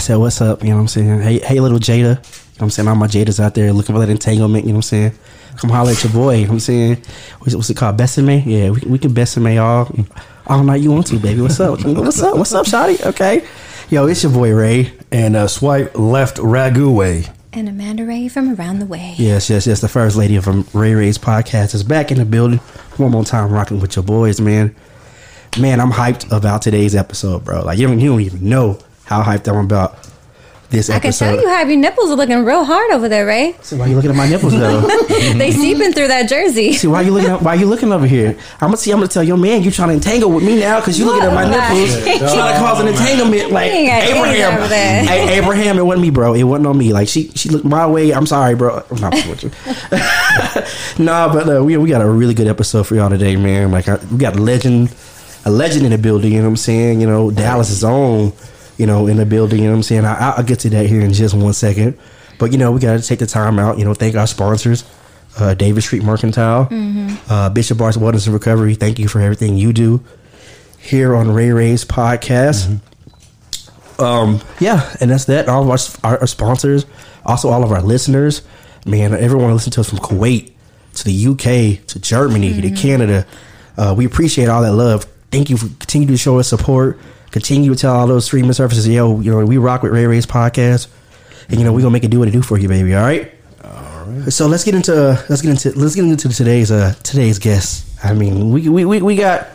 said, "What's up?" You know what I'm saying? Hey, hey, little Jada. You know what I'm saying? All my Jadas out there looking for that entanglement. You know what I'm saying? Come holler at your boy. You know what I'm saying? What's, what's it called? Besame? Yeah, we, we can Besame all all night you want to, baby. What's up? What's up? What's up, Shotty? Okay. Yo, it's your boy Ray. And uh, swipe left Ragu way. And Amanda Ray from around the way. Yes, yes, yes. The first lady of Ray Ray's podcast is back in the building. One more time, rocking with your boys, man. Man, I'm hyped about today's episode, bro. Like you don't, you don't even know how hyped I'm about this episode. I can episode. tell you have your nipples are looking real hard over there, Ray. So why you looking at my nipples though? they seeping through that jersey. see why you looking? At, why you looking over here? I'm gonna see. I'm gonna tell your man you trying to entangle with me now because you looking at my What? nipples, trying to cause an entanglement. Like You ain't got anything Abraham, over hey, Abraham, it wasn't me, bro. It wasn't on me. Like she, she looked my way. I'm sorry, bro. I'm not with you. nah, but uh, we we got a really good episode for y'all today, man. Like I, we got a legend, a legend in the building. You know what I'm saying? You know Dallas' own, you know, in the building. You know what I'm saying? I, I'll get to that here in just one second. But you know, we got to take the time out. You know, thank our sponsors. Uh, Davis Street Mercantile, uh, Bishop Arts Wellness and Recovery. Thank you for everything you do here on Ray Ray's podcast. Um, yeah, and that's that. All of our, our, our sponsors, also all of our listeners, man, everyone listen to us from Kuwait to the UK to Germany to Canada. Uh, we appreciate all that love. Thank you for continuing to show us support. Continue to tell all those streaming services, yo, you know, we rock with Ray Ray's podcast, and you know, we gonna make it do what it do for you, baby. All right. All right. So let's get into let's get into let's get into today's uh today's guest. I mean, we we we, we got.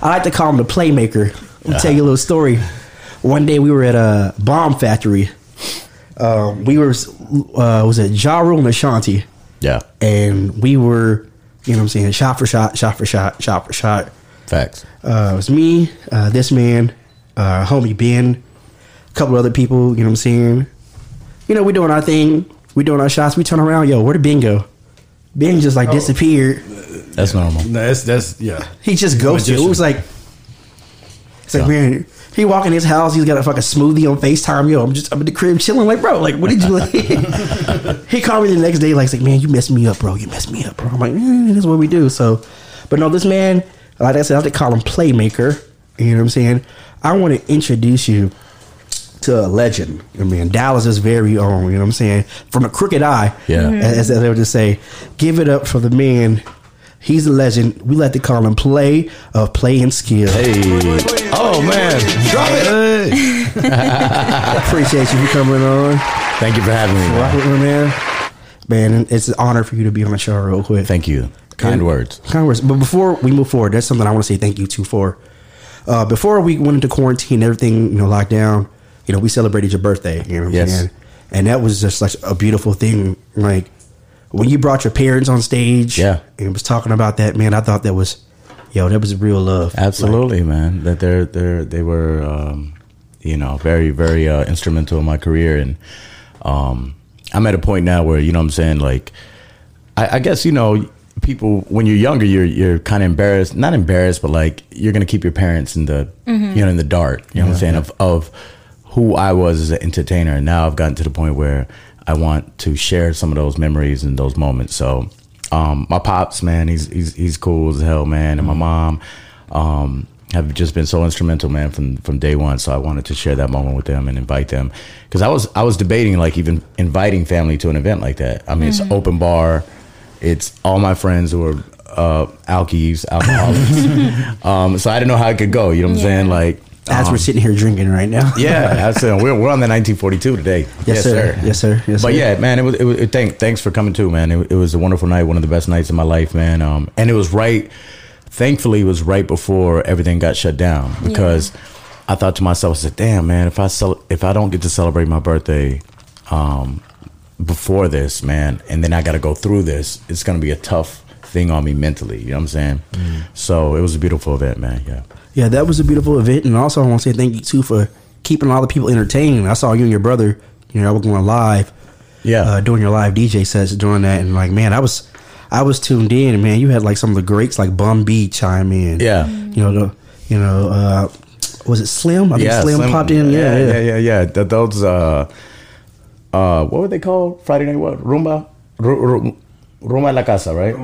I like to call him the playmaker. Let me tell you a little story. One day we were at a bomb factory. Um, we were uh, was it Ja Rule and Ashanti, Yeah, and we were you know what I'm saying shot for shot, shot for shot, shot for shot. facts. Uh, it was me, uh, this man, uh, homie Ben, a couple other people. You know what I'm saying? You know we doing our thing, we doing our shots. We turn around, yo, where did Ben go? Ben just like disappeared. That's normal. No, that's that's yeah. He just ghosted. It was like, it's like Yeah. man. He walk in his house. He's got a fucking smoothie on Facetime. Yo, I'm just I'm in the crib chilling. Like, bro, like, what did you? Like? he called me the next day. Like, he's like, man, you messed me up, bro. You messed me up, bro. I'm like, mm, this is what we do. So, but no, this man, like I said, I have to call him playmaker. You know what I'm saying? I want to introduce you to a legend. I mean, Dallas is very own. You know what I'm saying? From a crooked eye. Yeah. As, as they would just say, give it up for the man. He's a legend. We like to call him play of playing skill. Hey. Oh man, drop it. Appreciate you for coming on. Thank you for having me. Man. man. Man, it's an honor for you to be on the show real quick. Thank you. Kind And- words. Kind words. But before we move forward, that's something I want to say thank you to for. Uh, before we went into quarantine, everything you know, locked down. You know, we celebrated your birthday. You know what I'm Yes. saying? And that was just such a beautiful thing. Like when you brought your parents on stage, Yeah. and was talking about that. Man, I thought that was, yo, that was real love. Absolutely, man. That they're they're they were um, you know very very uh, instrumental in my career, and um, I'm at a point now where you know what I'm saying like I, I guess you know people when you're younger you're you're kind of embarrassed not embarrassed but like you're gonna keep your parents in the you know in the dark you know what I'm saying of of who I was as an entertainer. And now I've gotten to the point where I want to share some of those memories and those moments. So um, my pops man he's he's he's cool as hell man and my mom um, have just been so instrumental man from from day one. So I wanted to share that moment with them and invite them. Because I was I was debating like even inviting family to an event like that. I mean it's open bar it's all my friends who are uh, alkies, alcoholics. um, so I didn't know how it could go. You know what I'm Yeah. saying? Like, As um, we're sitting here drinking right now. yeah, that's it. We're, we're on the 1942 today. Yes, sir. Yes, sir. Yes, but sir. yeah, man, it was. It was it, thank, thanks for coming too, man. It, it was a wonderful night, one of the best nights of my life, man. Um, and it was right. Thankfully, it was right before everything got shut down because I thought to myself, I said, "Damn, man, if I cel- if I don't get to celebrate my birthday, um, before this, man, and then I got to go through this, it's gonna be a tough thing on me mentally. You know what I'm saying? Mm. So it was a beautiful event, man. Yeah. Yeah, that was a beautiful event, and also I want to say thank you too for keeping all the people entertained. I saw you and your brother, you know, I was going live, Yeah. uh, doing your live DJ sets during that, and like, man, I was, I was tuned in, man, you had like some of the greats like Bun B chime in, Yeah. you know, the, you know, uh, was it Slim? I think yeah, Slim, popped in, yeah, yeah, yeah, yeah, yeah. Th- those, uh, uh, what were they called? Friday night what? Rumba, Ru- Ru- Rumba la casa, right?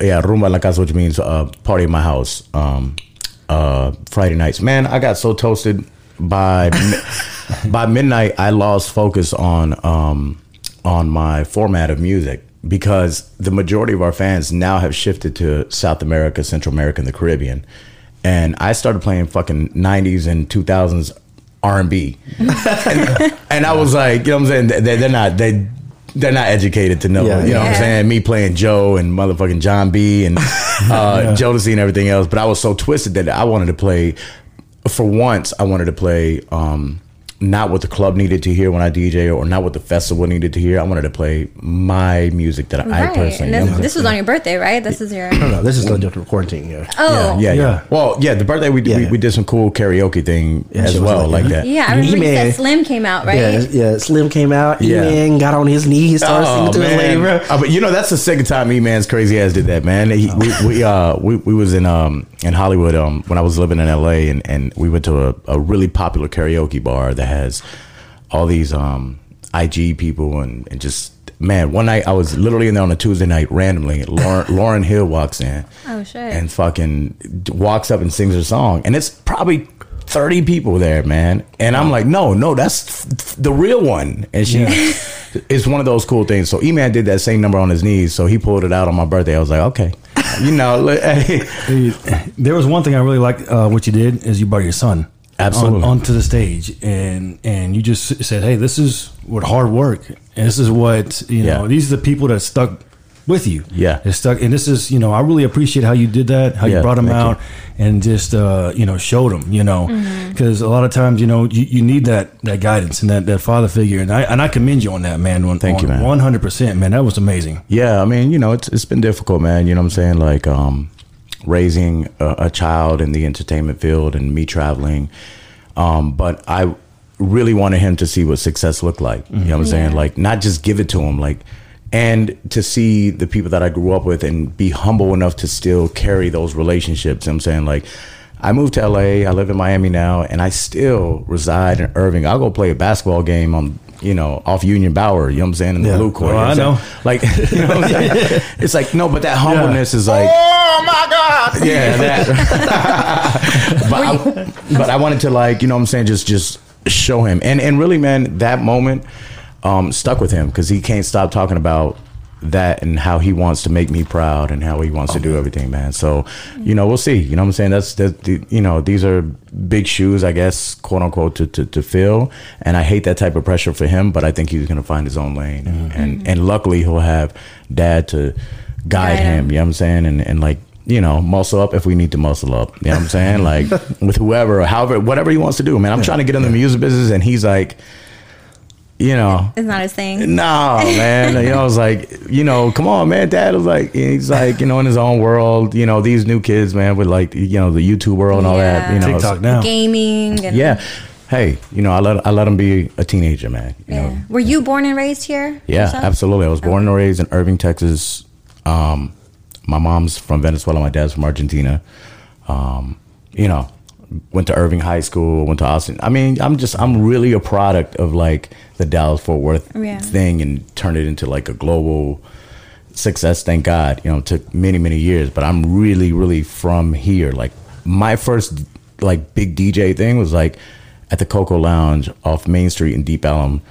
Yeah, Rumba la casa, which means uh, party in my house. Um, uh, Friday nights. Man, I got so toasted by mi- by midnight. I lost focus on um, on my format of music because the majority of our fans now have shifted to South America, Central America, and the Caribbean. And I started playing fucking '90s and 2000s R and B, and I was like, you know what I'm saying? They, they're not they. They're not educated to know, Yeah. you know what I'm saying? Me playing Joe and motherfucking Jon B and uh, Jodeci and everything else, but I was so twisted that I wanted to play. For once, I wanted to play um, not what the club needed to hear when I DJ, or not what the festival needed to hear. I wanted to play my music that I personally. And this, this was on your birthday, right? This is your. No, no, this is the quarantine. Yeah. Oh. yeah, yeah, Yeah. yeah. Well, yeah, the birthday we, Yeah. we we did some cool karaoke thing Yeah, as well, like- like that. Yeah, I remember you E-Man. said Slim came out, right? Yeah, yeah. Slim came out. Yeah. E-Man got on his knee. He started singing to his lady, bro. Uh, but you know that's the second time E Man's crazy ass did that, man. He, we we uh we, we was in um in Hollywood um when I was living in L.A. and and we went to a, a really popular karaoke bar that has all these um IG people and and just man. One night I was literally in there on a Tuesday night randomly. Lauren Lauryn Hill walks in. Oh, shit. And fucking walks up and sings her song, and it's probably. 30 people there, man. And I'm like, no, no, that's f- the real one. And she, it's one of those cool things. So E-Man did that same number on his knees. So he pulled it out on my birthday. I was like, okay, you know, hey, Hey, There was one thing I really liked uh, what you did is you brought your son Absolutely. on, onto the stage and and you just said, hey, this is what hard work and this is what you know. These are the people that stuck with you. Yeah. they stuck, and this is you know I really appreciate how you did that, how Yeah, you brought them thank out and just uh, you know showed them, you know, because a lot of times you know you, you need that that guidance and that, that father figure, and I and I commend you on that, man. On, Thank you, man. One hundred percent, man. That was amazing. yeah, I mean, you know, it's it's been difficult, man. You know what I'm saying? Like, um, raising a, a child in the entertainment field and me traveling. Um, but I really wanted him to see what success looked like. You know what I'm saying? Yeah. Like, not just give it to him, like, and to see the people that I grew up with and be humble enough to still carry those relationships. You know what I'm saying? Like, I moved to LA, I live in Miami now, and I still reside in Irving. I'll go play a basketball game on, you know, off Union Bower, you know what I'm saying, in the Yeah. blue court. Oh, you I know. know. I'm saying? Like, you know what I'm saying? It's like, no, but that humbleness is like, Oh my God! yeah, that. but, I, but I wanted to like, you know what I'm saying, just just show him. And and really, man, that moment um, stuck with him because he can't stop talking about that and how he wants to make me proud and how he wants to do everything, man. So, you know, we'll see. You know what I'm saying? That's that. The, you know, these are big shoes, I guess, quote unquote, to, to to fill. And I hate that type of pressure for him, but I think he's gonna find his own lane. And and, and luckily, he'll have dad to guide Guide him. him. You know what I'm saying? And and like you know, muscle up if we need to muscle up. You know what I'm saying? Like with whoever, however, whatever he wants to do, man. I'm trying to get in the music business, and he's like, you know, It's not his thing. no, man. You know, I was like, you know, come on, man. Dad was like, he's like, you know, in his own world. You know, these new kids, man, with like, you know, the YouTube world and all that. You know, TikTok now. Gaming. And, Yeah. Hey, you know, I let I let him be a teenager, man. You Yeah. know, Were you born and raised here? yeah, yourself? absolutely. I was born and raised in Irving, Texas. Um, my mom's from Venezuela. My dad's from Argentina. Um, you know, went to Irving High School. Went to Austin. I mean, I'm just I'm really a product of like the Dallas Fort Worth Yeah. thing and turned it into like a global success. Thank God. You know, it took many many years, but I'm really really from here. Like my first like big DJ thing was like at the Coco Lounge off Main Street in Deep Ellum.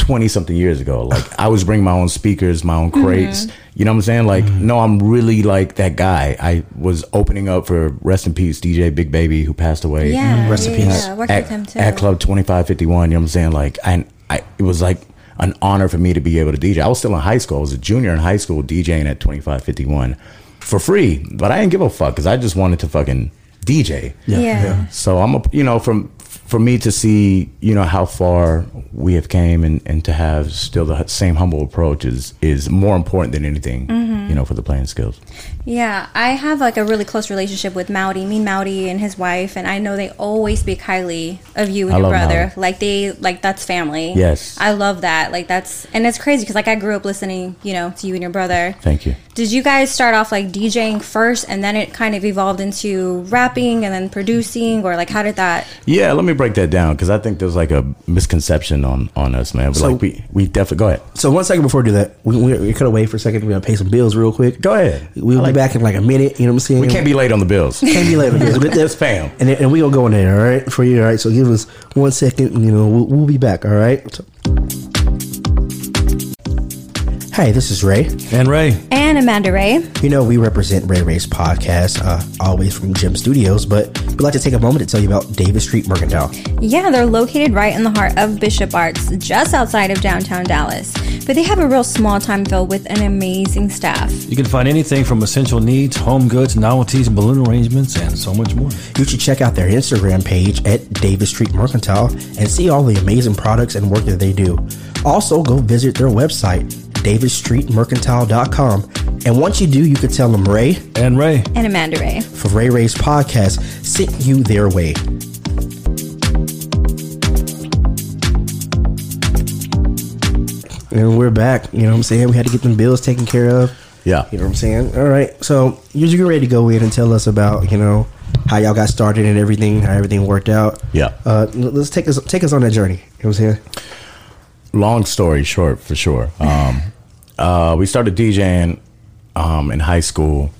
20 something years ago. Like I was bringing my own speakers, my own crates. Mm-hmm. You know what I'm saying? Like, mm-hmm. no, I'm really like that guy. I was opening up for rest in peace DJ Big Baby who passed away. Yeah. Mm-hmm. Rest in yeah, peace. Yeah, I worked At, with him too. at Club 2551, you know what I'm saying? Like, and I, it was like an honor for me to be able to DJ. I was still in high school. I was a junior in high school DJing at 2551 for free, but I didn't give a fuck because I just wanted to fucking DJ. yeah. So I'm a you know from for me to see you know how far we have came and, and to have still the same humble approach is is more important than anything mm-hmm. you know for the Play-N-Skillz. Yeah, I have like a really close relationship with Mowdy, me Mowdy and his wife, and I know they always speak highly of you and I your brother. Mowdy. Like they, like that's family. Yes. I love that. Like that's, and it's crazy because like I grew up listening, you know, to you and your brother. Thank you. Did you guys start off like DJing first, and then it kind of evolved into rapping and then producing, or like how did that? Yeah, let me break that down because I think there's like a misconception on on us, man. But So- like we we definitely go ahead. So one second before we do that, we we, we could have for a second. We're gonna pay some bills bills real quick. Go ahead. We'll I like- be back in like a minute. You know what I'm saying? We can't be late on the bills. Can't be late. Let's Spam. And, then- and we gonna go in there, all right, for you, all right. So give us one second, you know we'll, we'll be back, all right. So- Hey, this is Ray. And Ray, And Amanda Ray. You know we represent Ray Ray's podcast, uh, always from JEM Studios, but we'd like to take a moment to tell you about Davis Street Mercantile. Yeah, they're located right in the heart of Bishop Arts, just outside of downtown Dallas. But they have a real small time filled with an amazing staff. you can find anything from essential needs, home goods, novelties, balloon arrangements, and so much more. You should check out their Instagram page at Davis Street Mercantile and see all the amazing products and work that they do. Also, go visit their website, davisstreetmercantile.com. And once you do, you can tell them Ray And Ray, And Amanda Ray. for Ray Ray's podcast sent you their way. And we're back. You know what I'm saying? We had to get them bills taken care of. Yeah. You know what I'm saying? All right. So you're just ready to go in and tell us about, you know, how y'all got started and everything, how everything worked out. Yeah. Uh, let's take us take us on that journey. You know what I'm saying? Long story short, for sure. Um, uh, we started DJing um, in high school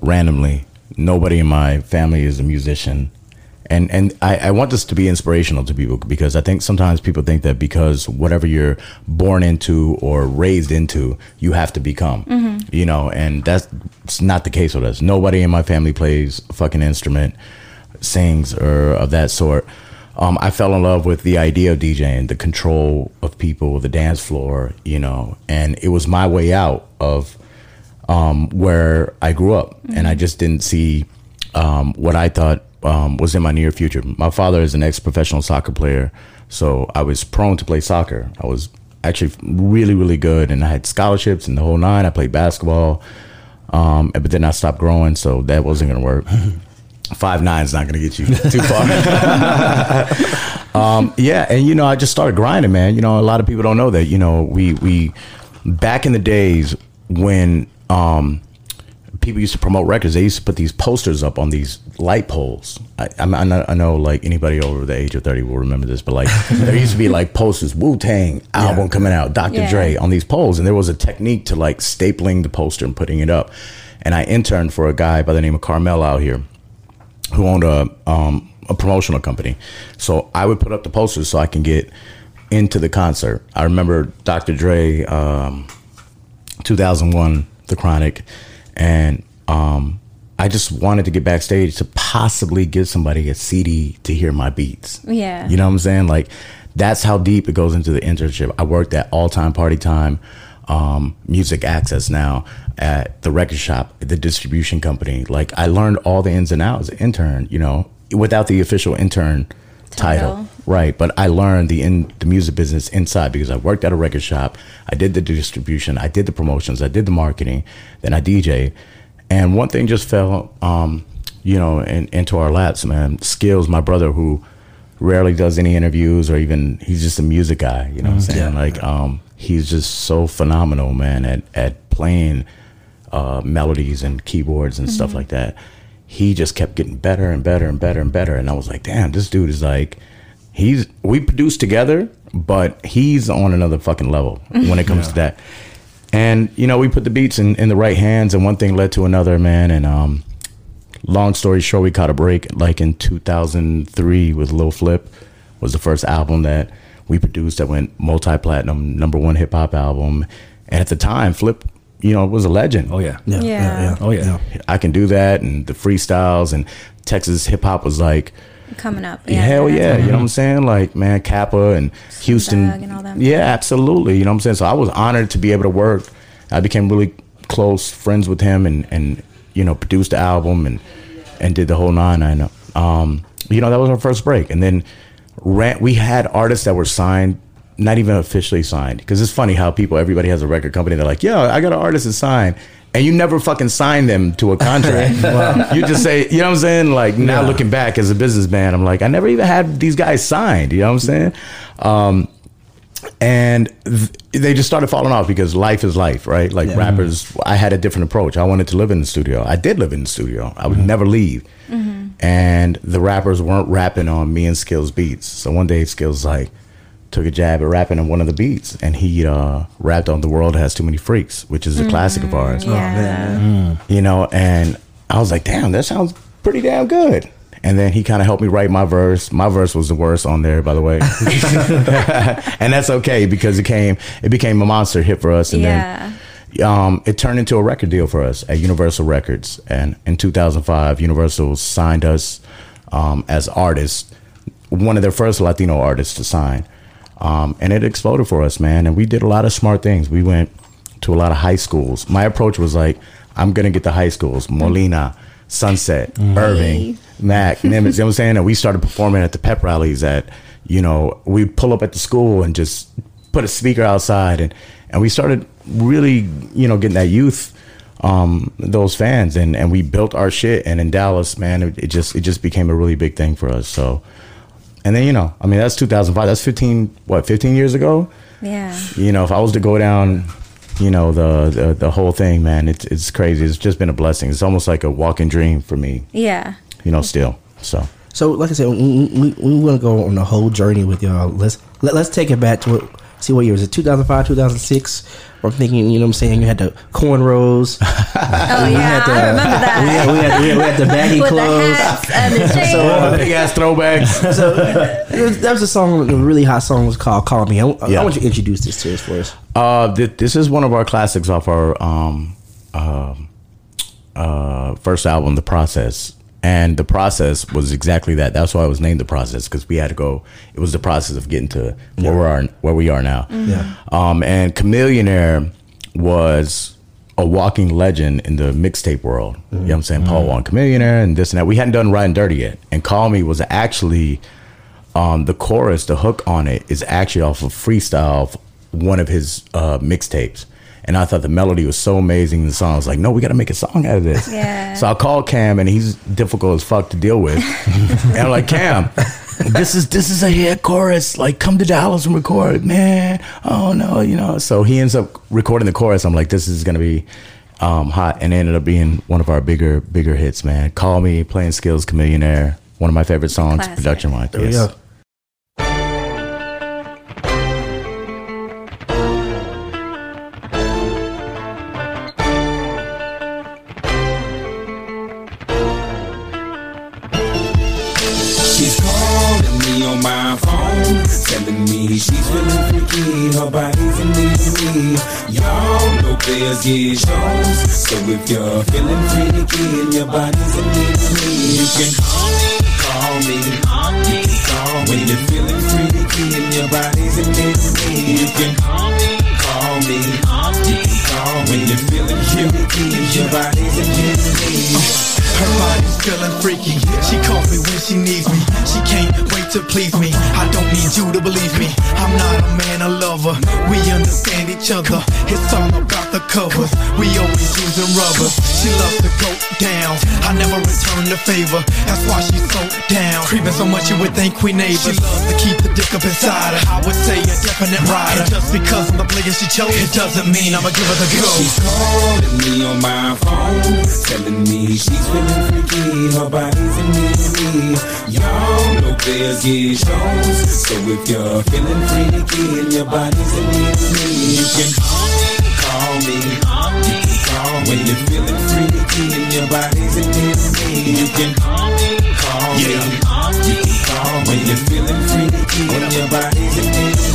randomly. Nobody in my family is a musician. And, and I, I want this to be inspirational to people because I think sometimes people think that because whatever you're born into or raised into, you have to become, you know, and that's not the case with us. Nobody in my family plays a fucking instrument, sings, or of that sort um, I fell in love with the idea of DJing, the control of people, the dance floor, you know, and it was my way out of um, where I grew up, and I just didn't see um, what I thought um, was in my near future. My father is an ex-professional soccer player, so I was prone to play soccer. I was actually really, really good, and I had scholarships and the whole nine. I played basketball, um, but then I stopped growing, so that wasn't going to work. Five nine is not going to get you too far. um, yeah, and you know, I just started grinding, man. You know, a lot of people don't know that. You know, we we back in the days when um, people used to promote records, they used to put these posters up on these light poles. I, I'm- I, know, like anybody over the age of thirty will remember this, but like there used to be like posters, Wu Tang album coming out, Dr. Yeah. Dre on these poles, and there was a technique to like stapling the poster and putting it up. And I interned for a guy by the name of Carmel out here who owned a um, a promotional company. So I would put up the posters so I can get into the concert. I remember Dr. Dre, um, 2001, The Chronic, and um, I just wanted to get backstage to possibly give somebody a CD to hear my beats. Yeah. You know what I'm saying? Like that's how deep it goes into the internship. I worked at All Time Party Time, um, Music Access now at the record shop, the distribution company. Like I learned all the ins and outs intern, you know, without the official intern title. Title. Right, but I learned the in the music business inside because I worked at a record shop. I did the distribution, I did the promotions, I did the marketing, then I DJ. And one thing just fell, um, you know, in, into our laps, man. Skills, my brother, who rarely does any interviews or even he's just a music guy. You know what I'm saying? yeah. like, um, he's just so phenomenal, man, at at playing uh, melodies and keyboards and stuff like that. He just kept getting better and better and better and better, and I was like, damn, this dude is like, he's we produce together, but he's on another fucking level when it comes to that. And you know, we put the beats in, in the right hands, and one thing led to another, man. And um, long story short, we caught a break like in 2003 with Lil Flip was the first album that we produced that went multi-platinum, number one hip hop album. And at the time, Flip, you know, was a legend. oh yeah, Yeah. Yeah. oh yeah. I can do that, and the freestyles and Texas hip hop was like Coming up. Hell yeah, what- you know what I'm saying? Like man, Kappa and Houston, and all them. yeah, absolutely. You know what I'm saying? So I was honored to be able to work. I became really close friends with him, and and you know produced the album and and did the whole nine. I know. Um, you know that was our first break, and then ran, we had artists that were signed. Not even officially signed, because it's funny how people, everybody has a record company. They're like, "Yeah, I got an artist to sign," and you never fucking sign them to a contract. You just say, you know what I'm saying? Like now Yeah. looking back as a businessman, I'm like, I never even had these guys signed. You know what I'm saying? Um, and th- they just started falling off because life is life, right? Like rappers, I had a different approach. I wanted to live in the studio. I did live in the studio. I would mm-hmm. never leave. Mm-hmm. And the rappers weren't rapping on me and Skills beats. So one day Skills like, took a jab at rapping on one of the beats, and he uh, rapped on "The World Has Too Many Freaks," which is a mm-hmm. classic of ours. Oh, Yeah. You know, and I was like, "Damn, that sounds pretty damn good." And then he kind of helped me write my verse. My verse was the worst on there, by the way, and that's okay because it came it became a monster hit for us, and Yeah. then um, it turned into a record deal for us at Universal Records. And in 2005, Universal signed us um, as artists, one of their first Latino artists to sign. Um, and it exploded for us, man. And we did a lot of smart things. We went to a lot of high schools. My approach was like, I'm going to get the high schools Molina, Sunset, Irving, Mac, Nimitz. You know what I'm saying? And we started performing at the pep rallies at, you know, we pull up at the school and just put a speaker outside and, and we started really, you know, getting that youth um those fans and and we built our shit and in Dallas man it, it just it just became a really big thing for us so and then you know I mean that's 2005 that's 15 what 15 years ago Yeah. you know if I was to go down you know the the, the whole thing man it's it's crazy it's just been a blessing it's almost like a walking dream for me Yeah. you know still so So, like I said, we, we, we want to go on the whole journey with y'all. Let's let, let's take it back to what. See what year was it? 2005, 2006. I'm thinking, you know, what I'm saying you had the cornrows. Oh we yeah, had the, I remember that. We had, we had, we had, we had the baggy With the clothes. hats and the chains. So, big ass throwbacks so that was a song, a really hot song was called "Call Me." I, I want you to introduce this to us for us. Uh, th- this is one of our classics off our um, um uh, first album, The Process. And the process was exactly that. That's why it was named the process because we had to go. It was the process of getting to where we are, where we are now. Yeah. Um, and Chamillionaire was a walking legend in the mixtape world. You know what I'm saying? Paul Wall Chamillionaire and this and that. We hadn't done Riding Dirty yet. And Call Me was actually um, the chorus, the hook on it is actually off of freestyle of one of his uh, mixtapes. And I thought the melody was so amazing in the song. I was like, no, we got to make a song out of this. Yeah. So I called Cam, and he's difficult as fuck to deal with. and I'm like, Cam, this is this is a hit chorus. Like, come to Dallas and record, man. Oh no, you know. So he ends up recording the chorus. I'm like, this is gonna be um, hot, and it ended up being one of our bigger bigger hits, man. Call me, playing skills, Chamillionaire. One of my favorite songs, Classic. production wise. There we Yes. Get shows, so if you're feeling freaky and your body's of me, you can call me, call me, call me, call when you're feeling freaky and your body's of me. You can call me, call me, call me, call when you're feeling freaky and your body's of me. Her body's feeling freaky. She calls me when she needs me. She can't wait to please me. I don't need you to believe me. I'm not a man, a understand each other. It's all about the covers. We always using rubbers. She loves to go down. I never return the favor. That's why she's so down. Creeping so much you would think we neighbors. She loves to keep the dick up inside her. I would say a definite rider. And just because I'm the player she chose, it doesn't mean I'ma give her the go. She's calling me on my phone, telling me she's feeling freaky, her body's in me. Y'all know players get shows, so if you're feeling freaky and your body's in of me, you can call me, call me, call me, when you're feeling freaky and your body's of me. You can call me, call me, call me, when you're feeling freaky and your body's in need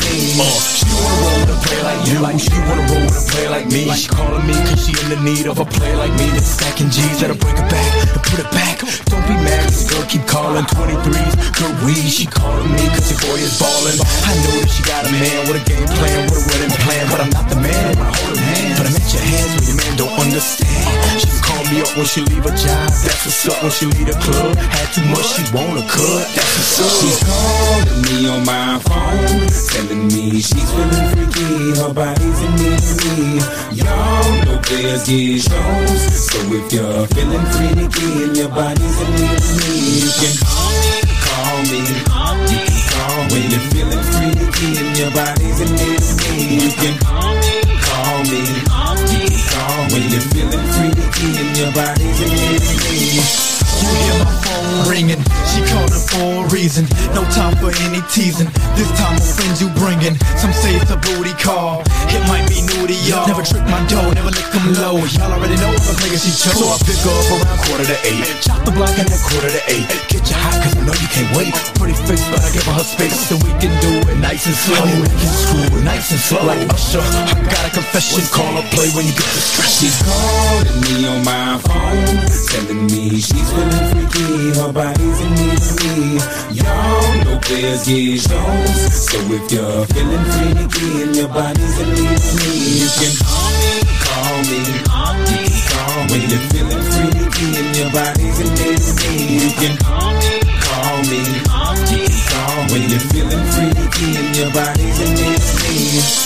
me. She wanna roll with a player like you. Like she wanna roll with a player like me. She calling me cause she in the need of a player like me. That's stacking G's that'll break it back and put it back. Don't be mad cause girl keep calling 23s. Good weed, she calling me cause your boy is ballin'. I know that she got a man with a game plan, with a wedding plan. But I'm not the man I hold her hand. But I'm at your hands when your man don't understand. She can call me up when she leave a job. That's what's up when she leave the club. Had too much, she wanna cut. That's what's up. She's calling me on my phone, telling me she's feeling freaky, her body's in need of me. Y'all know players get shows, so if you're feeling freaky and your body's in need of me, you can call me, call me, call me, call when you're feeling freaky and your body's in need of me. You can call me, call me, call me, call when you're feeling freaky and your body's in need of me. You hear my phone ringing. She called her for a reason. No time for any teasing. This time friends you bringing. Some say it's a booty call. It might be new to y'all. Never trick my dough, never lick them low. Y'all already know the nigga she chose. So I pick her up around quarter to eight. Chop the block in that quarter to eight. Get you hot cause I know you can't wait. Pretty face, but I give her her space so we can do it nice and slow. We can screw it nice and slow. Like Usher, I got a confession. Call or play when you get distressed. She's calling me on my phone, telling me she's feeling freaky, her body's in need me. Y'all know players get shows, so if you're feeling freaky and your body's in need me, you can call me, call me, call me, call. When you're feeling freaky and your body's in need me, you can call me, call me, call me, call. When you're feeling freaky and your body's in need me.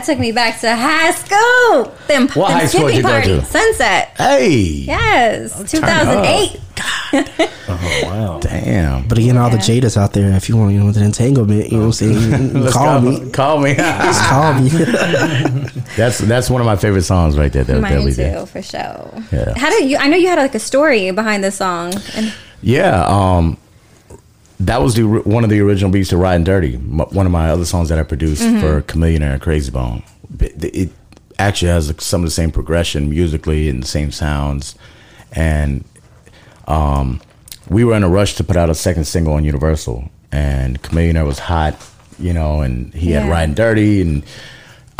That took me back to high school. Them, What them high school skippy did you go to? Sunset. Hey, Yes, 2008. Wow. damn. But again, all the Jadas out there, if you want, you know, the entanglement, you know what I'm saying? Call me. Call me. Just call me. that's that's one of my favorite songs right there. That, that Mine we too, did. for sure. Yeah. How did you? I know you had like a story behind this song, and Yeah, um, that was the one of the original beats to "Riding Dirty." One of my other songs that I produced Mm-hmm. for Chameleon and Krayzie Bone. It, it actually has some of the same progression musically and the same sounds, and um, we were in a rush to put out a second single on Universal, and Chameleon was hot, you know, and he had Yeah. "Riding Dirty," and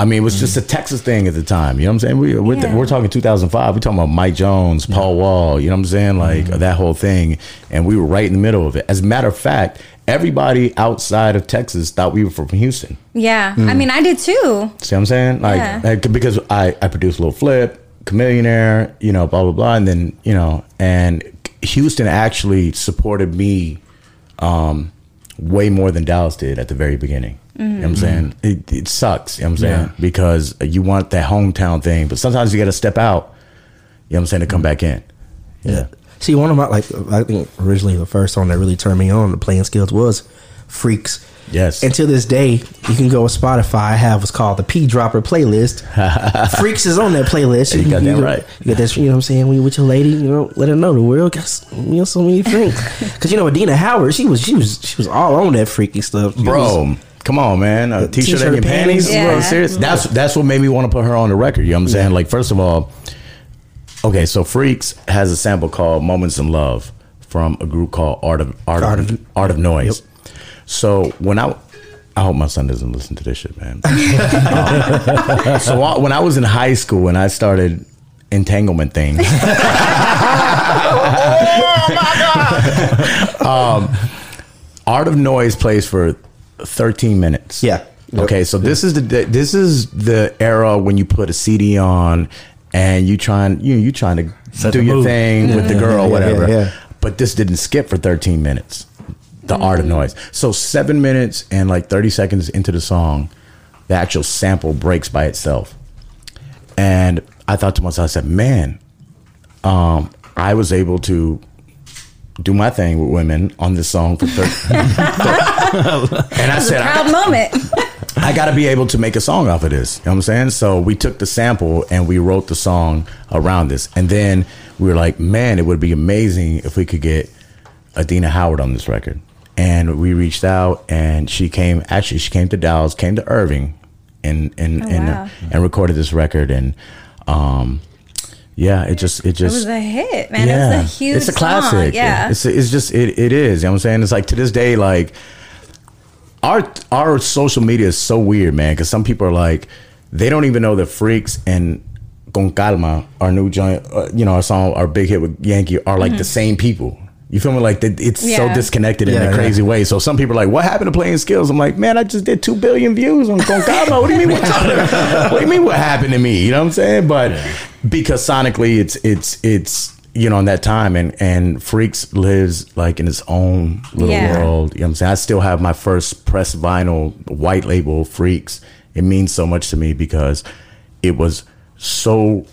I mean, it was just a Texas thing at the time. You know what I'm saying? We, we're, Yeah. we're talking 2005. We're talking about Mike Jones, Paul Wall. You know what I'm saying? Like that whole thing, and we were right in the middle of it. As a matter of fact, everybody outside of Texas thought we were from Houston. yeah, Hmm. I mean, I did too. See what I'm saying? Like, Yeah. like, because I I produced Lil Flip, Chamillionaire, you know, blah blah blah, and then you know, and Houston actually supported me um, way more than Dallas did at the very beginning. You know what I'm mm-hmm. saying? It, it sucks, you know what I'm saying? Yeah. Because you want that hometown thing, but sometimes you got to step out, you know what I'm saying, to come mm-hmm. back in. Yeah. See, one of my like, I think originally the first song that really turned me on the Play-N-Skillz was "Freaks." Yes. And to this day, you can go with Spotify. I have what's called the P Dropper playlist. Freaks is on that playlist. You got that you, right. You got that. You know what I'm saying? When you with your lady, you know, let her know the world got you know so many freaks. Because you know, Adina Howard, she was she was she was all on that freaky stuff, She was- Bro, come on, man. A t-shirt, t-shirt and your panties? panties. Yeah. Bro, serious? That's that's what made me want to put her on the record. You know what I'm saying? Like, first of all, okay, so Freaks has a sample called "Moments in Love" from a group called Art of Art, Art of, of- Art of Noise. So when I I hope my son doesn't listen to this shit, man. Um, so I, when I was in high school and I started entanglement thing. um, Art of Noise plays for 13 minutes. Yeah. Okay, so this is the this is the era when you put a CD on and you trying you you trying to Set do your mood. thing with the girl, yeah, whatever. yeah, yeah. But this didn't skip for 13 minutes. The Art of Noise. So seven minutes and like 30 seconds into the song, the actual sample breaks by itself. And I thought to myself, I said, man, um, I was able to do my thing with women on this song for 30. and I It's a said, proud I, moment. I got to be able to make a song off of this. You know what I'm saying? So we took the sample and we wrote the song around this. And then we were like, man, it would be amazing if we could get Adina Howard on this record. And we reached out and she came, actually, she came to Dallas, came to Irving and, and, Oh, and, wow. and recorded this record. And, um, yeah, it just, it just It was a hit, man. It was a huge it's a classic. Song. Yeah. It's it's just it, it is. You know what I'm saying? It's like to this day, like our our social media is so weird, man. Because some people are like, they don't even know that Freaks and Con Calma, our new joint, uh, you know, our song, our big hit with Yankee, are like the same people. You feel me? Like that it's so disconnected in Yeah, a yeah. crazy way. So some people are like, "What happened to Play-N-Skillz?" I'm like, "Man, I just did two billion views on Con Calma. What do you mean? What, what do you mean? What happened to me? You know what I'm saying?" But because sonically, it's it's it's you know in that time, and and Freaks lives like in its own little Yeah. world. You know what I'm saying? I still have my first press vinyl white label Freaks. It means so much to me because it was so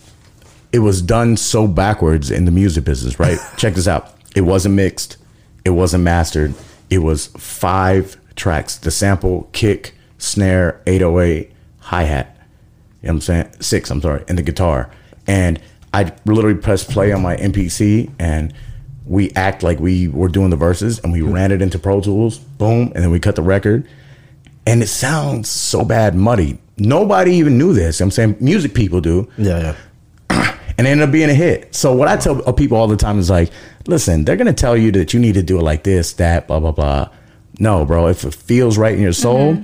it was done so backwards in the music business, right? Check this out. It wasn't mixed, it wasn't mastered. It was five tracks. The sample, kick, snare, 808, hi-hat. You know what I'm saying? Six, I'm sorry, and the guitar. And I literally pressed play on my MPC and we act like we were doing the verses and we ran it into Pro Tools, boom, and then we cut the record. And it sounds so bad, muddy. Nobody even knew this. You know I'm saying music people do Yeah, yeah. And it ended up being a hit. So what I tell people all the time is like, listen, they're gonna tell you that you need to do it like this, that, blah blah blah. No, bro, if it feels right in your mm-hmm. soul,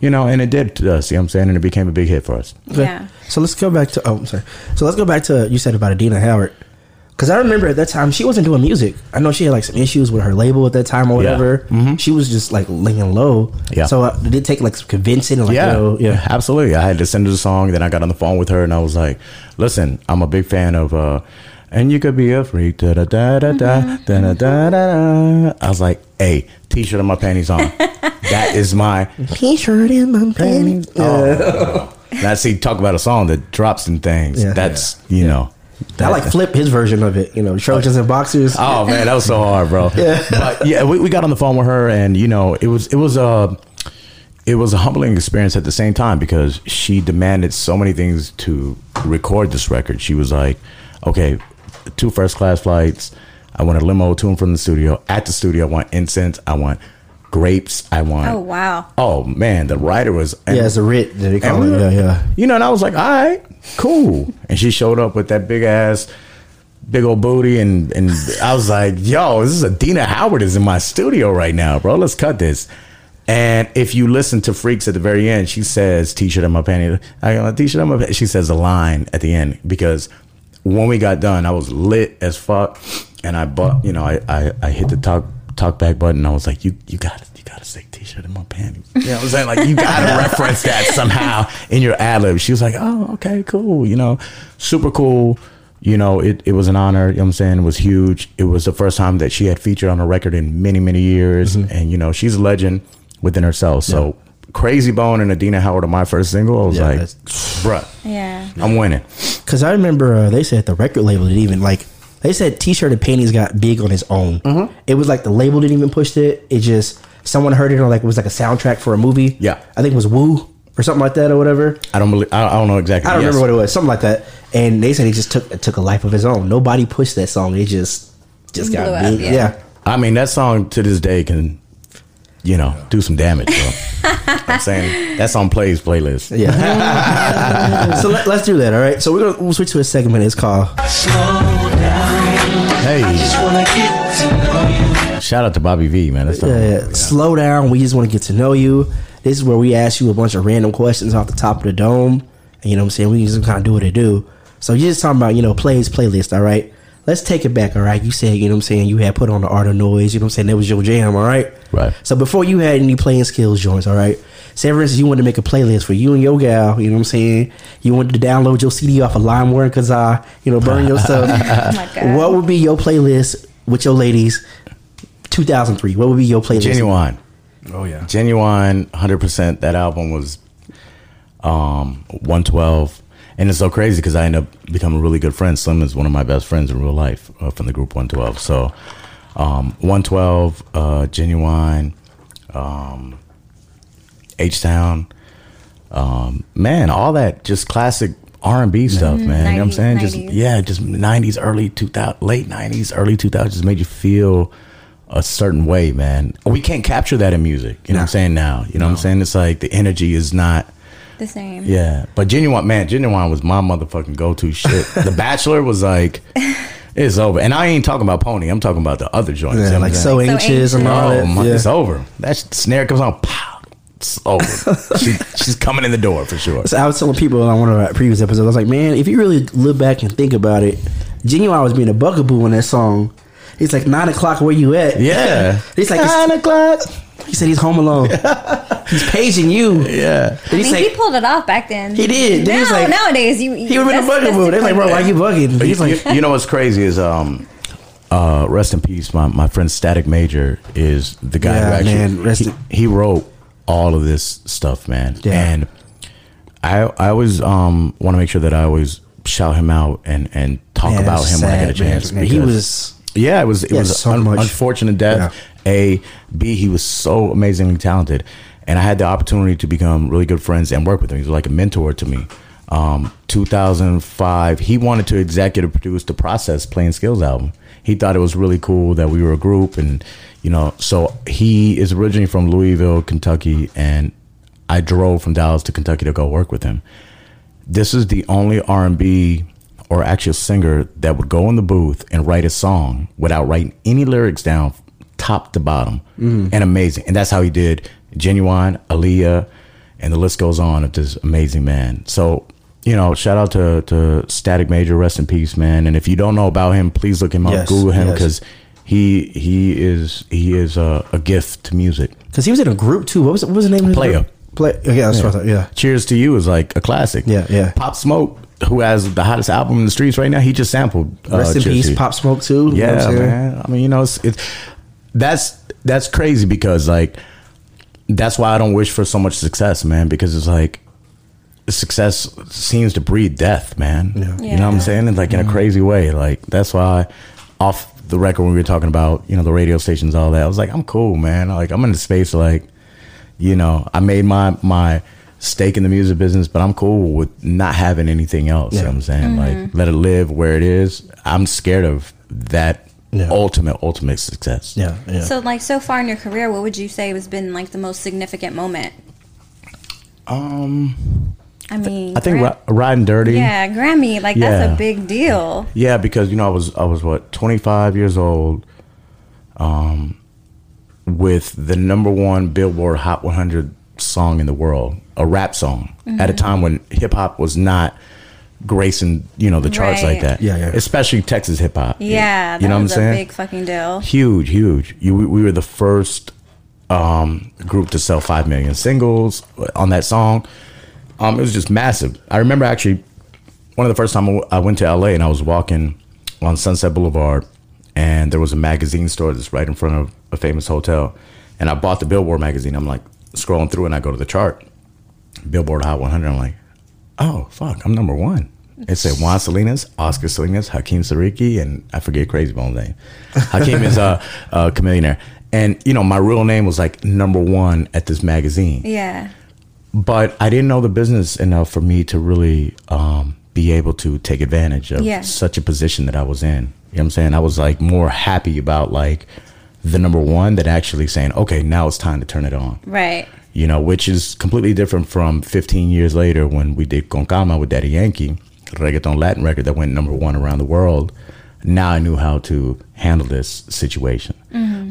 you know, and it did to us. You know what I'm saying, and it became a big hit for us. Yeah. So let's go back to. Oh, I'm sorry. So let's go back to you said about Adina Howard. Because I remember at that time she wasn't doing music. I know she had like some issues with her label at that time or Yeah. whatever. She was just like laying low. Yeah. So uh, did it take like some convincing like yeah, you know, yeah. absolutely. I had to send her the song. Then I got on the phone with her, and I was like, "Listen, I'm a big fan of." uh and you could be a freak. Da da da da da da da da da. I was like, "Hey, t-shirt and my panties on. that is my T-shirt in my panties. Oh, now see, talk about a song that drops in things. Yeah. That's you know. I like flip his version of it. You know, Trojans and boxers. Oh man, that was so hard, bro. Yeah. but yeah, we, we got on the phone with her, and you know, it was it was a it was a humbling experience at the same time because she demanded so many things to record this record. She was like, "Okay, two first class flights. I want a limo to and from the studio. At the studio, I want incense. I want grapes. I want." Oh wow. Oh man, the writer was yeah, it's a writ that they call and we were- Yeah, yeah. You know, and I was like, all right, cool. And she showed up with that big ass, big old booty, and and I was like, yo, this is Adina Howard is in my studio right now, bro. Let's cut this. And if you listen to Freaks at the very end, she says "T-shirt on my panty." I got a T-shirt on my. Panty. She says a line at the end because when we got done, I was lit as fuck, and I bought, you know, I I, I hit the talk talk back button. I was like, you you got to you got to say T-shirt in my panties. You know what I'm saying? Like you got to reference that somehow in your ad lib. She was like, oh, okay, cool. You know, super cool. You know, it, it was an honor. You know what I'm saying? It was huge. It was the first time that she had featured on a record in many, many years. Mm-hmm. And, you know, she's a legend within herself. So, Krayzie Bone and Adina Howard are my first single. I was Yeah, like, bruh, Yeah. I'm winning. Because I remember uh, they said the record label didn't even like. They said T-shirt and panties got big on its own. Mm-hmm. It was like the label didn't even push it. It just someone heard it or like it was like a soundtrack for a movie. Yeah. I think it was Woo or something like that or whatever. I don't believe, I, I don't know exactly. I don't Yes. remember what it was, something like that. And they said it just took it took a life of its own. Nobody pushed that song. It just just got Blew up, big. yeah. yeah. I mean, that song to this day can, you know, do some damage, bro. I'm saying that's on Play's playlist. Yeah. so let, us do that, all right? So we're gonna we'll switch to a segment. It's called Hey, shout out to Bobby V, man. That's yeah, yeah. Slow down. We just want to get to know you. This is where we ask you a bunch of random questions off the top of the dome. And you know what I'm saying? We just kind of do what it do. So you're just talking about, you know, plays, playlist, all right? Let's take it back, all right? You said, you know what I'm saying, you had put on the art of noise, you know what I'm saying? That was your jam, all right? Right. So before you had any Play-N-Skillz joints, all right? Say for instance, you wanted to make a playlist for you and your gal, you know what I'm saying? You wanted to download your CD off of LimeWire because I, you know, burn your stuff. Oh my god. What would be your playlist with your ladies? 2003. What would be your playlist? Ginuwine. Oh yeah. Ginuwine, 100%. That album was um 112. And it's so crazy because I end up becoming a really good friend. Slim is one of my best friends in real life uh, from the group 112. So um 112, uh, Ginuwine, um, H-Town, um, man, all that just classic R&B stuff, man. You know what I'm saying? 90s, Just yeah, just 90s, early 2000, late 90s, early 2000s just made you feel a certain way, man. We can't capture that in music. You know what I'm saying now? You know what I'm saying? It's like the energy is not the same. yeah. But Ginuwine, man, Ginuwine was my motherfucking go-to shit. the Bachelor was like it's over. And I ain't talking about Pony. I'm talking about the other joints. you know Yeah, like I'm so saying? So anxious and all Oh, that. my, Yeah. it's over. That snare comes on, pow, it's over. she, she's coming in the door for sure. So I was telling people on one of our previous episodes, I was like, man, if you really look back and think about it, Ginuwine was being a bugaboo on that song. He's like nine o'clock. Where you at? Yeah. He's like nine o'clock. He said he's home alone. he's paging you. Yeah. I mean, like he pulled it off back then. He did. Then Now, he's like- nowadays, you he was in that's- a bugging that's mood. They're like, bro, why you bugging? You, He's like, you- you know what's crazy is um uh rest in peace my, my friend Static Major is the guy Yeah, who actually man, rest he, he wrote all of this stuff man Yeah. and I I always um want to make sure that I always shout him out and and talk Man, about it's him when I get a chance Man, he was- yeah it was it he was so un- much- unfortunate death a b he was so amazingly talented. And I had the opportunity to become really good friends and work with him. He was like a mentor to me. Um, 2005 he wanted to executive produce the process Play-N-Skillz album. He thought it was really cool that we were a group and you know so he is originally from louisville kentucky and i drove from dallas to kentucky to go work with him. This is the only r&b or actual singer that would go in the booth and write a song without writing any lyrics down top to bottom and amazing and that's how he did Ginuwine Aaliyah, and the list goes on of this amazing man so you know shout out to, to static major rest in peace man and if you don't know about him please look him up Yes, google him yes. because he he is he is a, a gift to music because he was in a group too. What was what was the name of Player. Play. Yeah, that's what I thought. Yeah. Cheers to You is like a classic. Yeah, yeah. Pop Smoke, who has the hottest album in the streets right now, he just sampled. uh, Rest in Cheers peace, Pop Smoke too. you know what Yeah, man. I mean, you know, it's, it's that's that's crazy because like that's why I don't wish for so much success, man. Because it's like success seems to breed death, man. You know what I'm saying? And like in a mm-hmm. crazy way. Like that's why off the record when we were talking about you know the radio stations, all that, I was like, I'm cool, man. Like I'm in the space like you know I made my my stake in the music business, but I'm cool with not having anything else. You know what I'm saying? Like mm-hmm. let it live where it is. I'm scared of that Yeah. ultimate ultimate success. Yeah, yeah. So, like, so far in your career, what would you say has been like the most significant moment? Um, I mean, I think Gra- ri- riding dirty. yeah, Grammy, like that's a big deal. Yeah, because you know I was I was what 25 years old, um, with the number one Billboard Hot 100 song in the world, a rap song, at a Mm-hmm. time when hip hop was not gracing you know the charts like that. Yeah, yeah. Especially Texas hip hop. Yeah, that you know what I'm a saying? big fucking deal. huge, huge. You, we, we were the first um, group to sell five million singles on that song. Um, it was just massive. I remember actually one of the first time I went to LA and I was walking on Sunset Boulevard, and there was a magazine store that's right in front of a famous hotel, and I bought the Billboard magazine. I'm like scrolling through, and I go to the chart, Billboard Hot 100. I'm like, oh fuck, I'm number one. It said Juan Salinas, Oscar Salinas, Hakeem Seriki, and I forget Krayzie Bone's name. Hakeem is a, a Chamillionaire. And, you know, my real name was like number one at this magazine. Yeah. But I didn't know the business enough for me to really um, be able to take advantage of Yeah. such a position that I was in. You know what I'm saying? I was like more happy about like the number one than actually saying, okay, now it's time to turn it on Right. you know, which is completely different from 15 years later when we did Con Calma with Daddy Yankee, reggaeton Latin record that went number one around the world. Now I knew how to handle this situation.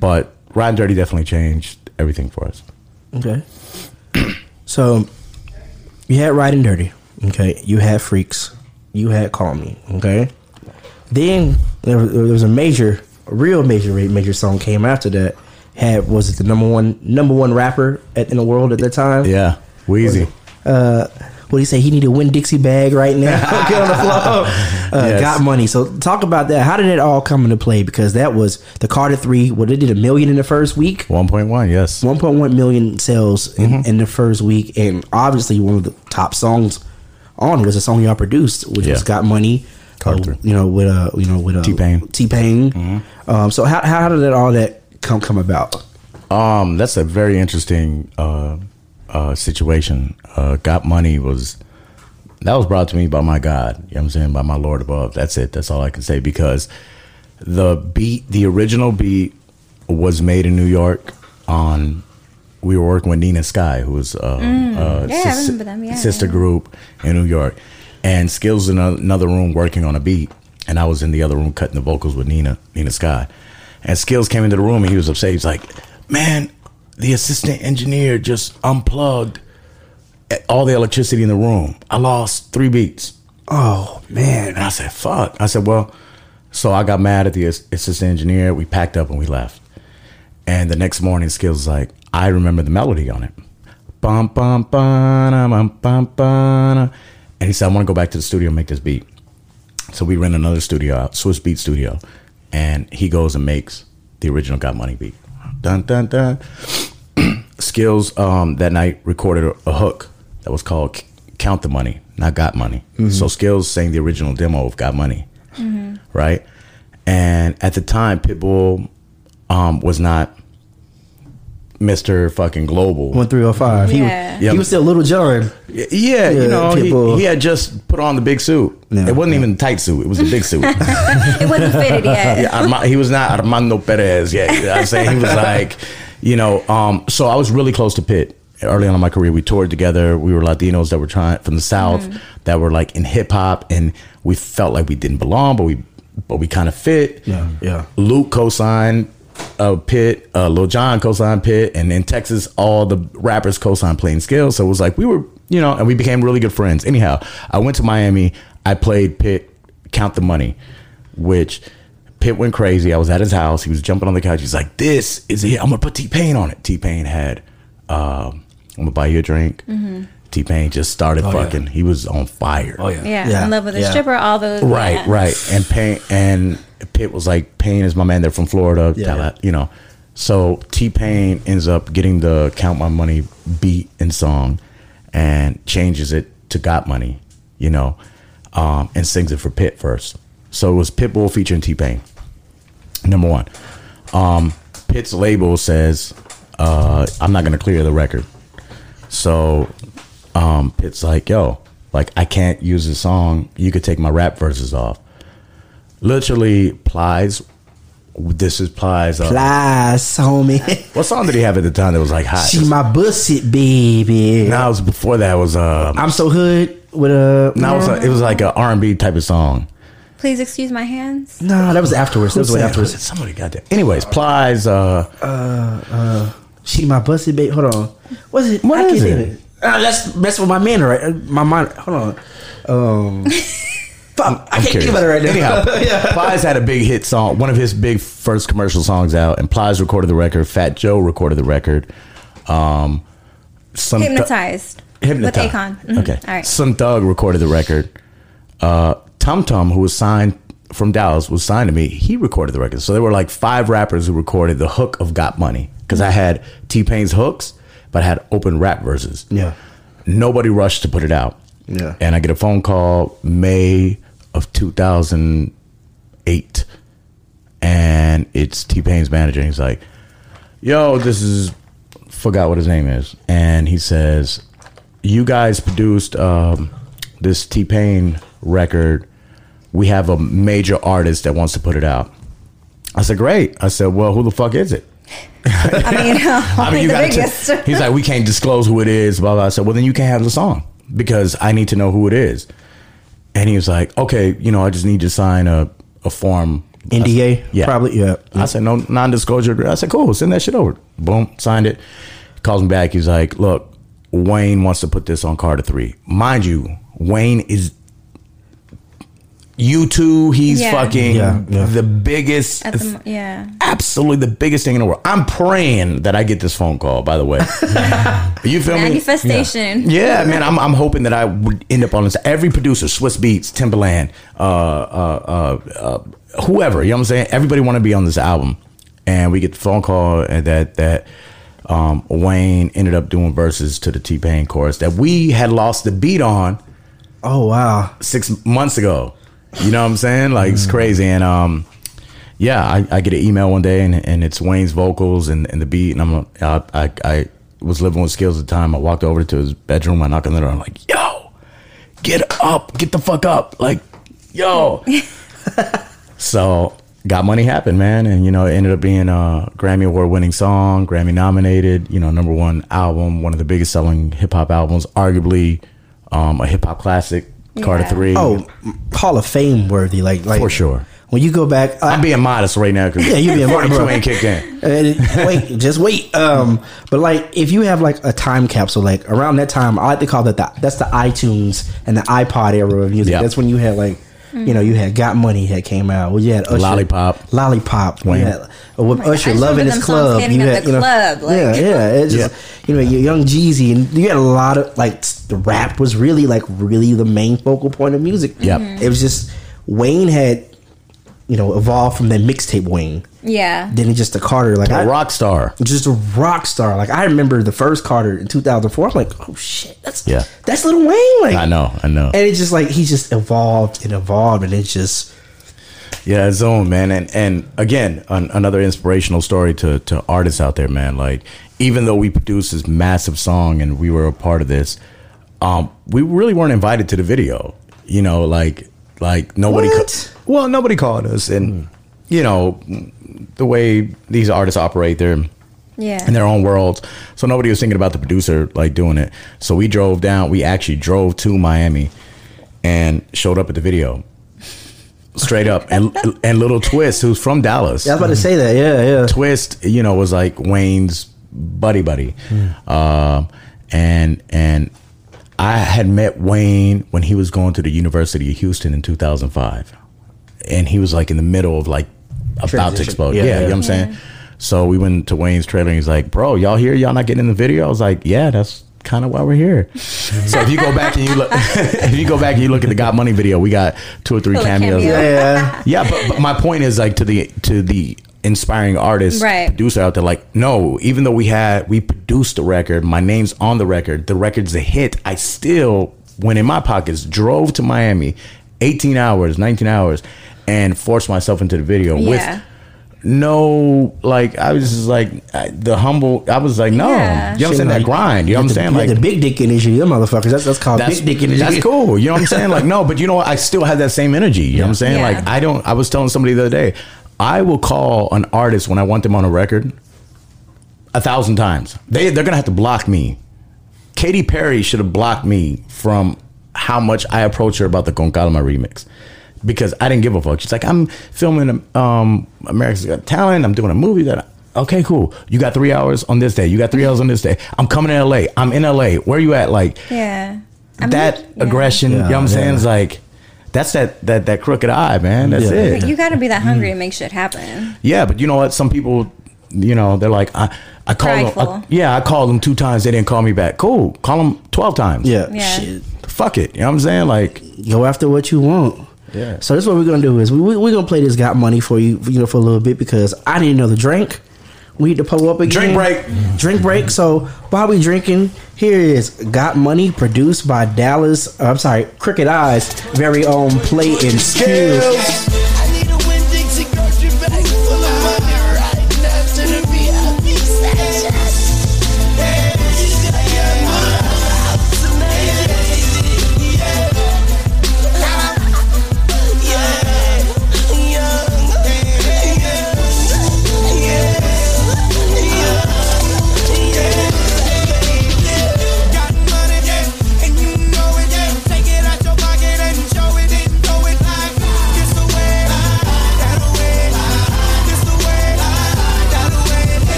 But Riding Dirty definitely changed everything for us. Okay. so you had Riding Dirty. Okay. You had Freaks. You had Call Me. Okay. Then there, was- there was a major, a real major, major song came after that. Had was it the number one number one rapper at, in the world at that time? Yeah, Weezy. Uh, what do you say? He need a Winn-Dixie bag right now. Get on the floor. Uh, Yes. Got money. So talk about that. How did it all come into play? Because that was the Carter Three. What they did a million in the first week. 1.1, yes. 1.1 million sales in, Mm-hmm. in the first week, and obviously one of the top songs on was a song y'all produced, which Yeah. was "Got Money." Carter. uh, you know, with uh, you know, with uh, T-Pain. Mm-hmm. T Pain. Um, so how how did it all that come come about? Um, that's a very interesting uh, uh, situation. Uh, Got Money was that was brought to me by my God. You know what I'm saying? By my Lord above. That's it. That's all I can say because the beat, the original beat, was made in New York. On we were working with Nina Sky, who was uh, uh, Mm. Yeah, I remember them. Yeah, sister yeah. group in New York, and Skills in another room working on a beat, and I was in the other room cutting the vocals with Nina Nina Sky, and Skills came into the room and he was upset. He's like, "Man, the assistant engineer just unplugged all the electricity in the room. I lost three beats." Oh man, And I said, fuck. I said, well, So I got mad at the assistant engineer. We packed up and we left. And the next morning, Skills was like, I remember the melody on it. Bum, bum, bum, bum, bum, bum. And he said, I want to go back to the studio and make this beat. So we rent another studio out, Swizz Beatz Studio. And he goes and makes the original Got Money beat. Dun, dun, dun. Skills um, that night recorded a, a hook that was called Count the Money, not Got Money. So Skills sang the original demo of Got Money, right? And at the time, Pitbull um, was not Mr. fucking Global. One three oh five. He, Yeah. he was still Lil Jon. Yeah, Yeah, you know, he, he had just put on the big suit. Yeah. it wasn't even a tight suit; it was a big suit. It wasn't fitted yet. yeah, he was not Armando Perez. Yeah, you know what I'm saying he was like, you know. Um, so I was really close to Pitt early on in my career. We toured together. We were Latinos that were trying from the South that were like in hip hop, and we felt like we didn't belong, but we but we kind of fit. Yeah, yeah. Luke co-signed uh, Pitt, uh, Lil Jon co-signed Pitt, and in Texas, all the rappers co-signed Play-N-Skillz. So it was like we were, you know, and we became really good friends. Anyhow, I went to Miami. I played Pitt, Count the Money, which Pitt went crazy. I was at his house. He was jumping on the couch. He's like, "This is it. I'm gonna put T Pain on it." T Pain had, um, "I'm gonna buy you a drink." T Pain just started yeah. fucking. He was on fire. Oh yeah. Yeah, Yeah, in love with a yeah. stripper, all those. Right, yeah. right. And Pain and Pitt was like, "Pain is my man. They're from Florida. Yeah. Tala- You know. So T Pain ends up getting the Count My Money beat and song and changes it to Got Money, you know, um, and sings it for Pitt first. So it was Pitbull featuring T Pain. Number one. Um, Pitt's label says, uh, I'm not going to clear the record. So um, Pitt's like, yo, like I can't use the song. You could take my rap verses off. Literally, Plies. This is Plies. Uh, Lies, homie. what song did he have at the time that was like hot? she my bussy baby. Now it was before that was uh. I'm so hood with a. Now it was, a, it was like an R and B type of song. Please excuse my hands. No, that was afterwards. That was way Who said- afterwards. Somebody got that. Anyways, Plies. Uh, uh, uh, She my bussy baby. Hold on. What's it? What I is can't it? think of Uh, that's messing with my man right. uh, My mind. Hold on. Um. fuck. I I'm can't think about it right now. Anyhow, yeah. Plies had a big hit song, one of his big first commercial songs out, and Plies recorded the record. Fat Joe recorded the record. Um, some Hypnotized. Hypnotized. With Akon. Mhm. Okay. All right. Some Thug recorded the record. Uh, Tum Tum, who was signed from Dallas, was signed to me. He recorded the record. So there were like five rappers who recorded the hook of Got Money because I had T Pain's hooks, but I had open rap verses. Yeah. Nobody rushed to put it out. Yeah. And I get a phone call May of 2008, and it's T Pain's manager. He's like, "Yo, this is forgot what his name is," and he says, "You guys produced um, this T Pain record. We have a major artist that wants to put it out." I said, "Great." I said, "Well, who the fuck is it?" I mean, I mean, you the got biggest. to. He's like, we can't disclose who it is. Blah blah. I said, well, then you can't have the song because I need to know who it is. And he was like, okay, you know, I just need to sign a a form. NDA. Yeah. Probably. Yeah. I said, no non-disclosure. agreement." I said, cool, send that shit over. Boom, signed it. Calls me back. He's like, look, Wayne wants to put this on Carter Three. Mind you, Wayne is. You two, he's Yeah. fucking Yeah, yeah. the biggest At the, yeah. absolutely the biggest thing in the world. I'm praying that I get this phone call. By the way, you feel me? Manifestation. Yeah, man. I'm, I'm hoping that I would end up on this. Every producer, Swizz Beatz, Timbaland, uh, uh, uh, uh, whoever. You know what I'm saying? Everybody want to be on this album, and we get the phone call that that um, Wayne ended up doing verses to the T Pain chorus that we had lost the beat on Oh wow. six months ago. You know what I'm saying? Like it's crazy. And um, yeah, I, I get an email one day and, and it's Wayne's vocals and, and the beat. And I'm I, I I was living with skills at the time. I walked over to his bedroom. I knocked on the door. I'm like, yo, get up, get the fuck up, like, yo. so got money happened, man, and you know it ended up being a Grammy award winning song, Grammy nominated. You know, number one album, one of the biggest selling hip hop albums, arguably um, a hip hop classic. Carter Yeah. Three. Oh, Hall of Fame worthy. Like like For sure. When you go back, I'm being modest right now because Yeah, you being modest, 42 bro. ain't kicked in. Uh, wait, just wait. Um, but like, if you have like a time capsule, like around that time, I like to call that the that's the iTunes and the iPod era of music. Yeah. That's when you had like You know, you had Got Money that came out. Well, you had Usher, Lollipop. Lollipop. You Wayne. had, uh, with Usher, loving just Love in remember His Club. You had, you know, club, like- yeah, yeah. It's just, you know, your Young Jeezy, and you had a lot of like the rap was really like really the main focal point of music. Yeah, Mm-hmm. Mhm. it was just Wayne had, you know, evolved from that mixtape wing. Yeah. Then it's just a Carter, like I- A rock star. just a rock star. Like I remember the first Carter in 2004. I'm like, oh shit, that's Yeah. that's Lil Wayne. Like I know, I know. and it's just like he just evolved and evolved, and it's just Yeah, his own man, and and again, an, another inspirational story to to artists out there, man. Like even though we produced this massive song and we were a part of this, um, we really weren't invited to the video. You know, like like nobody. What? ca- well, nobody called us, and you know the way these artists operate, they're Yeah. in their own worlds. So nobody was thinking about the producer like doing it. So we drove down. We actually drove to Miami and showed up at the video. Straight up, and and little Twist, who's from Dallas, Yeah, I was about to say that. Yeah, yeah. Twist, you know, was like Wayne's buddy buddy, um, and and I had met Wayne when he was going to the University of Houston in 2005, and he was like in the middle of like about to explode. Yeah, Yeah, yeah. you know what I'm saying. So we went to Wayne's trailer, and he's like, "Bro, y'all here? Y'all not getting in the video?" I was like, "Yeah, that's." Kind of why we're here. so if you go back and you look, if you go back and you look at the Got Money video, we got two or three Full cameos. cameo. Yeah, Yeah, but, but my point is like to the to the inspiring artist Right. producer out there, like, no, even though we had we produced the record, my name's on the record, the record's a hit, I still went in my pockets, drove to Miami, 18 hours, 19 hours, and forced myself into the video Yeah. with no like I was just like I, the humble I was like, no. Yeah. You know what I'm saying? That grind. You know what I'm saying? Like the big dick energy, them motherfuckers. That's that's called that's, big dick energy. that's cool. You know what I'm saying? Like, no, but you know what? I still had that same energy. You know what I'm saying? Yeah. Like, I don't, I was telling somebody the other day, I will call an artist when I want them on a record a thousand times. They, they're going to have to block me. Katy Perry should have blocked me from how much I approach her about the Con Calma remix. Because I didn't give a fuck. She's like, I'm filming um, America's Got Talent. I'm doing a movie that. I, okay, cool. You got three hours on this day. You got three hours on this day. I'm coming to LA. I'm in LA. Where you at? Like, Yeah. I mean, that yeah. aggression, you know what I'm Yeah, saying? yeah. Is like that's that that that crooked eye, man. That's Yeah. it. You got to be that mm. hungry to make shit happen. Yeah, but you know what? Some people, you know, they're like, I I called them. I, yeah, I called them two times. They didn't call me back. Cool. Call them twelve times. Yeah, Yeah. shit. Fuck it. You know what I'm saying? Like, Go after what you want. Yeah. So this is what we're gonna do is we we we're gonna play this got money for you you know for a little bit because I need another drink. We need to pull up again. Drink break. Drink break. So while we drinking, here is Got Money produced by Dallas. I'm sorry, Crooked Eyes very own Play-N-Skillz.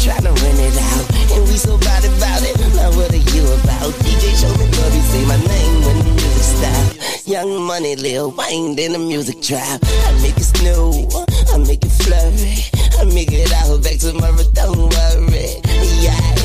To rent it out, and we so bad about it. Now what are you about? DJ show me you say my name when the music stop. Young money, Lil Wayne, in the music trap. I make it snow, I make it flurry, I make it out back tomorrow. Don't worry, yeah.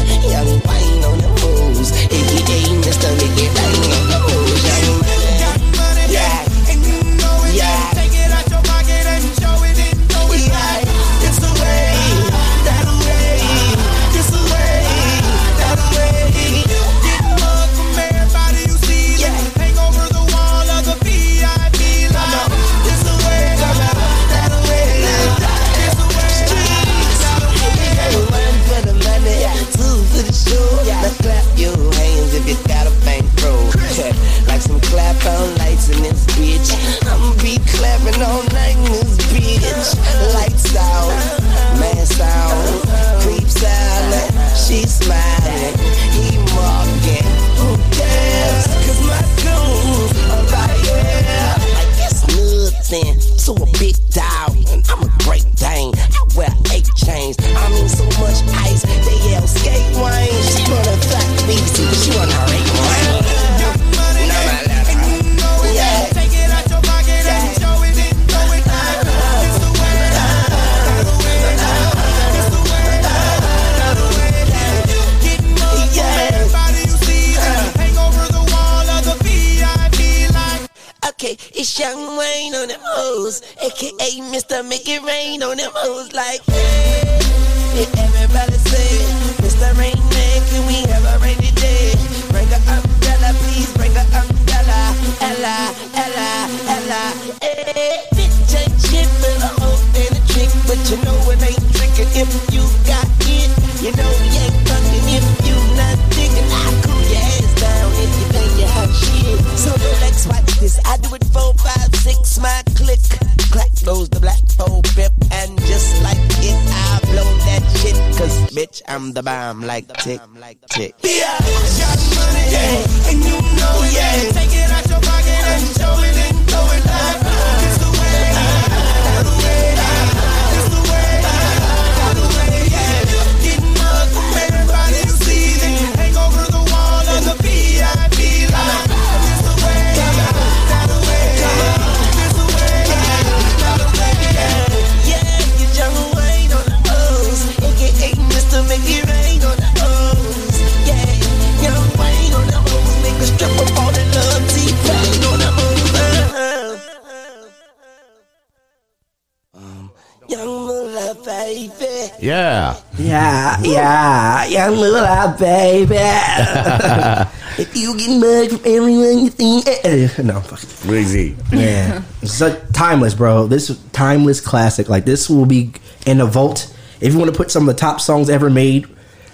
Timeless, bro. This timeless classic. Like this will be in a vault. If you want to put some of the top songs ever made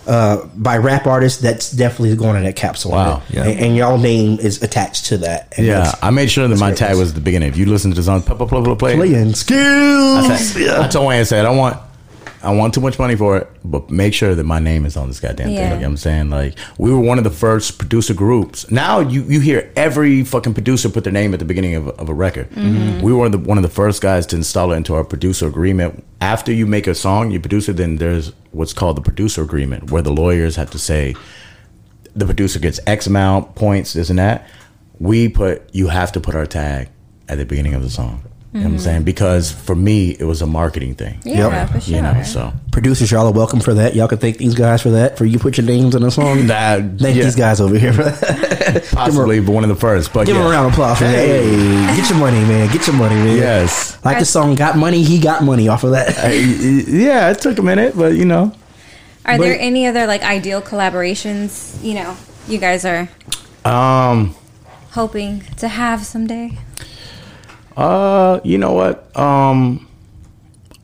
uh, by rap artists, that's definitely going in that capsule. Wow. yeah. and, and y'all name is attached to that. And Yeah, I made sure that my tag was at the beginning. If you listen to the song, play, play, play, play. Play-N-Skillz. I, said, I told Wayne, I said, I want, I want too much money for it, but make sure that my name is on this goddamn thing. Yeah. You know what I'm saying? Like, we were one of the first producer groups. Now you, you hear every fucking producer put their name at the beginning of, of a record. Mm-hmm. We were the, one of the first guys to install it into our producer agreement. After you make a song, you produce it, then there's what's called the producer agreement, where the lawyers have to say, the producer gets X amount points, this and that. We put you have to put our tag at the beginning of the song. You know what I'm saying? Because for me, it was a marketing thing. Yeah, for sure. You know, so Producers, y'all are welcome for that. Y'all can thank these guys for that. For you put your names in the song. that Thank yeah, these guys over here for that. possibly but one of the first. But Give yeah. him a round of applause for that. Hey, get your money, man. Get your money, man. Yes. Like the song "Got Money," he got money off of that. Yeah, it took a minute, but you know, Are there any other like ideal collaborations? You know, you guys are um, hoping to have someday. Uh, you know what? Um,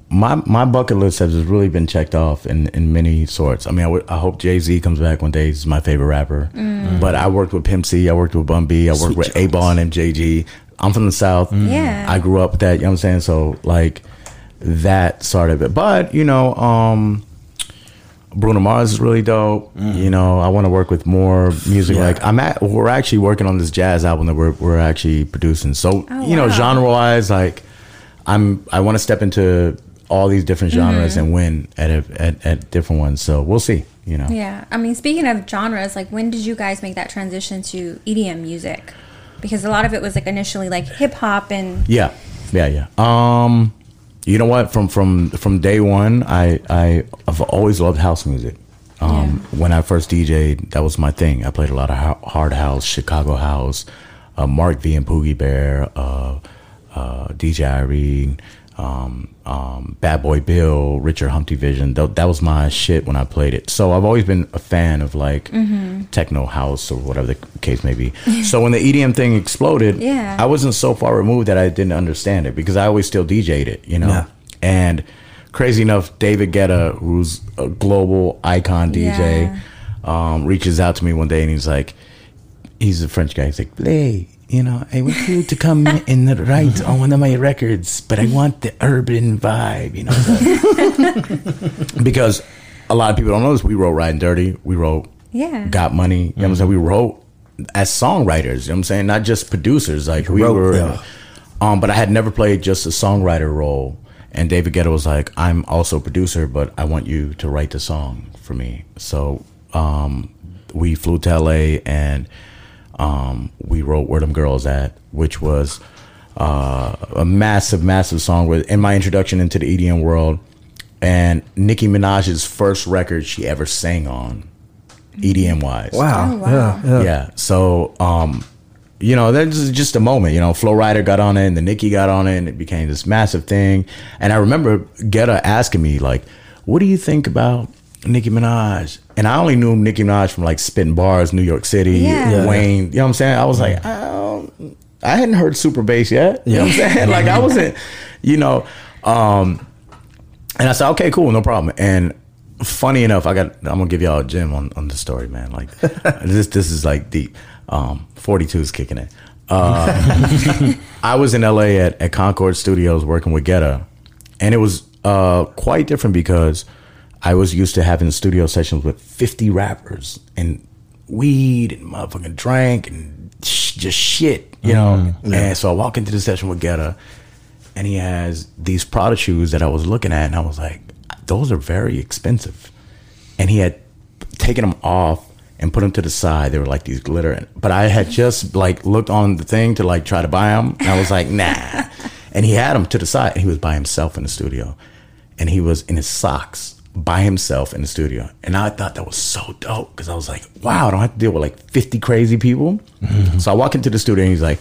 my my bucket list has really been checked off in, in many sorts. I mean, I, I hope Jay Z comes back one day. He's my favorite rapper. But I worked with Pimp C. I worked with Bun B. I worked Sweet with 8Ball and MJG. I'm from the South. Yeah. I grew up with that. You know what I'm saying? So like that sort of it. But you know, um, Bruno Mars is really dope. You know, I want to work with more music. Yeah. Like I'm at, we're actually working on this jazz album that we're we're actually producing. So Oh, you know, wow. genre wise, like I'm I want to step into all these different genres Mm-hmm. and win at, a, at at different ones. So we'll see. You know. Yeah, I mean, speaking of genres, like when did you guys make that transition to EDM music? Because a lot of it was like initially like hip hop and Yeah, yeah, yeah. Um, you know what? From from from day one, I I have always loved house music. Um, when I first DJ'd, that was my thing. I played a lot of ho- hard house, Chicago house, uh, Mark V and Poogie Bear, uh, uh, DJ Irene, um, um, Bad Boy Bill, Richard Humpty Vission. That, that was my shit when I played it. So I've always been a fan of like techno house or whatever the case may be. so when the EDM thing exploded, Yeah. I wasn't so far removed that I didn't understand it because I always still DJ'd it, you know. Yeah. And crazy enough, David Guetta, who's a global icon DJ, um, reaches out to me one day and he's like, he's a French guy. He's like, play, you know, I want you to come and write on one of my records, but I want the urban vibe, you know. so- because a lot of people don't know this. We wrote Riding Dirty. We wrote Yeah. Got Money. You know what I'm saying? We wrote as songwriters, you know what I'm saying? Not just producers. Like we wrote, were yeah. um, but I had never played just a songwriter role. And David Guetta was like, I'm also a producer, but I want you to write the song for me. So um, we flew to LA and um, we wrote Where Them Girls At, which was uh, a massive, massive song with in my introduction into the EDM world. And Nicki Minaj's first record she ever sang on, EDM wise. Wow. Oh, wow. Yeah. Yeah. Yeah. So um you know, there's just a moment. You know, Flo Rida got on it, and then Nicki got on it, and it became this massive thing. And I remember Guetta asking me like, "What do you think about Nicki Minaj?" And I only knew Nicki Minaj from like spitting bars, New York City, Yeah. Yeah. Wayne. You know what I'm saying? I was like, I, I hadn't heard Super Bass yet. You know what I'm saying? Like I wasn't, you know. Um, and I said, okay, cool, no problem. And funny enough, I got I'm gonna give y'all a gem on, on the story, man. Like this this is like deep. Um 42 is kicking it. Uh, I was in LA at, at Concord Studios working with Guetta, and it was uh, quite different because I was used to having studio sessions with 50 rappers and weed and motherfucking drank and sh- just shit, you know. Mm-hmm. And so I walk into the session with Guetta, and he has these Prada shoes that I was looking at, and I was like, those are very expensive. And he had taken them off and put them to the side. They were like these glitter, but I had just like looked on the thing to like try to buy them, and I was like, nah. And he had them to the side, and he was by himself in the studio, and he was in his socks by himself in the studio, and I thought that was so dope because I was like, wow, I don't have to deal with like fifty crazy people. Mm-hmm. So I walk into the studio, and he's like,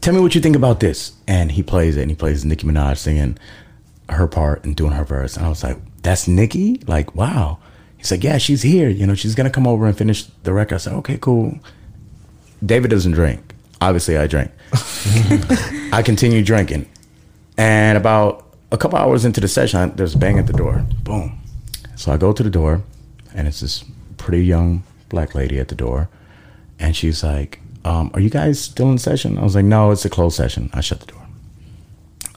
tell me what you think about this. And he plays it, and he plays Nicki Minaj singing her part and doing her verse. And I was like, that's Nicki? Like, wow. He's like, yeah, she's here. You know, she's going to come over and finish the record. I said, okay, cool. David doesn't drink. Obviously, I drink. I continue drinking. And about a couple hours into the session, I- there's a bang at the door. Boom. So I go to the door, and it's this pretty young black lady at the door. And she's like, um, Are you guys still in session? I was like, No, it's a closed session. I shut the door.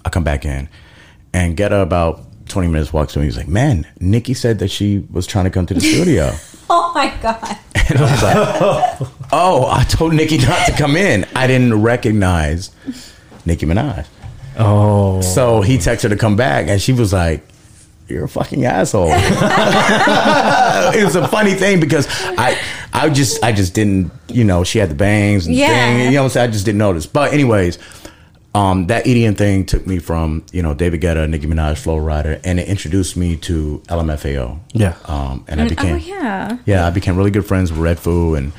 I come back in, and Guetta about 20 minutes walks to me. He's like, Man, Nicki said that she was trying to come to the studio. Oh my god. And I was like, oh, I told Nicki not to come in. I didn't recognize Nicki Minaj. Oh, So he texted her to come back, and she was like, "You're a fucking asshole." it was a funny thing because I, I just, I just didn't, you know, she had the bangs and Yeah. thing, you know, what I'm saying I just didn't notice. But anyways, um, that EDM thing took me from you know David Guetta, Nicki Minaj, Flo Rida, and it introduced me to LMFAO. Yeah. um, and I became oh yeah. yeah, I became really good friends with Redfoo, and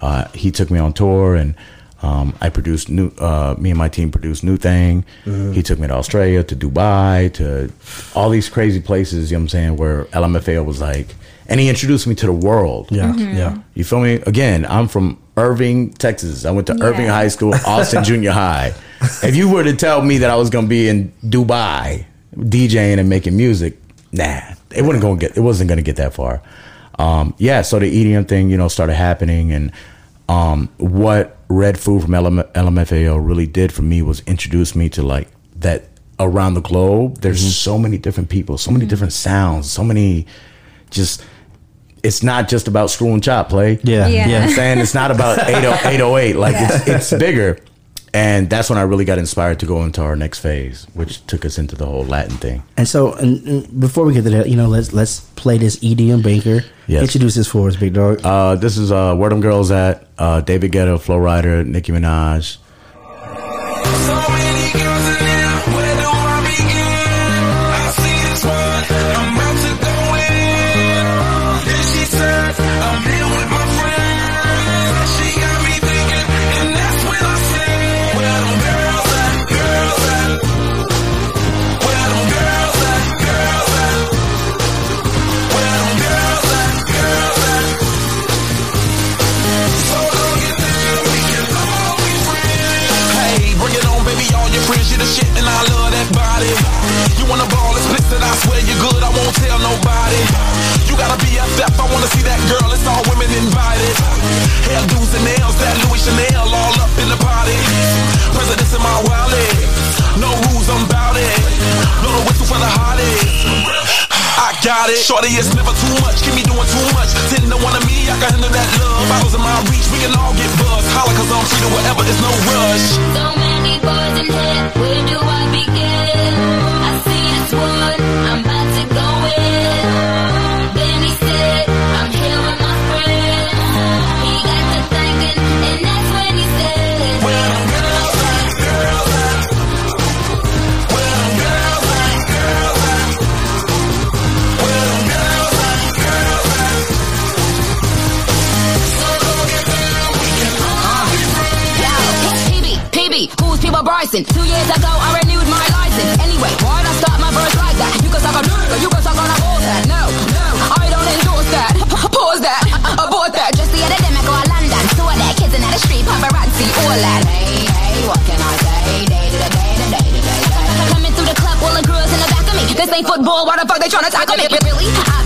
uh, he took me on tour, and um, I produced new. Uh, me and my team produced New Thing. He took me to Australia, to Dubai, to all these crazy places. You know what I'm saying? Where LMFAO was like, and he introduced me to the world. Yeah, Mm-hmm. yeah. You feel me? Again, I'm from Irving, Texas. I went to Yeah. Irving High School, Austin Junior High. If you were to tell me that I was going to be in Dubai DJing and making music, nah, it wasn't going to get. It wasn't going to get that far. Um, yeah, so the EDM thing, you know, started happening, and um, what Redfoo from LMFAO really did for me was introduce me to like that around the globe. There's so many different people, so many different sounds, so many just. It's not just about screw and chop play. Yeah, Yeah. yeah. I'm saying it's not about 80 808. Like it's, it's bigger. And that's when I really got inspired to go into our next phase, which took us into the whole Latin thing. And so, and, and before we get to that, you know, let's let's play this EDM banker. Yes. Introduce this for us, big dog. Uh, this is uh, Where Them Girls At, uh, David Guetta, Flo Rida, Nicki Minaj. FF, I wanna see that girl, it's all women invited. Hairdos and nails, that Louis Chanel, all up in the party. Presidents in my wallet, no rules, I'm bout it. Blow the whistle for the hottest. I got it. Shorty, it's never too much. Keep me doing too much. Ten to one of me, I can handle that love. Bottles in my reach, we can all get buzzed. Holla, cause I'm free whatever, it's no rush. So many boys in here, where do I begin? I see this one, I'm about to go in. Who's? Two years ago, I renewed my license. Anyway, why'd I start my verse like that? You can suck a nigga, you can suck on a bullshit. No, no, I don't endorse that. Pause that, abort that. Just the other day, I go to London. Saw that kids in the street, paparazzi, all that. Hey, hey, what can I say? Day to the day to day to day. day. Coming through the club, all the girls in the back of me. This ain't football, why the fuck they tryna tackle me? Really? I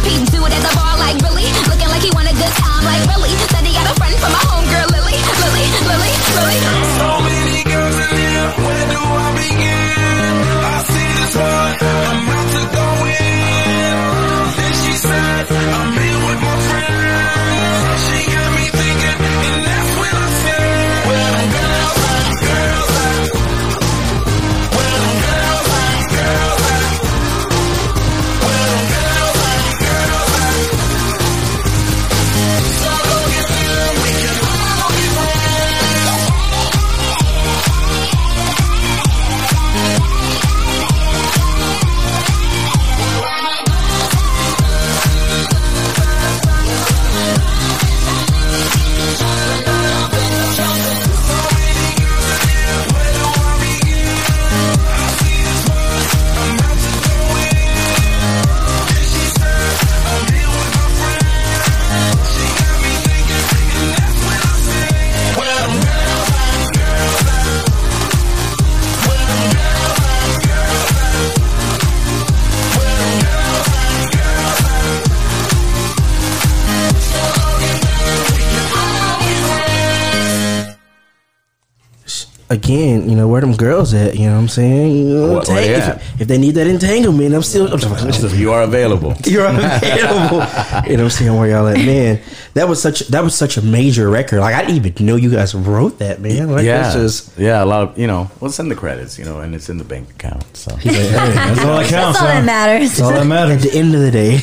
Again, you know where them girls at? You know what I'm saying? You know, Where- where they if, if they need that entanglement, I'm still. I'm So you are available. You're available. you know what I'm saying? Where y'all at, man? That was such that was such a major record. Like I didn't even know you guys wrote that, man. Like yeah, just yeah. A lot of you know. Well, it's in the credits, you know, and it's in the bank account. So That's all that counts. That's all huh? that matters. That's all that at matters. the end of the day.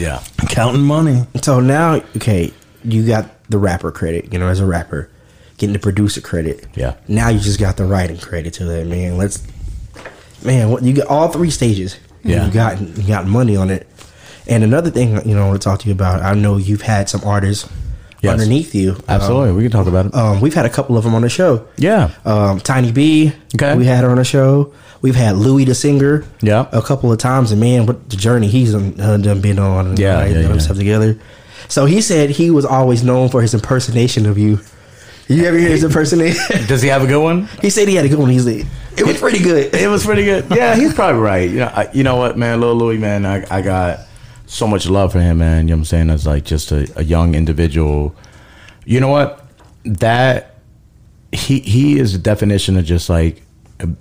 yeah, Counting money. so now, okay, you got the rapper credit. You know, as a rapper, getting the producer credit. Yeah. Now you just got the writing credit to that, man. Let's, man. What you got? All three stages. Yeah. You got you got money on it. And another thing, you know, I want to talk to you about. I know you've had some artists Yes. underneath you. absolutely. we can talk about it. Um, we've had a couple of them on the show. yeah, Um, Tiny B, Okay. we had her on the show. We've had Louis the singer, Yeah. a couple of times. And man, what the journey he's done, uh, done been on, Yeah, that, yeah, yeah. stuff together. So he said he was always known for his impersonation of you. You ever hear his impersonation? Does he have a good one? he said he had a good one. He's like, it was pretty good. It was pretty good. Yeah, he's probably right. You know, I, you know what, man, Lil Louis, man, I, I got so much love for him, man. You know what I'm saying? As like just a, a young individual. You know what? That he he is the definition of just like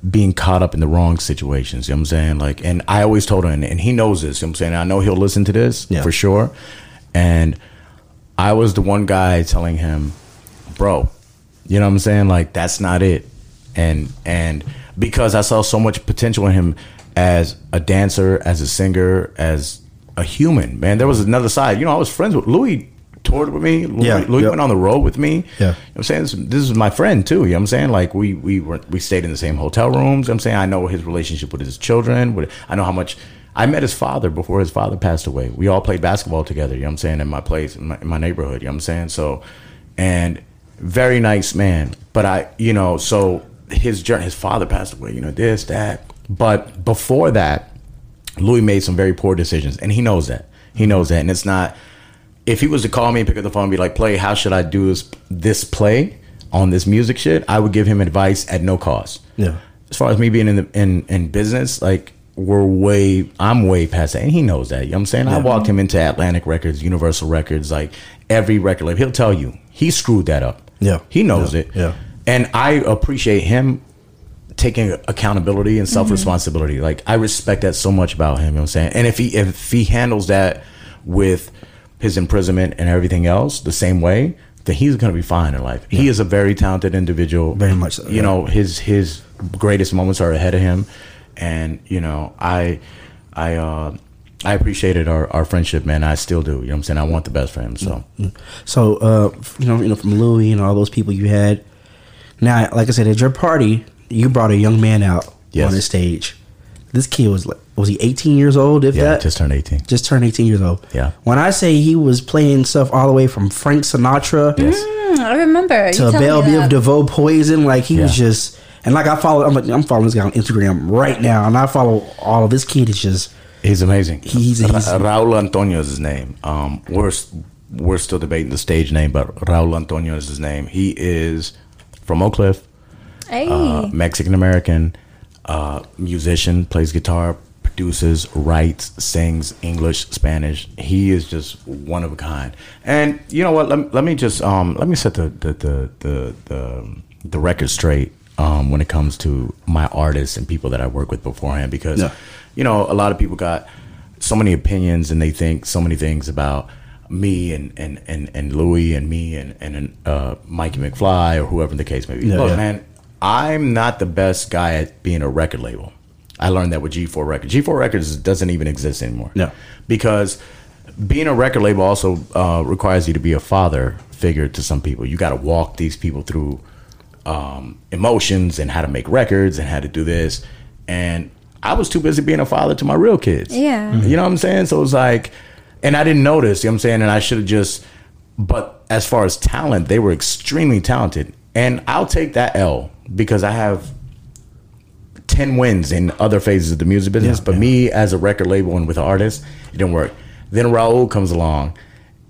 being caught up in the wrong situations. You know what I'm saying? Like, and I always told him, and he knows this. You know what I'm saying? I know he'll listen to this Yeah. for sure. And I was the one guy telling him, bro, you know what I'm saying? Like that's not it. And and because I saw so much potential in him as a dancer, as a singer, as a human, man. There was another side. You know, I was friends with Louis toured with me. Louis, Yeah, Louis yep. went on the road with me. Yeah. You know I'm saying? This, this is my friend too. You know what I'm saying? Like we we were we stayed in the same hotel rooms. You know I'm saying I know his relationship with his children. With, I know how much I met his father before his father passed away. We all played basketball together, you know what I'm saying, in my place, in my, in my neighborhood, you know what I'm saying? So and very nice man. But I you know, so his journey his father passed away, you know, this, that. But before that, Louis made some very poor decisions, and he knows that. He knows that, and it's not. If he was to call me and pick up the phone and be like, "Play, how should I do this this play on this music shit?" I would give him advice at no cost. Yeah. As far as me being in the in in business, like we're way, I'm way past that, and he knows that. You know what I'm saying? I walked him into Atlantic Records, Universal Records, like every record label. He'll tell you he screwed that up. Yeah. he knows Yeah. it. Yeah. and I appreciate him taking accountability and self responsibility. Like I respect that so much about him. You know what I'm saying? And if he if he handles that with his imprisonment and everything else the same way, then he's gonna be fine in life. He is a very talented individual. Very much so, You yeah. know, his his greatest moments are ahead of him. And, you know, I I uh I appreciated our, our friendship, man. I still do. You know what I'm saying? I want the best for him. So So, uh, you know, you know, from Louis and all those people you had. Now, like I said, at your party, you brought a young man out Yes. on the stage. This kid was like, was he 18 years old? If yeah, that, just turned eighteen. just turned 18 years old. Yeah. When I say he was playing stuff all the way from Frank Sinatra, Yes. Mm, I remember. To telling me Belle Biv that. DeVoe Poison. Like he was just, and like I follow, I'm, like, I'm following this guy on Instagram right now, and I follow all of this kid. is just He's amazing. He's- he's- Ra- Raul Antonio is his name. Um, we're we're still debating the stage name, but Raul Antonio is his name. He is from Oak Cliff, Hey. uh, Mexican American, uh, musician, plays guitar, produces, writes, sings English, Spanish. He is just one of a kind. And you know what? Let, let me just um, let me set the the the the, the, the record straight um, when it comes to my artists and people that I work with beforehand because Yeah. You know a lot of people got so many opinions and they think so many things about me and and and, and Louis and me and and uh, Mikey McFly or whoever the case may be. Yeah, Look, yeah. man, I'm not the best guy at being a record label. I learned that with G4 Records. G4 Records doesn't even exist anymore. No. Because being a record label also uh, requires you to be a father figure to some people. You got to walk these people through um, emotions and how to make records and how to do this. And I was too busy being a father to my real kids. Yeah. You know what I'm saying? So it was like, and I didn't notice, you know what I'm saying? And I should have just, but as far as talent, they were extremely talented. And I'll take that L because I have 10 wins in other phases of the music business. Yeah, but yeah. me as a record label and with artists, it didn't work. Then Raul comes along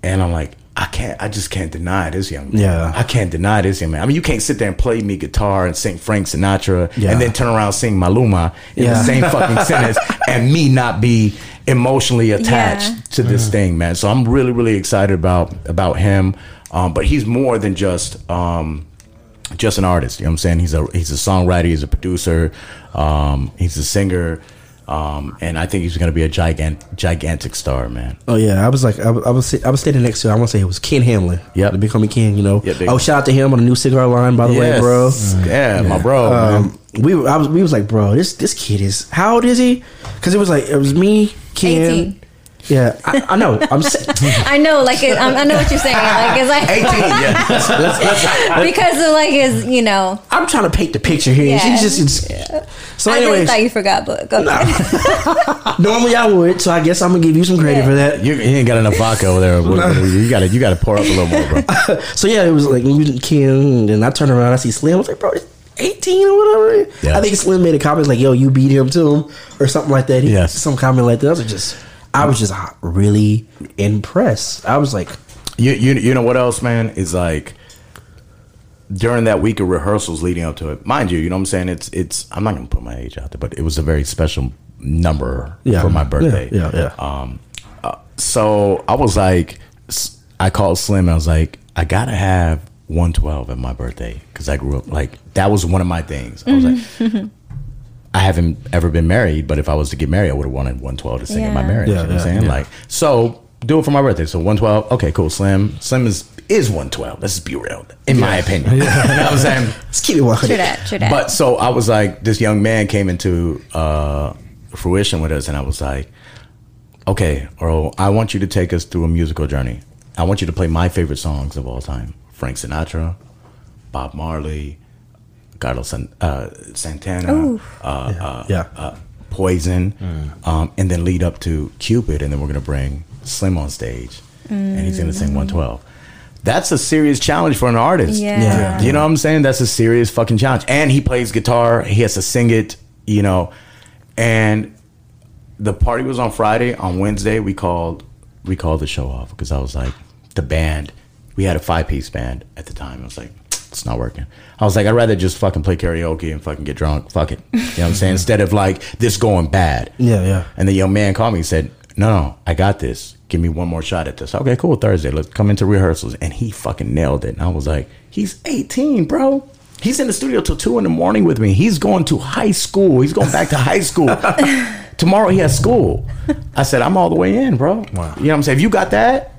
and I'm like, I can't, I just can't deny this young man. Yeah. I can't deny this young man. I mean, you can't sit there and play me guitar and sing Frank Sinatra Yeah. and then turn around and sing Maluma in Yeah. the same fucking sentence and me not be emotionally attached Yeah. to this thing, man. So I'm really, really excited about about him. Um, but he's more than just um, just an artist. You know what I'm saying? He's a he's a songwriter. He's a producer. Um, he's a singer. Um, and I think he's going to be a gigant gigantic star, man. Oh yeah, I was like, I was, I was, sit- I was standing next to. I want to say it was Ken Hamlin. Yeah, the Big Homie Ken. You know. Yeah, oh, shout out to him on the new cigar line, by the way, Yes. bro. Yeah, my bro. man. Um, we were, I was, we was like, bro, this this kid is how old is he? Because it was like it was me, Ken. 18. Yeah, I, I know. I'm sa- I know, like it, I I know what you're saying. Like it's like 18, yeah. Let's, let's, let's, because of like his, you know. I'm trying to paint the picture here. Yeah. She's just. it's- So, I really anyways, thought you forgot, but go ahead. normally I would, so I guess I'm gonna give you some credit Yeah. for that. you, you ain't got enough vodka over there. What- what- you got to you got to pour up a little more, bro. So yeah, it was like we was Ken, and then I turn around, I see Slim. I was like, bro, 18 or whatever. Yeah. I think Slim made a comment like, "Yo, you beat him to him" or something like that. He- Yes. some comment like that. I was just, I was just really impressed. I was like, You, you you know what else, man? Is like during that week of rehearsals leading up to it. Mind you, you know what I'm saying? It's it's I'm not gonna put my age out there, but it was a very special number Yeah. for my birthday. Yeah, yeah, yeah. Um, uh, so I was like, I called Slim. And I was like, I gotta have 112 at my birthday because I grew up like that was one of my things. I was like. I haven't ever been married, but if I was to get married, I would have wanted 112 to sing at my marriage. Yeah, you know what I'm saying? yeah. Like, so do it for my birthday. So 112, okay, cool. Slim, Slim is is 112. Let's just be real, in my opinion. you know what I'm saying? let's keep it 100. True that, true that. But so I was like, this young man came into uh, fruition with us, and I was like, okay, Earl, I want you to take us through a musical journey. I want you to play my favorite songs of all time: Frank Sinatra, Bob Marley, Carlos San, uh, Santana, Ooh. uh, uh, Yeah. uh, Poison, um, and then lead up to Cupid, and then we're gonna bring Slim on stage, and he's gonna sing 112. That's a serious challenge for an artist. Yeah. Yeah. You know what I'm saying? That's a serious fucking challenge. And he plays guitar. He has to sing it, you know. And the party was on Friday. On Wednesday, we called we called the show off because I was like, the band. We had a five piece band at the time. I was like, it's not working. I was like, I'd rather just fucking play karaoke and fucking get drunk. Fuck it. You know what I'm saying? Instead of like this going bad. Yeah, yeah. And the young man called me and said, No, no, I got this. Give me one more shot at this. Okay, cool. Thursday, let's come into rehearsals. And he fucking nailed it. And I was like, He's 18, bro. He's in the studio till two in the morning with me. He's going to high school. He's going back to high school. Tomorrow he has school. I said, I'm all the way in, bro. Wow. You know what I'm saying? If you got that,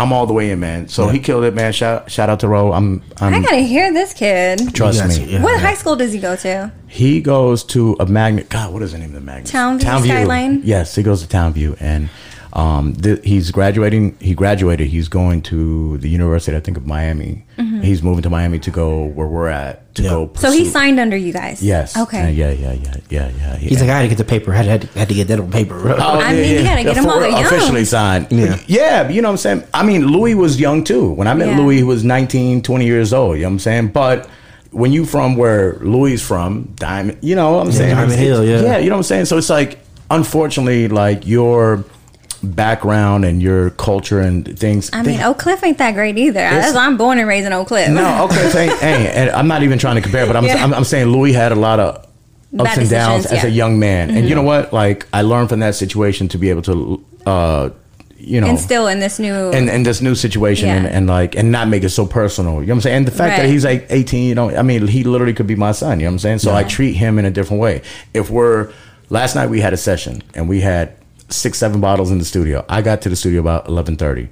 I'm all the way in, man. So he killed it, man. Shout shout out to Ro. I'm I'm I gotta hear this kid. trust me. yeah. What high school does he go to? He goes to a magnet. God, what is the name of the magnet? Townview Skyline? Yes, he goes to Townview, and um, th- he's graduating. He graduated. He's going to the University, I think, of Miami He's moving to Miami to go where we're at to Yeah. go. So he signed under you guys. Yes. Okay. Uh, yeah. Yeah. Yeah. Yeah. Yeah. He's like, I had to get the paper. I had, had, to, had to get that on paper. Bro. Oh, I mean, you gotta get him For while they're young. Officially signed. Yeah. Yeah. You know what I'm saying? I mean, Louis was young too. When I met Yeah. Louis, he was 19, 20 years old. You know what I'm saying? But when you from where Louis is from, Diamond, you know what I'm saying? Diamond Hill, yeah. Yeah. You know what I'm saying? So it's like, unfortunately, like your background and your culture and things. I they- mean, Oak Cliff ain't that great either. That's, I'm born and raised in Oak Cliff. No, okay, saying, hey, and I'm not even trying to compare, but I'm, Yeah. I'm, I'm saying Louis had a lot of ups and downs decisions, as a young man, and you know what? Like I learned from that situation to be able to, uh, you know, and still in this new. in, in this new situation and, Yeah. and like and not make it so personal. You know what I'm saying? And the fact that he's like 18, you know, I mean, he literally could be my son. You know what I'm saying? So I treat him in a different way. If we're last night we had a session and we had six, seven bottles in the studio. I got to the studio about 11:30.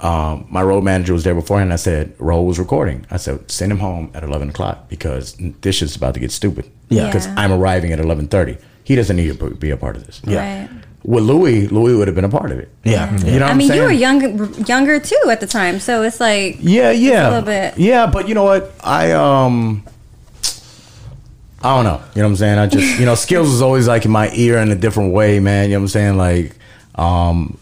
Um, my road manager was there beforehand. I said, Roll was recording. I said, send him home at 11 o'clock because this shit's about to get stupid. Yeah. Because Yeah. I'm arriving at 11:30. He doesn't need to be a part of this. Right. With Louis, Louis would have been a part of it. Yeah. You know what I I'm mean, saying? you were younger, younger too at the time, so it's like Yeah, yeah, a little bit. Yeah, but you know what? I um, I don't know. You know what I'm saying? I just you know, Skillz is always like in my ear in a different way, man. You know what I'm saying? Like, um,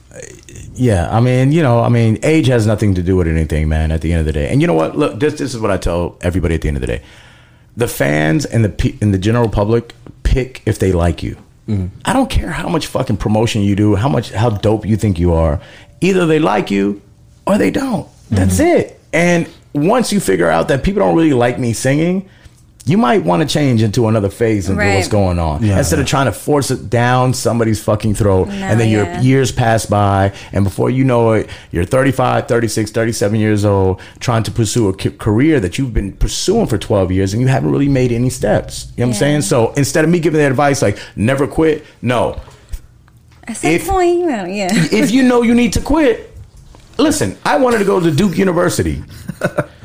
yeah. I mean, you know, I mean, age has nothing to do with anything, man. At the end of the day, and you know what? Look, this this is what I tell everybody at the end of the day: the fans and the and the general public pick if they like you. I don't care how much fucking promotion you do, how much how dope you think you are. Either they like you or they don't. That's it. And once you figure out that people don't really like me singing, you might want to change into another phase and Right. what's going on Yeah. instead of trying to force it down somebody's fucking throat and then your years pass by and before you know it you're 35 36 37 years old trying to pursue a career that you've been pursuing for 12 years and you haven't really made any steps you know what i'm saying so instead of me giving that advice like never quit no At some If- point, you know, yeah. if you know you need to quit, listen, I wanted to go to Duke University.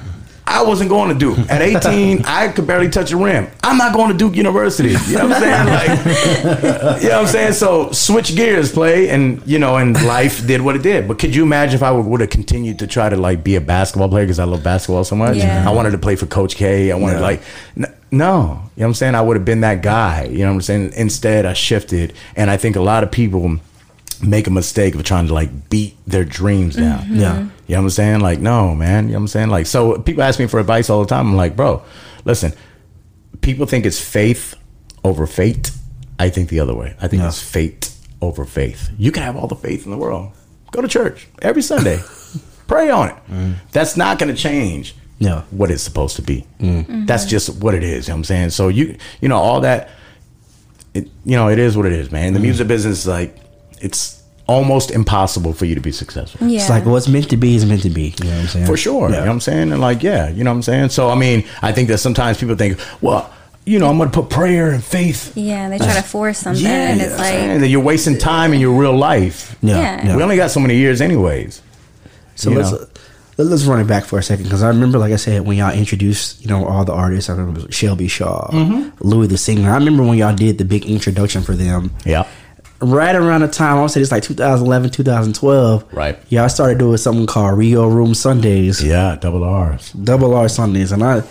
I wasn't going to Duke. At 18, I could barely touch a rim. I'm not going to Duke University. You know what I'm saying? Like, you know what I'm saying? So switch gears, play, and you know, and life did what it did. But could you imagine if I would have continued to try to like be a basketball player because I love basketball so much? Yeah. I wanted to play for Coach K. I wanted Yeah. like, n- no, you know what I'm saying? I would have been that guy. You know what I'm saying? Instead, I shifted, and I think a lot of people make a mistake of trying to like beat their dreams down. Mm-hmm. Yeah. You know what I'm saying? Like, no, man. You know what I'm saying? Like, so people ask me for advice all the time. I'm like, bro, listen, people think it's faith over fate. I think the other way. I think Yeah. it's fate over faith. You can have all the faith in the world. Go to church every Sunday. Pray on it. Mm. That's not going to change Yeah. what it's supposed to be. Mm. That's mm-hmm. just what it is. You know what I'm saying? So you you know all that it you know it is what it is, man. The mm. music business like it's almost impossible for you to be successful. yeah. It's like what's meant to be is meant to be. You know what I'm saying? For sure. You know what I'm saying? And like, yeah, you know what I'm saying? So I mean, I think that sometimes people think, well, you know, I'm gonna put prayer and faith. yeah, they try to force something, Yeah, and it's like, and then you're wasting time in your real life. Yeah. Yeah. yeah. We only got so many years anyways. So you let's know. let- let's run it back for a second because I remember, like I said, when y'all introduced, you know, all the artists. I remember Shelby Shaw, Mm-hmm. Louis the singer. I remember when y'all did the big introduction for them. Yeah. Right around the time I would say it's like 2011, 2012. Right. Yeah, I started doing something called Rio Room Sundays, Yeah, double R's. double R Sundays, and I.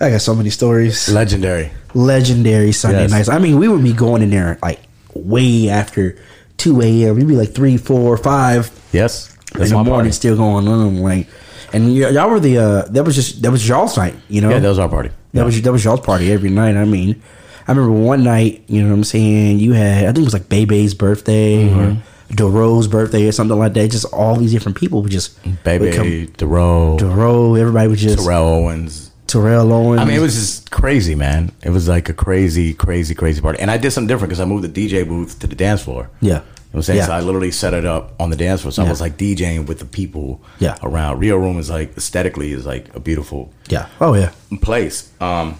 I got so many stories. Legendary. Legendary Sunday Yes. nights. I mean, we would be going in there like way after two a.m. We'd be like three, four, five Yes. That's in my the morning party. still going on like and y'all were the uh that was just that was y'all's night you know Yeah, that was our party. that was that was y'all's party every night i mean i remember one night you know what i'm saying you had i think it was like bebe's birthday Mm-hmm. or Doro's birthday or something like that just all these different people would just would Baby, come- Dero, Doro, everybody was just Terrell Owens. Terrell Owens. I mean, it was just crazy, man. It was like a crazy, crazy, crazy party. And I did something different because I moved the DJ booth to the dance floor. yeah You know what I'm saying? Yeah. So I literally set it up on the dance floor. So Yeah. I was like DJing with the people Yeah. around. Rio Room is like aesthetically is like a beautiful yeah oh yeah place. Um,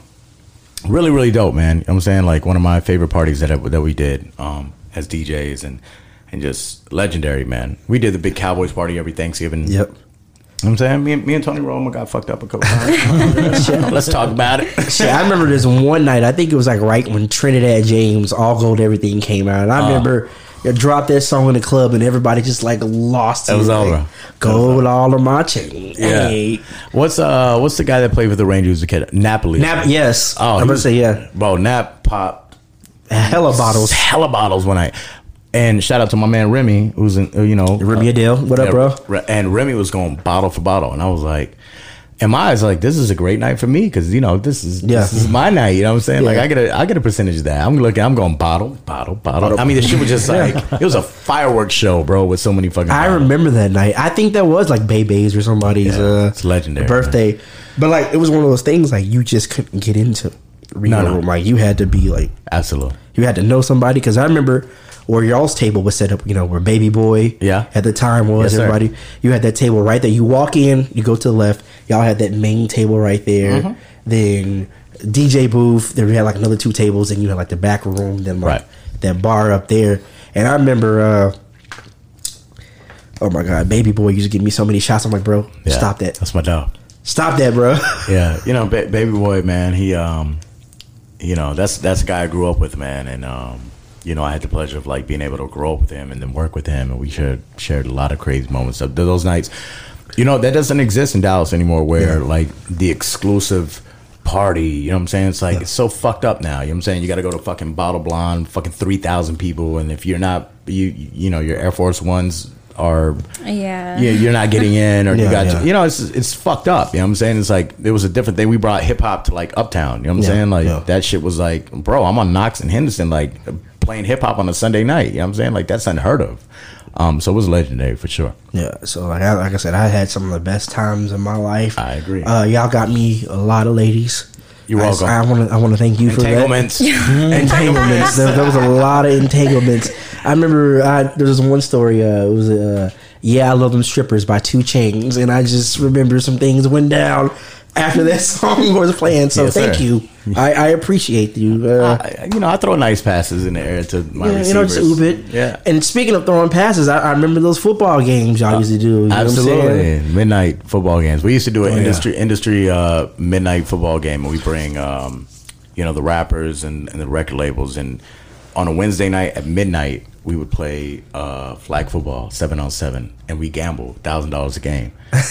really, really dope, man. You know what I'm saying? Like one of my favorite parties that I, that we did um, as DJs and and just legendary, man. We did the big Cowboys party every Thanksgiving. yep You know what I'm saying? Me and, me and Tony Romo got fucked up a couple times. Let's talk about it. Shit, I remember this one night. I think it was like right when Trinidad James, All Gold Everything came out. And I Uh. remember you drop that song in the club and everybody just like lost. It was like, over. Gold all of my chain. Yeah. Hey. What's uh what's the guy that played for the Rangers as a kid? Napoli. Nap, yes. Oh, I'm gonna say yeah. Bro, Nap popped Hella bottles. hella bottles one night. And shout out to my man Remy, who's in, uh, you know Remy Adele, what up, bro? And Remy was going bottle for bottle, and I was like, in my eyes, like this is a great night for me because you know this is Yeah. this is my night. You know what I'm saying? Like I get a I get a percentage of that. I'm looking, I'm going bottle, bottle, bottle. bottle. I mean, the shit was just like it was a fireworks show, bro, with so many fucking. I bottles. remember that night. I think that was like Bebe's or somebody's Yeah, uh, it's legendary, birthday. But like it was one of those things like you just couldn't get into Rio No, no. room. Like you had to be like Absolutely. You had to know somebody because I remember where y'all's table was set up. You know where Baby Boy Yeah. at the time was Yes, sir. everybody. You had that table right there. You walk in, you go to the left. Y'all had that main table right there. Mm-hmm. Then DJ booth. Then we had like another two tables, and you had like the back room. Then like Right. that bar up there. And I remember. uh Oh my god, baby boy used to give me so many shots. I'm like, bro, Yeah. stop that. That's my dog. Stop that, bro. Yeah, you know, ba- baby boy, man. He, um, you know, that's that's a guy I grew up with, man, and um, you know, I had the pleasure of like being able to grow up with him and then work with him, and we shared shared a lot of crazy moments. Of those nights, you know, that doesn't exist in Dallas anymore, where Yeah. like the exclusive party, you know what I'm saying? It's like it's so fucked up now. You know what I'm saying? You got to go to fucking Bottle Blonde, fucking three thousand people, and if you're not, you you know, your Air Force Ones are Yeah. yeah, you're not getting in, or you Yeah, got, yeah. you know, it's it's fucked up. You know what I'm saying? It's like it was a different thing. We brought hip hop to like Uptown. You know what I'm Yeah, saying? Like yeah. that shit was like, bro, I'm on Knox and Henderson, like playing hip hop on a Sunday night. You know what I'm saying? Like that's unheard of. Um, so it was legendary for sure. Yeah, so like I, like I said, I had some of the best times in my life. I agree. Uh, y'all got me a lot of ladies. You're welcome. I want to I want to thank you for that. Entanglements. entanglements. there, there was a lot of entanglements. I remember I, there was one story. Uh, it was uh, "Yeah, I Love Them Strippers" by 2 Chainz, and I just remember some things went down after that song was playing. So Yes, thank sir. you. I, I appreciate you. Uh, I, you know, I throw nice passes in the air to my yeah, you know, receivers. just little. Yeah. And speaking of throwing passes, I, I remember those football games y'all used to do. You know what I'm saying? Absolutely, midnight football games. We used to do an yeah. industry industry uh, midnight football game, and we bring um, you know the rappers and, and the record labels, and on a Wednesday night at midnight we would play uh, flag football seven on seven, and we gamble thousand dollars a game.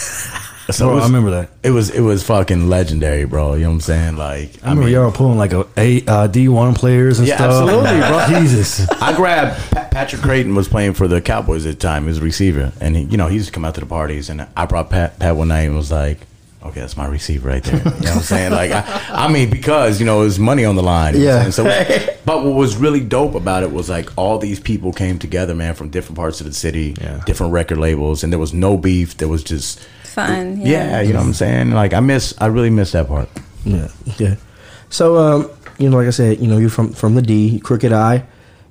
So Bro, was, I remember that. It was it was fucking legendary, bro. You know what I'm saying? Like I remember y'all were pulling like a, a uh, D1 players and Yeah, stuff. absolutely, bro. Jesus. I grabbed Pa- Patrick Crayton was playing for the Cowboys at the time. He was a receiver, and he, you know he used to come out to the parties. And I brought Pat, Pat one night and was like, "Okay, that's my receiver right there." You know what I'm saying? Like, I, I mean, because you know it was money on the line. you know what I'm Yeah. saying? So, but what was really dope about it was like all these people came together, man, from different parts of the city, Yeah. different record labels, and there was no beef. There was just Fun. yeah, you know what I'm saying? Like, I miss, I really miss that part. Yeah, yeah. So, um, you know, like I said, you know, you're from from the D, Crooked Eye.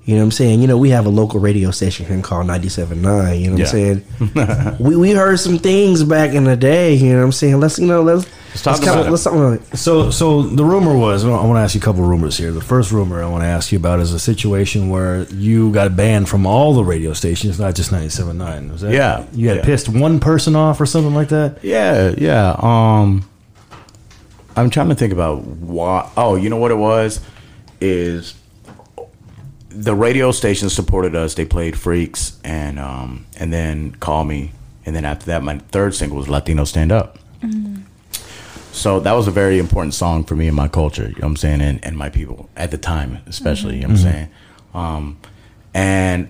You know what I'm saying? You know, we have a local radio station here called 97.9. You know what Yeah. I'm saying? we we heard some things back in the day. You know what I'm saying? Let's you know let's Let's talk kinda- about it. let's talk about it. So, so the rumor was. I want to ask you a couple of rumors here. The first rumor I want to ask you about is a situation where you got banned from all the radio stations, not just 97.9. Was that? Yeah. You had Yeah. pissed one person off or something like that. Yeah, yeah. Um, I'm trying to think about why. Oh, you know what it was is the radio station supported us. They played Freaks and um, and then Call Me, and then after that, my third single was Latino Stand Up. So that was a very important song for me and my culture. You know what I'm saying, and, and my people at the time, especially. You know what I'm saying, um, and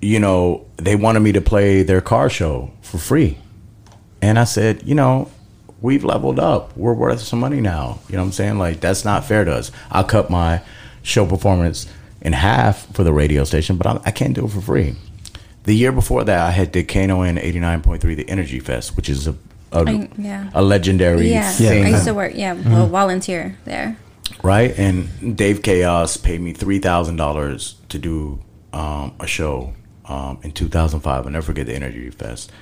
you know they wanted me to play their car show for free. And I said, you know, we've leveled up. We're worth some money now. You know what I'm saying? Like, that's not fair to us. I'll cut my show performance in half for the radio station, but I, I can't do it for free. The year before that, I had did KNON 89.3, the Energy Fest, which is a a, I- yeah. a legendary Yeah. thing I used to work. Yeah. Well, volunteer there. right? And Dave Chaos paid me three thousand dollars to do um, a show um, in 2005. I'll never forget the Energy Fest,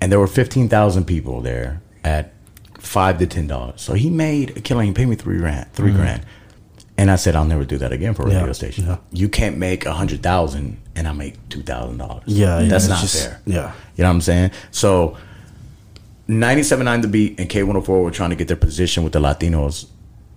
and there were fifteen thousand people there at five to ten dollars. So he made a killing. He paid me three grand, 3 grand, and I said I'll never do that again for a Yeah, radio station. yeah. You can't make a hundred thousand and I make two thousand dollars. Yeah, yeah, that's it's not just- fair. yeah. you know what I'm saying. So. 97.9 The Beat and K104 were trying to get their position with the Latinos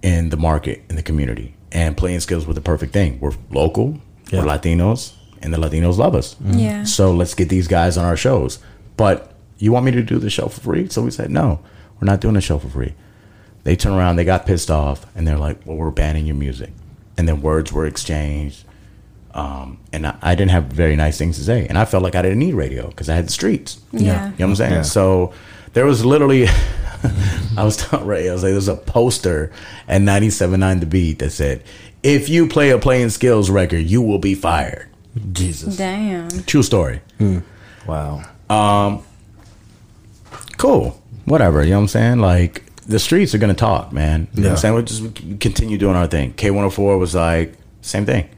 in the market, in the community. And Play-N-Skillz were the perfect thing. We're local, Yeah. we're Latinos, and the Latinos love us. Mm-hmm. Yeah. So let's get these guys on our shows. But you want me to do the show for free? So we said, no, we're not doing the show for free. They turned around, they got pissed off, and they're like, well, we're banning your music. And then words were exchanged. Um, and I, I didn't have very nice things to say. And I felt like I didn't need radio because I had the streets. Yeah. You know what I'm saying? Yeah. So there was literally, I was telling Ray, I was like, there's a poster at 97.9 The Beat that said, if you play a Play-N-Skillz record, you will be fired. Jesus. Damn. True story. Wow. Um, Cool. Whatever. You know what I'm saying? Like, the streets are going to talk, man. You know what I'm saying? We'll just continue doing our thing. K104 was like, same thing.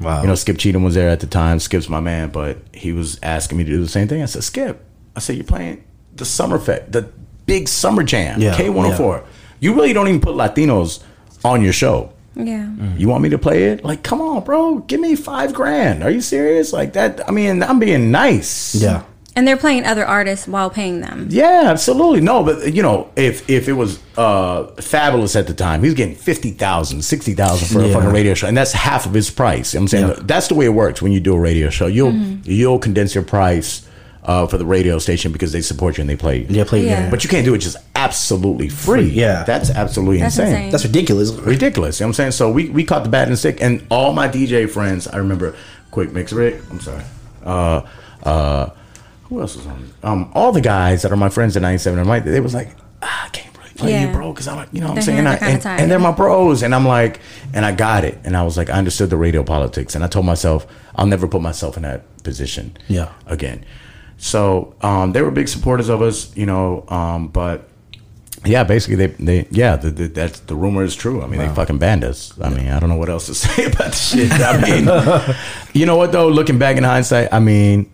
Wow. You know, Skip Cheatham was there at the time. Skip's my man, but he was asking me to do the same thing. I said, Skip, I said, you're playing the summer fest, the big summer jam, Yeah, K104. You really don't even put Latinos on your show. Yeah. Mm. You want me to play it? Like, come on, bro. Give me five grand. Are you serious? Like that? I mean, I'm being nice. Yeah. And they're playing other artists while paying them. Yeah, absolutely. No, but you know, if if it was uh Fabolous at the time, he was getting 50,000, 60,000 for a fucking radio show, and that's half of his price. You know what I'm saying Yeah. that's the way it works when you do a radio show. You'll you'll condense your price uh, for the radio station because they support you and they play you. Yeah, play Yeah. yeah. But you can't do it just absolutely free. Yeah. That's absolutely That's insane. insane. That's ridiculous. Ridiculous. You know what I'm saying? So we, we caught the bat and stick and all my DJ friends, I remember Quick Mix Rick, I'm sorry. Uh uh who else was on? Um all the guys that are my friends at 97 and they was like, ah, I can't really play Yeah. you, bro, because I'm like, you know what I'm They're saying? I, kinda and, and they're my bros. And I'm like, and I got it. And I was like, I understood the radio politics. And I told myself, I'll never put myself in that position Yeah. again. So um, they were big supporters of us, you know. Um, but yeah, basically they they yeah, the, the, that's the rumor is true. I mean, they fucking banned us. I mean, I don't know what else to say about the shit. I mean, you know what though? Looking back in hindsight, I mean,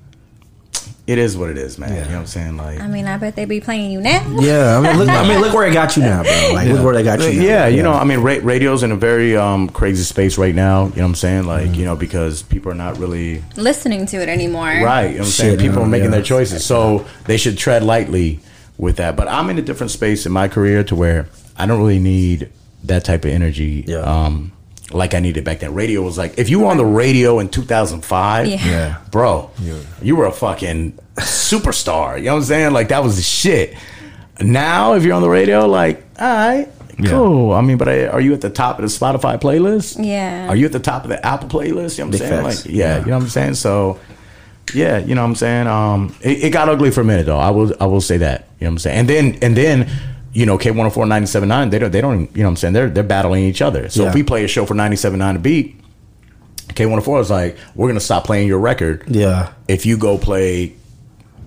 it is what it is, man. You know what I'm saying? Like, I mean, I bet they be playing you now. Yeah, I mean, look, I mean, look where it got you now, bro. Like, look where they got you. Now. yeah, you know, I mean, ra- radio's in a very um, crazy space right now. You know what I'm saying? Like, Mm-hmm. you know, because people are not really Listening to it anymore. Right. You know what I'm saying? Shit, People are making yeah. their choices. So they should tread lightly with that. But I'm in a different space in my career to where I don't really need that type of energy. Yeah. Um, like I needed back then. Radio was like, if you were on the radio in 2005, Yeah. Yeah. bro, you were a fucking superstar. You know what I'm saying? Like that was the shit. Now, if you're on the radio, like, all right, Yeah. cool. I mean, but I, are you at the top of the Spotify playlist? Yeah. Are you at the top of the Apple playlist? You know what I'm Big saying? facts. Like, yeah, you know what I'm saying? So, yeah, you know what I'm saying? Um, it, it got ugly for a minute though. I will, I will say that. You know what I'm saying? And then, and then, you know, K104 97.9, they don't, they don't, you know what I'm saying? They're, they're battling each other. So Yeah. if we play a show for 97.9 to beat, K104 is like, we're going to stop playing your record Yeah. if you go play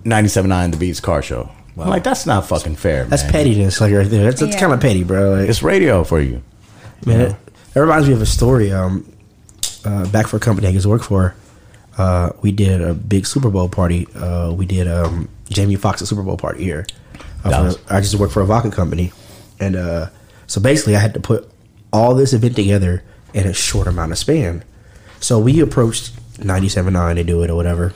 97.9 the Beats car show. I'm like, that's not fucking fair. That's man. pettiness, like right there. That's, that's Yeah. kind of petty, bro. Like, It's radio for you. man, it, it reminds me of a story. Um, uh, back for a company I used to work for, uh, we did a big Super Bowl party. Uh, we did um, Jamie Foxx's Super Bowl party here. Dallas. I just worked for a vodka company, and uh, so basically, I had to put all this event together in a short amount of span. So we approached 97.9 to do it or whatever.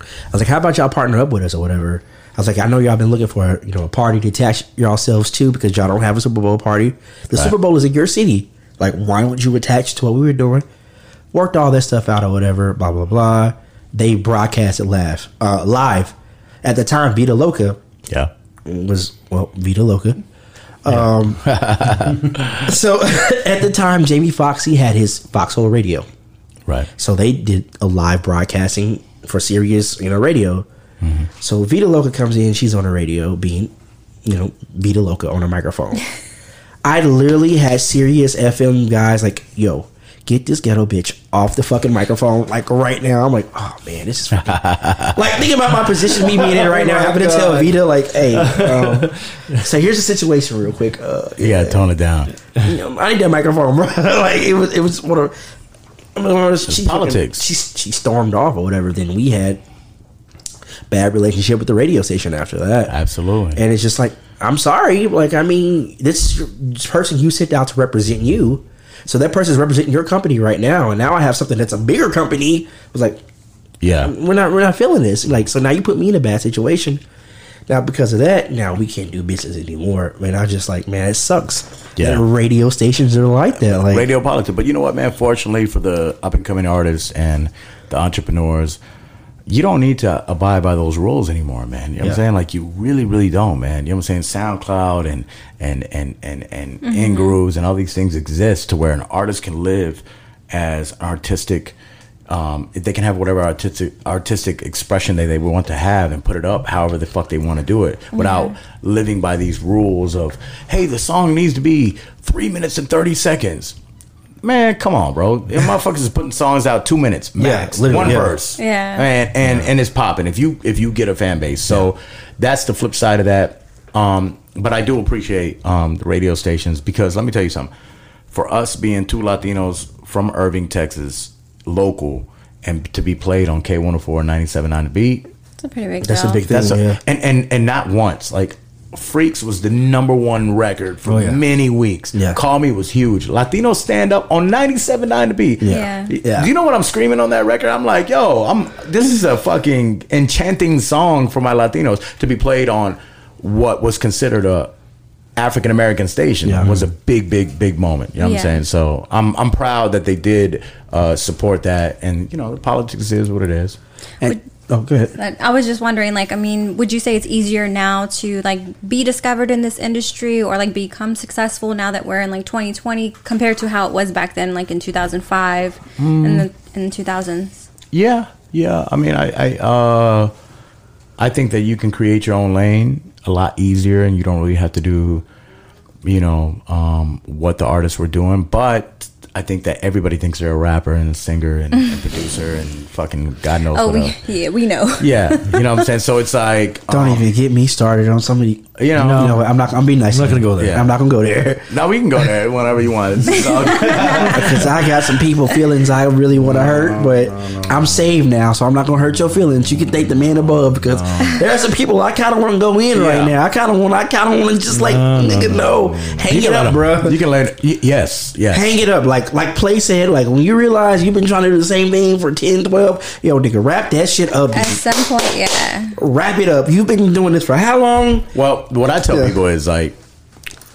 I was like, "How about y'all partner up with us or whatever?" I was like, "I know y'all been looking for you know a party to attach yourselves to because y'all don't have a Super Bowl party. The Super Bowl is in your city. Like, why don't you attach to what we were doing?" Worked all that stuff out or whatever. Blah blah blah. They broadcasted live. Uh, live at the time. Vita Loca Yeah. Was well Vita Loca. Um, so at the time, Jamie Foxy had his Foxhole Radio. Right. So they did a live broadcasting for Sirius, you know, radio. So Vita Loca comes in, she's on the radio, being, you know, Vita Loca on a microphone. I literally had Sirius FM guys like, yo, get this ghetto bitch off the fucking microphone, like right now. I'm like, oh man, this is fucking-" like thinking about my position, me being in it right now, having to tell Vita like, hey, um, so here's the situation real quick. Uh, You got to tone it down. you know, I need that microphone, bro. like it was, it was one of. I mean, she politics. fucking- She she stormed off or whatever. Then we had bad relationship with the radio station after that. Absolutely. And it's just like, I'm sorry. Like, I mean, this, this person you sent out to represent you. So that person is representing your company right now, and now I have something that's a bigger company. I was like, yeah. we're not we're not feeling this. Like, so now you put me in a bad situation. Now because of that, now we can't do business anymore. Man, I just like, man, it sucks. Yeah. radio stations are like that. Like, radio politics. But you know what, man? Fortunately for the up and coming artists and the entrepreneurs. You don't need to abide by those rules anymore, man. You know what I'm saying? Like you really, really don't, man. You know what I'm saying? SoundCloud and and and and and Mhm. Ingrooves and all these things exist to where an artist can live as an artistic. Um, they can have whatever artistic artistic expression they, they want to have and put it up however the fuck they want to do it without living by these rules of hey the song needs to be three minutes and 30 seconds man come on bro. Them motherfuckers is putting songs out two minutes max. literally, one yeah. verse. Yeah. and and and it's popping. If you if you get a fan base. So that's the flip side of that. Um but i do appreciate um the radio stations because let me tell you something. For us being two latinos from irving texas local and to be played on k104 and 97.9 the beat. That's a pretty big That's a big thing. that's a, yeah. and, and and not once. Like freaks was the number one record for Oh, yeah. many weeks Yeah. call me was huge latino stand up on 97.9 the beat Yeah. Yeah. do you know what I'm screaming on that record? I'm like, yo, I'm. This is a fucking enchanting song for my Latinos to be played on what was considered a African American station. Yeah. was a big, big, big moment. You know what Yeah. I'm saying? So I'm I'm proud that they did uh, support that, and you know, politics is what it is. And, oh, go ahead. But I was just wondering, like, I mean, would you say it's easier now to like be discovered in this industry or like become successful now that we're in like 2020 compared to how it was back then, like in 2005 Mm. and the in 2000s? Yeah, yeah. I mean, I, I, uh, I think that you can create your own lane a lot easier, and you don't really have to do, you know, um, what the artists were doing. But I think that everybody thinks they're a rapper and a singer and, and producer and fucking God knows Oh, what we, else. yeah, we know. Yeah, you know what I'm saying. So it's like, Don't um, even get me started on somebody. You know- you know I'm not. I'm being nice. I'm not gonna go there. Yeah. I'm not gonna go there No, we can go there whenever you want. It's all good. because I got some people feelings I really want to hurt, but I'm saved now, so I'm not gonna hurt your feelings. You can thank the man above because there are some people I kind of want to go in Yeah. right now. I kind of want. I kind of want to just like No, no, nigga, no, no, no. hang You it can let up, 'em- bro. You can learn. y- Yes, yes. Hang it up, like like Play said, like when you realize you've been trying to do the same thing for 10, 12, yo, nigga, wrap that shit up. At some point, yeah. Wrap it up. You've been doing this for how long? Well, what I tell Yeah. people is like,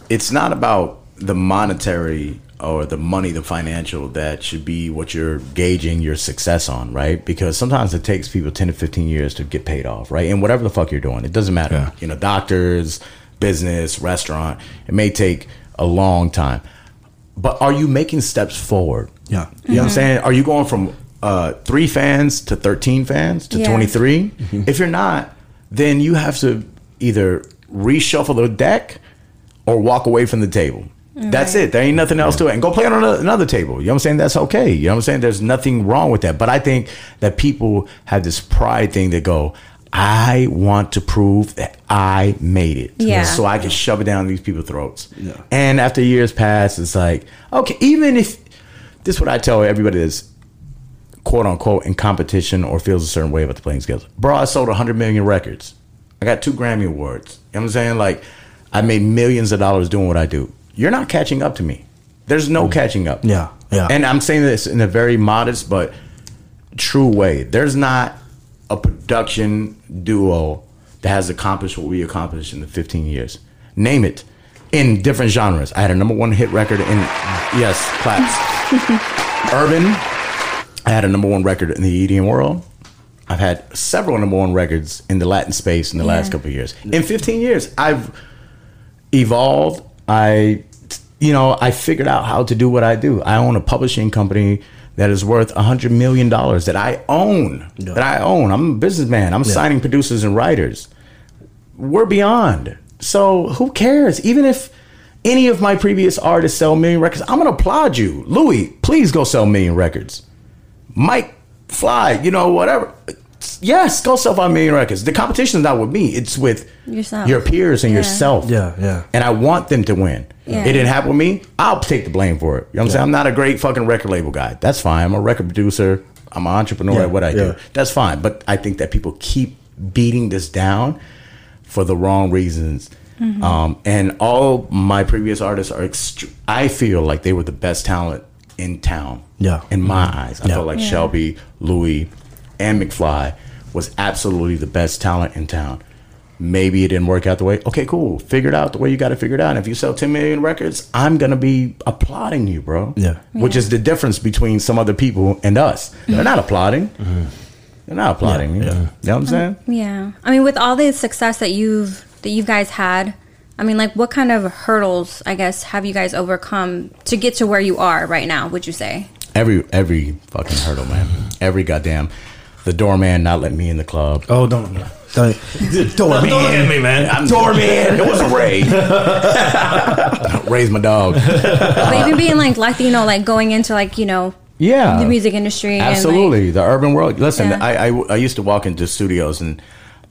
it's not about the monetary or the money, the financial that should be what you're gauging your success on, right? Because sometimes it takes people 10 to 15 years to get paid off, right? And whatever the fuck you're doing, it doesn't matter. Yeah. You know, doctors, business, restaurant, it may take a long time. But are you making steps forward? Yeah. You know what I'm saying? Are you going from uh, three fans to 13 fans to Yeah. 23? If you're not, then you have to either reshuffle the deck or walk away from the table. That's it. There ain't nothing else to it. And go play on another, another table. You know what I'm saying? That's okay. You know what I'm saying? There's nothing wrong with that. But I think that people have this pride thing that go, I want to prove that I made it. Yeah. So I can shove it down these people's throats. And after years pass, it's like, okay, even if this is what I tell everybody that's quote unquote in competition or feels a certain way about the Play-N-Skillz. Bro, I sold 100 million records. I got two Grammy Awards. You know what I'm saying? Like, I made millions of dollars doing what I do. You're not catching up to me. There's no mm. catching up. Yeah, yeah. And I'm saying this in a very modest but true way. There's not a production duo that has accomplished what we accomplished in the 15 years. Name it. In different genres. I had a number one hit record in, yes, claps. Urban. I had a number one record in the EDM world. I've had several number one records in the Latin space in the last couple of years. In 15 years, I've evolved. I, you know, I figured out how to do what I do. I own a publishing company that is worth a hundred million dollars that I own. That I own. I'm a businessman. I'm signing producers and writers. We're beyond. So who cares? Even if any of my previous artists sell million records, I'm gonna applaud you, Louis. Please go sell million records. Mike Fly, you know, whatever. Yes, go sell five million records. The competition is not with me; it's with Yourself. your peers and Yeah. yourself. Yeah, yeah. And I want them to win. Yeah. It didn't happen with me. I'll take the blame for it. You know what I'm saying? I'm not a great fucking record label guy. That's fine. I'm a record producer. I'm an entrepreneur Yeah, at what I yeah. do. That's fine. But I think that people keep beating this down for the wrong reasons. Mm-hmm. Um, and all my previous artists are, ext- I feel like they were the best talent in town. Yeah. In my eyes. I Yeah. felt like Yeah. Shelby, Louis, and McFly was absolutely the best talent in town. maybe it didn't work out the way. Okay, cool. Figure it out the way you got to figure it out. And if you sell 10 million records, I'm gonna be applauding you, bro. Yeah. Which is the difference between some other people and us. Mm-hmm. They're not applauding. They're not applauding. Yeah, you know what I'm um, saying? Yeah. I mean, with all the success that you've that you guys had, I mean, like, what kind of hurdles, I guess, have you guys overcome to get to where you are right now? Would you say? Every every fucking hurdle, man. Every goddamn the doorman not letting me in the club. Oh, don't. Don't, doorman. Don't look at me, man. I'm doorman. It wasn't Ray. Ray's my dog. but even being like Latino, like going into like you know Yeah, the music industry, Absolutely, the urban world. Listen, Yeah. I, I I used to walk into studios and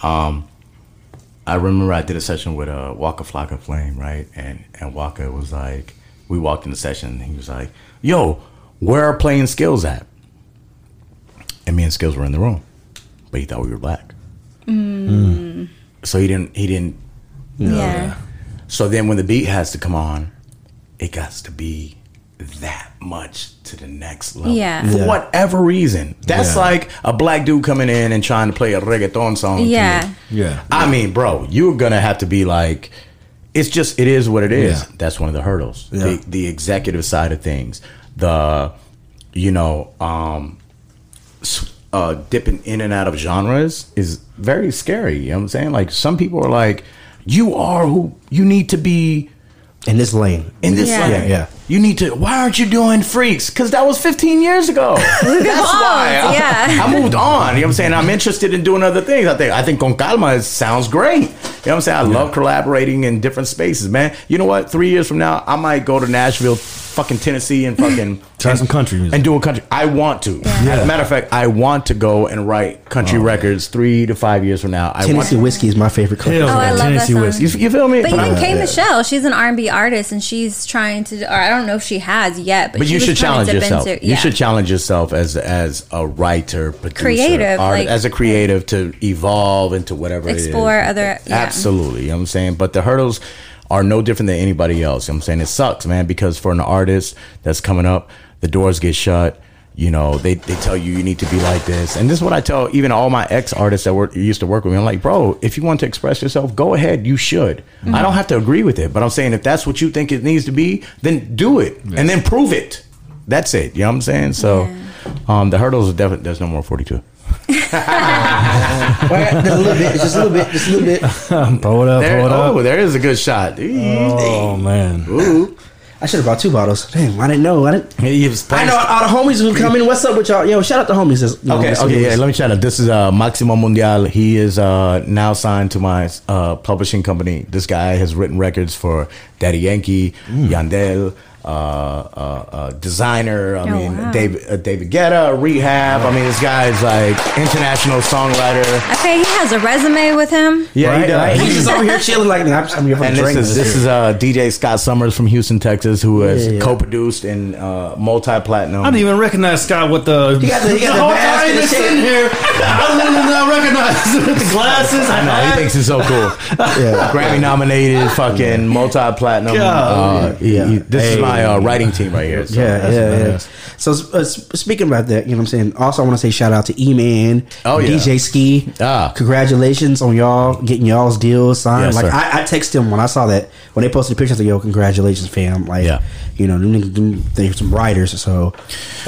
um, I remember I did a session with uh, Waka Flocka Flame, right? And and Waka was like, we walked in the session, and he was like, "Yo, where are Play-N-Skillz at?" And me and Skillz were in the room, but he thought we were black, so he didn't he didn't yeah, so then when the beat has to come on, it got to be that much to the next level. Yeah. For Yeah. whatever reason. That's Yeah. like a black dude coming in and trying to play a reggaeton song. to Yeah. you. Yeah. I mean, bro, you're gonna have to be like it's just it is what it is. Yeah. That's one of the hurdles. Yeah. The the executive side of things. The you know, um uh, dipping in and out of genres is very scary. You know what I'm saying? Like some people are like, you are who you need to be in this lane. in this Yeah. lane. Yeah, yeah. You need to. Why aren't you doing freaks? Because that was 15 years ago. That's why. I, yeah. I moved on. You know what I'm saying? I'm interested in doing other things. I think I think Con Calma is, sounds great. You know what I'm saying? I love collaborating in different spaces, man. You know what? Three years from now, I might go to Nashville, fucking Tennessee, and fucking Try and- some country music. and do a country. I want to. As a matter of fact, I want to go and write country oh. records three to five years from now. I want. Tennessee whiskey is my favorite country. Hell Oh, I yeah, love that Tennessee song. whiskey. You, you feel me? But But even I- K Michelle, she's an R and B artist, and she's trying to. Or I don't know if she has yet, but, But she you should challenge dip yourself. into- You should challenge yourself as as a writer, producer, Creative, art- like- as a creative to evolve into whatever it is. Explore other- yeah. Absolutely, you know what I'm saying. But the hurdles are no different than anybody else. You know what I'm saying it sucks, man, because for an artist that's coming up, the doors get shut. You know, they, they tell you you need to be like this. And this is what I tell even all my ex artists that work, used to work with me. I'm like, bro, if you want to express yourself, go ahead. You should. Mm-hmm. I don't have to agree with it, but I'm saying if that's what you think it needs to be, then do it and then prove it. That's it. You know what I'm saying? So um, the hurdles are definitely, there's no more 42. Well, just a little bit, just a little bit, just a little bit. Throw it up, There, throw it oh, up. there is a good shot. Oh, man. Ooh. I should have brought two bottles. Damn, I didn't know. I didn't. He was I know all the homies who come in. What's up with y'all? Yo, shout out to the homies. that's- you know, Okay, okay, yeah. Let me shout out. This is uh, Maximo Mundial. He is uh, now signed to my uh, publishing company. This guy has written records for Daddy Yankee, Mm. Yandel, designer. I Oh, mean, wow. David uh, David Guetta, Rehab. I mean, this guy's like international songwriter. Okay, he has a resume with him. Yeah, Right, he does. right. He's just over here chilling like I'm, I'm here for And the this is this is uh, DJ Scott Summers from Houston, Texas, who has Yeah, yeah. co-produced and uh, multi-platinum. I didn't even recognize Scott with the. He got the- he got the whole time he's sitting here. I didn't even recognize with the glasses. I know he thinks it's so cool. Yeah. Grammy nominated, fucking multi platinum. Uh, Yeah. he- this is Hey. My uh, writing team right here. So yeah, yeah, yeah. So uh, speaking about that, you know what I'm saying. Also, I want to say shout out to E Man, Oh, yeah. DJ Ski. Ah. congratulations on y'all getting y'all's deals signed. Yes, like. I, I texted him when I saw that when they posted the pictures. Like, yo, congratulations, fam. Like, Yeah. you know, them niggas- them- they're some writers. So,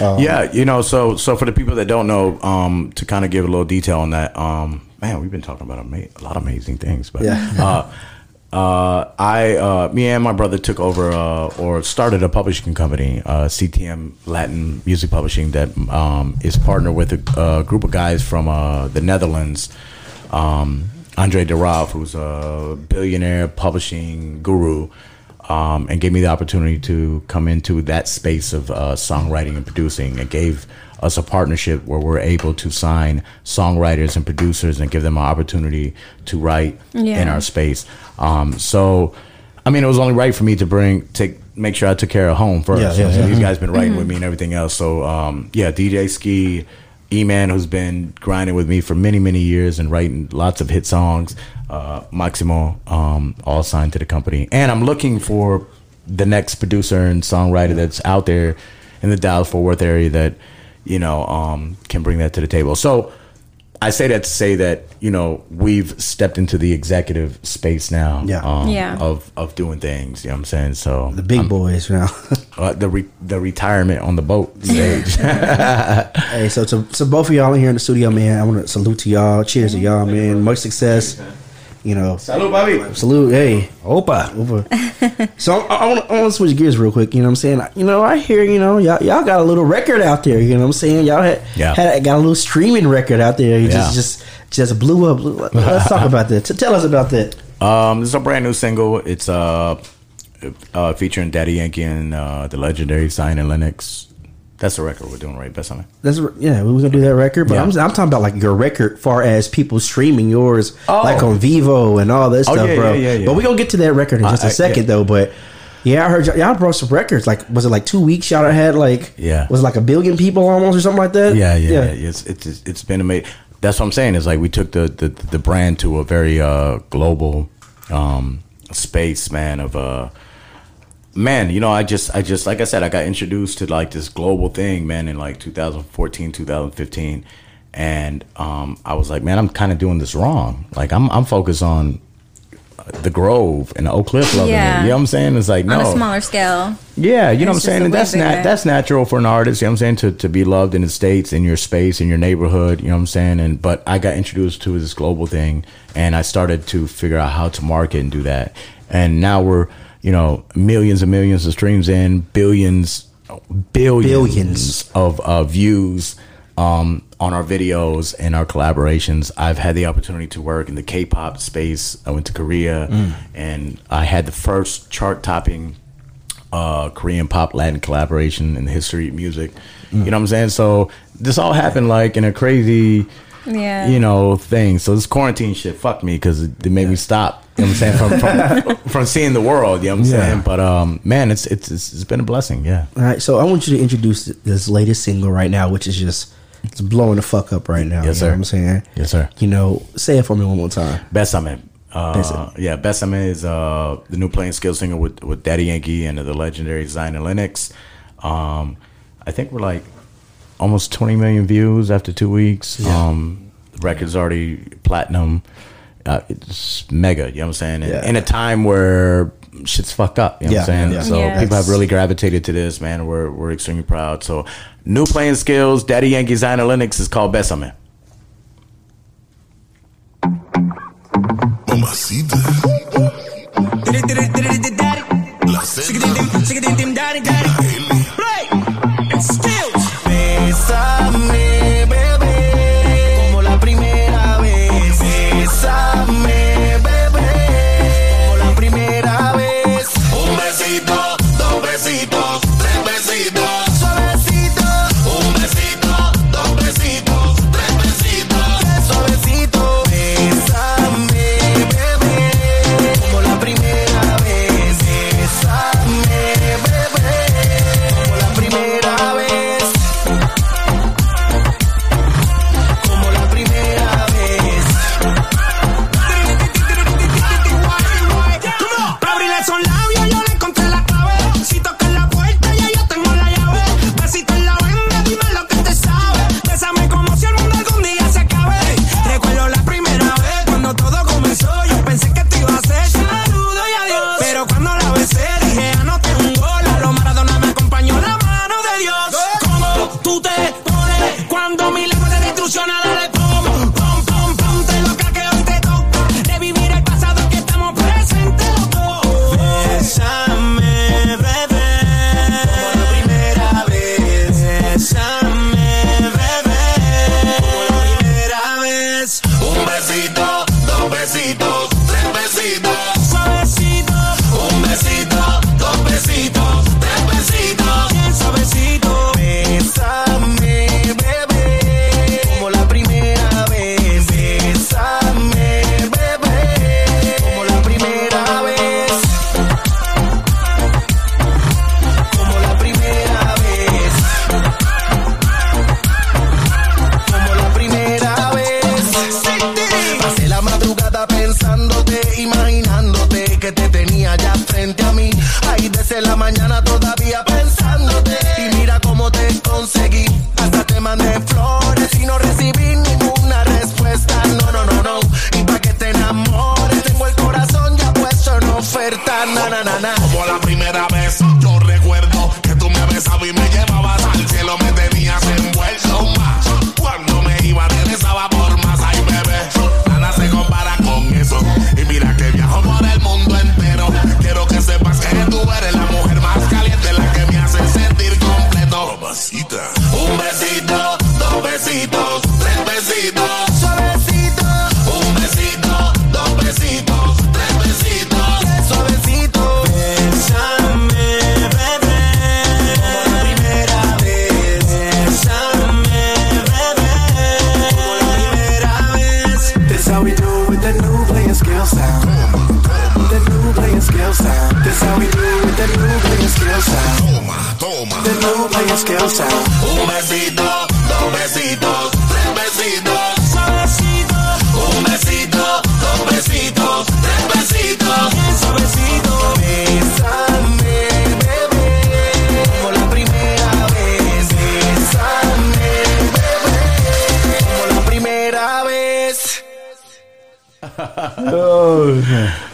um, Yeah, you know, so so for the people that don't know, um, to kind of give a little detail on that, um, man, we've been talking about ama- a lot of amazing things, but Yeah. uh, uh, I, uh, me and my brother took over uh, or started a publishing company, uh, CTM Latin Music Publishing, that um, is partnered with a, a group of guys from uh, the Netherlands. Um, Andre de Raaff, who's a billionaire publishing guru, um, and gave me the opportunity to come into that space of uh, songwriting and producing. It gave us a partnership where we're able to sign songwriters and producers and give them an opportunity to write Yeah. in our space. Um, so, I mean, it was only right for me to bring take make sure I took care of home first. Yeah, You yeah, so. These guys been writing with me and everything else. So, um, yeah, DJ Ski. E-Man, who's been grinding with me for many, many years and writing lots of hit songs. Uh, Maximo, um, all signed to the company. And I'm looking for the next producer and songwriter that's out there in the Dallas Fort Worth area that, you know, um, can bring that to the table. So I say that to say that you know we've stepped into the executive space now. Yeah. um, Yeah. Of of doing things. You know what I'm saying? So The big boys now. uh, the re- the retirement on the boat stage. hey, so to, so both of y'all in here in the studio, man. I want to salute to y'all. Cheers to y'all, man. Much success. You know, Salud, Bobby. salute. Hey, Opa. over. so I, I want to switch gears real quick. You know what I'm saying? You know, I hear you know y'all y'all got a little record out there. You know what I'm saying? Y'all had, Yeah. had got a little streaming record out there. You Yeah. just just just blew up. Let's talk about that. T- Tell us about that. Um, this is a brand new single. It's uh, uh featuring Daddy Yankee and uh, the legendary Zion and Lennox. That's the record we're doing, right? Best on it. That's yeah, we are gonna do that record, but Yeah. I'm, I'm talking about like your record, far as people streaming yours, Oh. like on Vevo and all that Oh, stuff, yeah, bro. yeah. But we are gonna get to that record in just a I- second, though. But yeah, I heard y'all, y'all brought some records. Like, was it like two weeks? Y'all had like, Yeah. was it like a billion people almost or something like that? Yeah, yeah, yeah. It's it's it's been amazing. That's what I'm saying. Is like we took the the, the brand to a very uh, global um, space, man. Of uh, man, you know, I just I just like I said, I got introduced to like this global thing, man, in like 2014, 2015, and um, I was like, man, I'm kind of doing this wrong. Like I'm I'm focused on the Grove and the Oak Cliff loving Yeah. it. You know what I'm saying? It's like no, on a smaller scale. yeah, you know what I'm saying? And that's nat- that's natural for an artist, you know what I'm saying, to, to be loved in the States, in your space, in your neighborhood, you know what I'm saying? And but I got introduced to this global thing and I started to figure out how to market and do that. And now we're, you know, millions and millions of streams in, billions billions, Billions. of uh, views um, on our videos and our collaborations. I've had the opportunity to work in the K-pop space. I went to Korea, and I had the first chart-topping uh, Korean pop Latin collaboration in the history of music. You know what I'm saying? So this all happened like in a crazy, Yeah. you know, thing. So this quarantine shit fucked me because it, it made me stop. You know what I'm saying? From, from, from seeing the world. You know what I'm Yeah. saying? But um, man, it's, it's it's it's been a blessing. Yeah. All right, so I want you to introduce this latest single right now, which is just it's blowing the fuck up right now. Yes, you know sir. what I'm saying? Yes, sir. You know, say it for me one more time. Besame. Uh, Besame. Yeah, Besame is uh, the new playing skill singer with, with Daddy Yankee and the legendary Zion and Lennox. Um, I think we're like almost 20 million views after two weeks. Um, the record's already platinum. Uh, it's mega, you know what I'm saying? And, Yeah. In a time where shit's fucked up, you know what I'm saying? yeah. So Yeah. people have really gravitated to this, man. We're, we're extremely proud. So, new Play-N-Skillz, Daddy Yankee's Zion and Lennox is called Besame. Mamacita. De nuevo playas que Town. Un besito, dos besitos, tres besitos. Suavecito. Un besito, dos besitos, tres besitos. Suavecito. Bésame, bebé. Como la primera vez. Bésame, bebé. Como la primera vez. Oh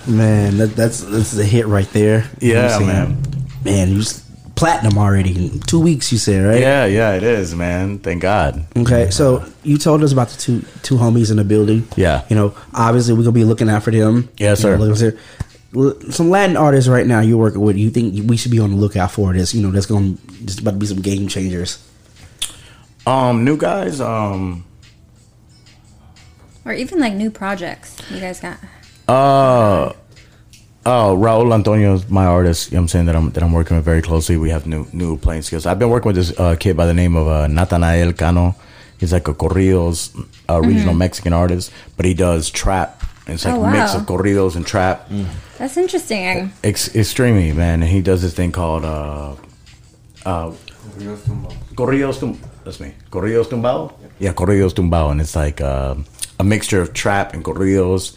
man, that, that's that's a hit right there. You know Yeah, I'm saying? man. Man, you just platinum already two weeks. You said right? Yeah, yeah, it is, man. Thank God. Okay, so you told us about the two two homies in the building. Yeah. You know, obviously we're gonna be looking out for them. Yes, You know, sir. looking for- Some Latin artists right now you're working with. You think we should be on the lookout for this? You know, that's gonna just about to be some game changers. Um, new guys. Um, Or even like new projects you guys got. uh, oh, Raul Antonio is my artist. You know what I'm saying that I'm that I'm working with very closely. We have new new Play-N-Skillz. I've been working with this uh, kid by the name of uh, Natanael Cano. He's like a corridos uh, regional Mexican artist, but he does trap. It's like Oh, a mix of corridos and trap. That's interesting. Ex- extremely, man. And he does this thing called uh, uh, Corridos Tum. That's me. Corridos Tumbao. Yeah, Corridos Tumbao, and it's like uh, a mixture of trap and corridos.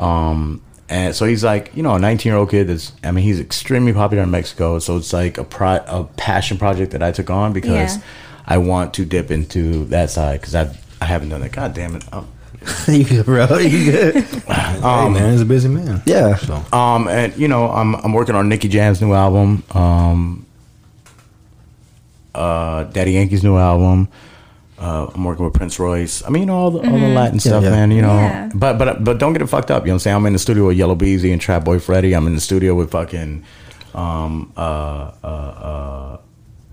Um, and so he's like, you know, a 19 year old kid. That's, I mean, he's extremely popular in Mexico. So it's like a pro- a passion project that I took on because Yeah. I want to dip into that side because I I haven't done that. God damn it. Um, you good, bro? You good? Oh man, he's a busy man. Yeah. So Um, and you know, I'm I'm working on Nicky Jam's new album, um, uh, Daddy Yankee's new album. Uh, I'm working with Prince Royce. I mean, you know, all the, all the Latin stuff, yeah. man. You know, Yeah. but but but don't get it fucked up. You know what I'm saying? I'm in the studio with Yella Beezy and Trap Boy Freddy. I'm in the studio with fucking um, uh, uh, uh,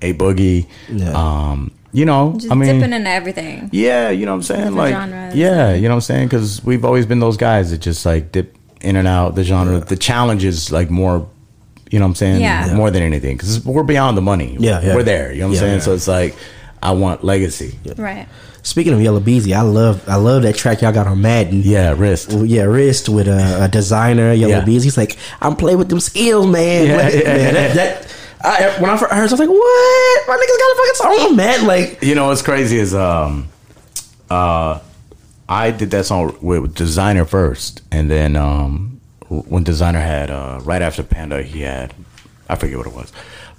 A Boogie. Yeah. Um, you know, Just I mean, dipping into everything. yeah, you know what I'm saying? Different Like, genres. yeah, you know what I'm saying? Because we've always been those guys that just like dip in and out the genre. The challenge is like more, you know what I'm saying? Yeah. More than anything. Because we're beyond the money. Yeah, yeah. We're there. You know what I'm saying? yeah. So it's like, I want legacy. Yeah, Right. Speaking of Yella Beezy, I love I love that track y'all got on Madden. Yeah, wrist. Yeah, wrist with a, a Desiigner, Yellow Yeah. Bees. He's like, I'm playing with them skills, man. Yeah, Like, yeah, man, that, that I, when I first heard, I was like, what? My niggas got a fucking song on Madden. Like, You know what's crazy is um uh I did that song with Desiigner first and then um when Desiigner had uh right after Panda he had I forget what it was.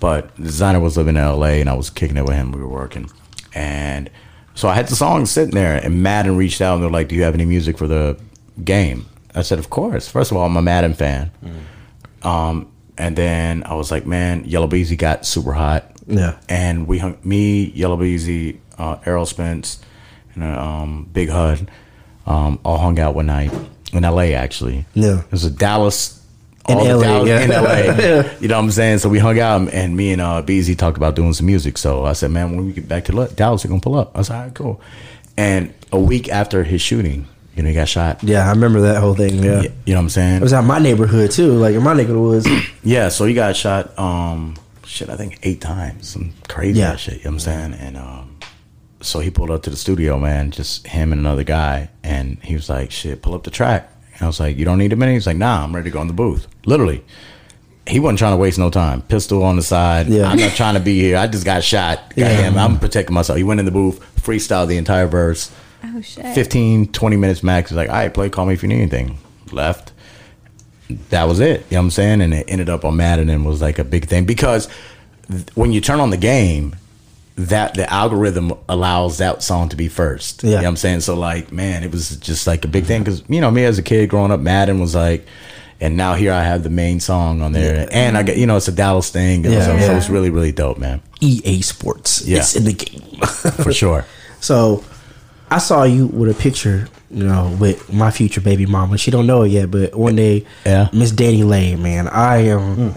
But Desiigner was living in LA and I was kicking it with him, we were working. And so I had the song sitting there and Madden reached out and they're like, Do you have any music for the game? I said, Of course. First of all, I'm a Madden fan. Um and then I was like, man, Yella Beezy got super hot yeah. and we hung me, Yella Beezy, uh, Errol Spence, and um, Big Hud, um, all hung out one night in L.A. Actually, Yeah. it was a Dallas. In all LA, yeah. in LA. You know what I'm saying? So we hung out, and me and uh, Beezy talked about doing some music. So I said, "Man, when we get back to Dallas, we're gonna pull up." I was like, "All right, cool." And a week after his shooting, you know, he got shot. Yeah, I remember that whole thing. Yeah. You know what I'm saying? It was out my neighborhood, too. Like, in my neighborhood was. Yeah, so he got shot. Um, shit, I think eight times. Some crazy Yeah. shit. You know what I'm saying? And um, so he pulled up to the studio, man, just him and another guy, and he was like, "Shit, pull up the track." And I was like, "You don't need a minute." He's like, "Nah, I'm ready to go in the booth." Literally, he wasn't trying to waste no time. Pistol on the side. Yeah. I'm not trying to be here. I just got shot. Yeah. Goddamn, I'm protecting myself. He went in the booth, freestyled the entire verse. Oh shit. 15, 20 minutes max. He's like, all right, play, call me if you need anything. Left. That was it. You know what I'm saying? And it ended up on Madden and was like a big thing because th- when you turn on the game, that the algorithm allows that song to be first. Yeah. You know what I'm saying? So like, man, it was just like a big thing because you know me as a kid growing up, Madden was like, and now here I have the main song on there, and I get you know it's a Dallas thing, Yeah. so, so Yeah. it's really really dope, man, EA Sports. Yeah. It's in the game. for sure. So I saw you with a picture, you know, with my future baby mama. She don't know it yet, but one day, Yeah. Miss Danny Lane, man, I am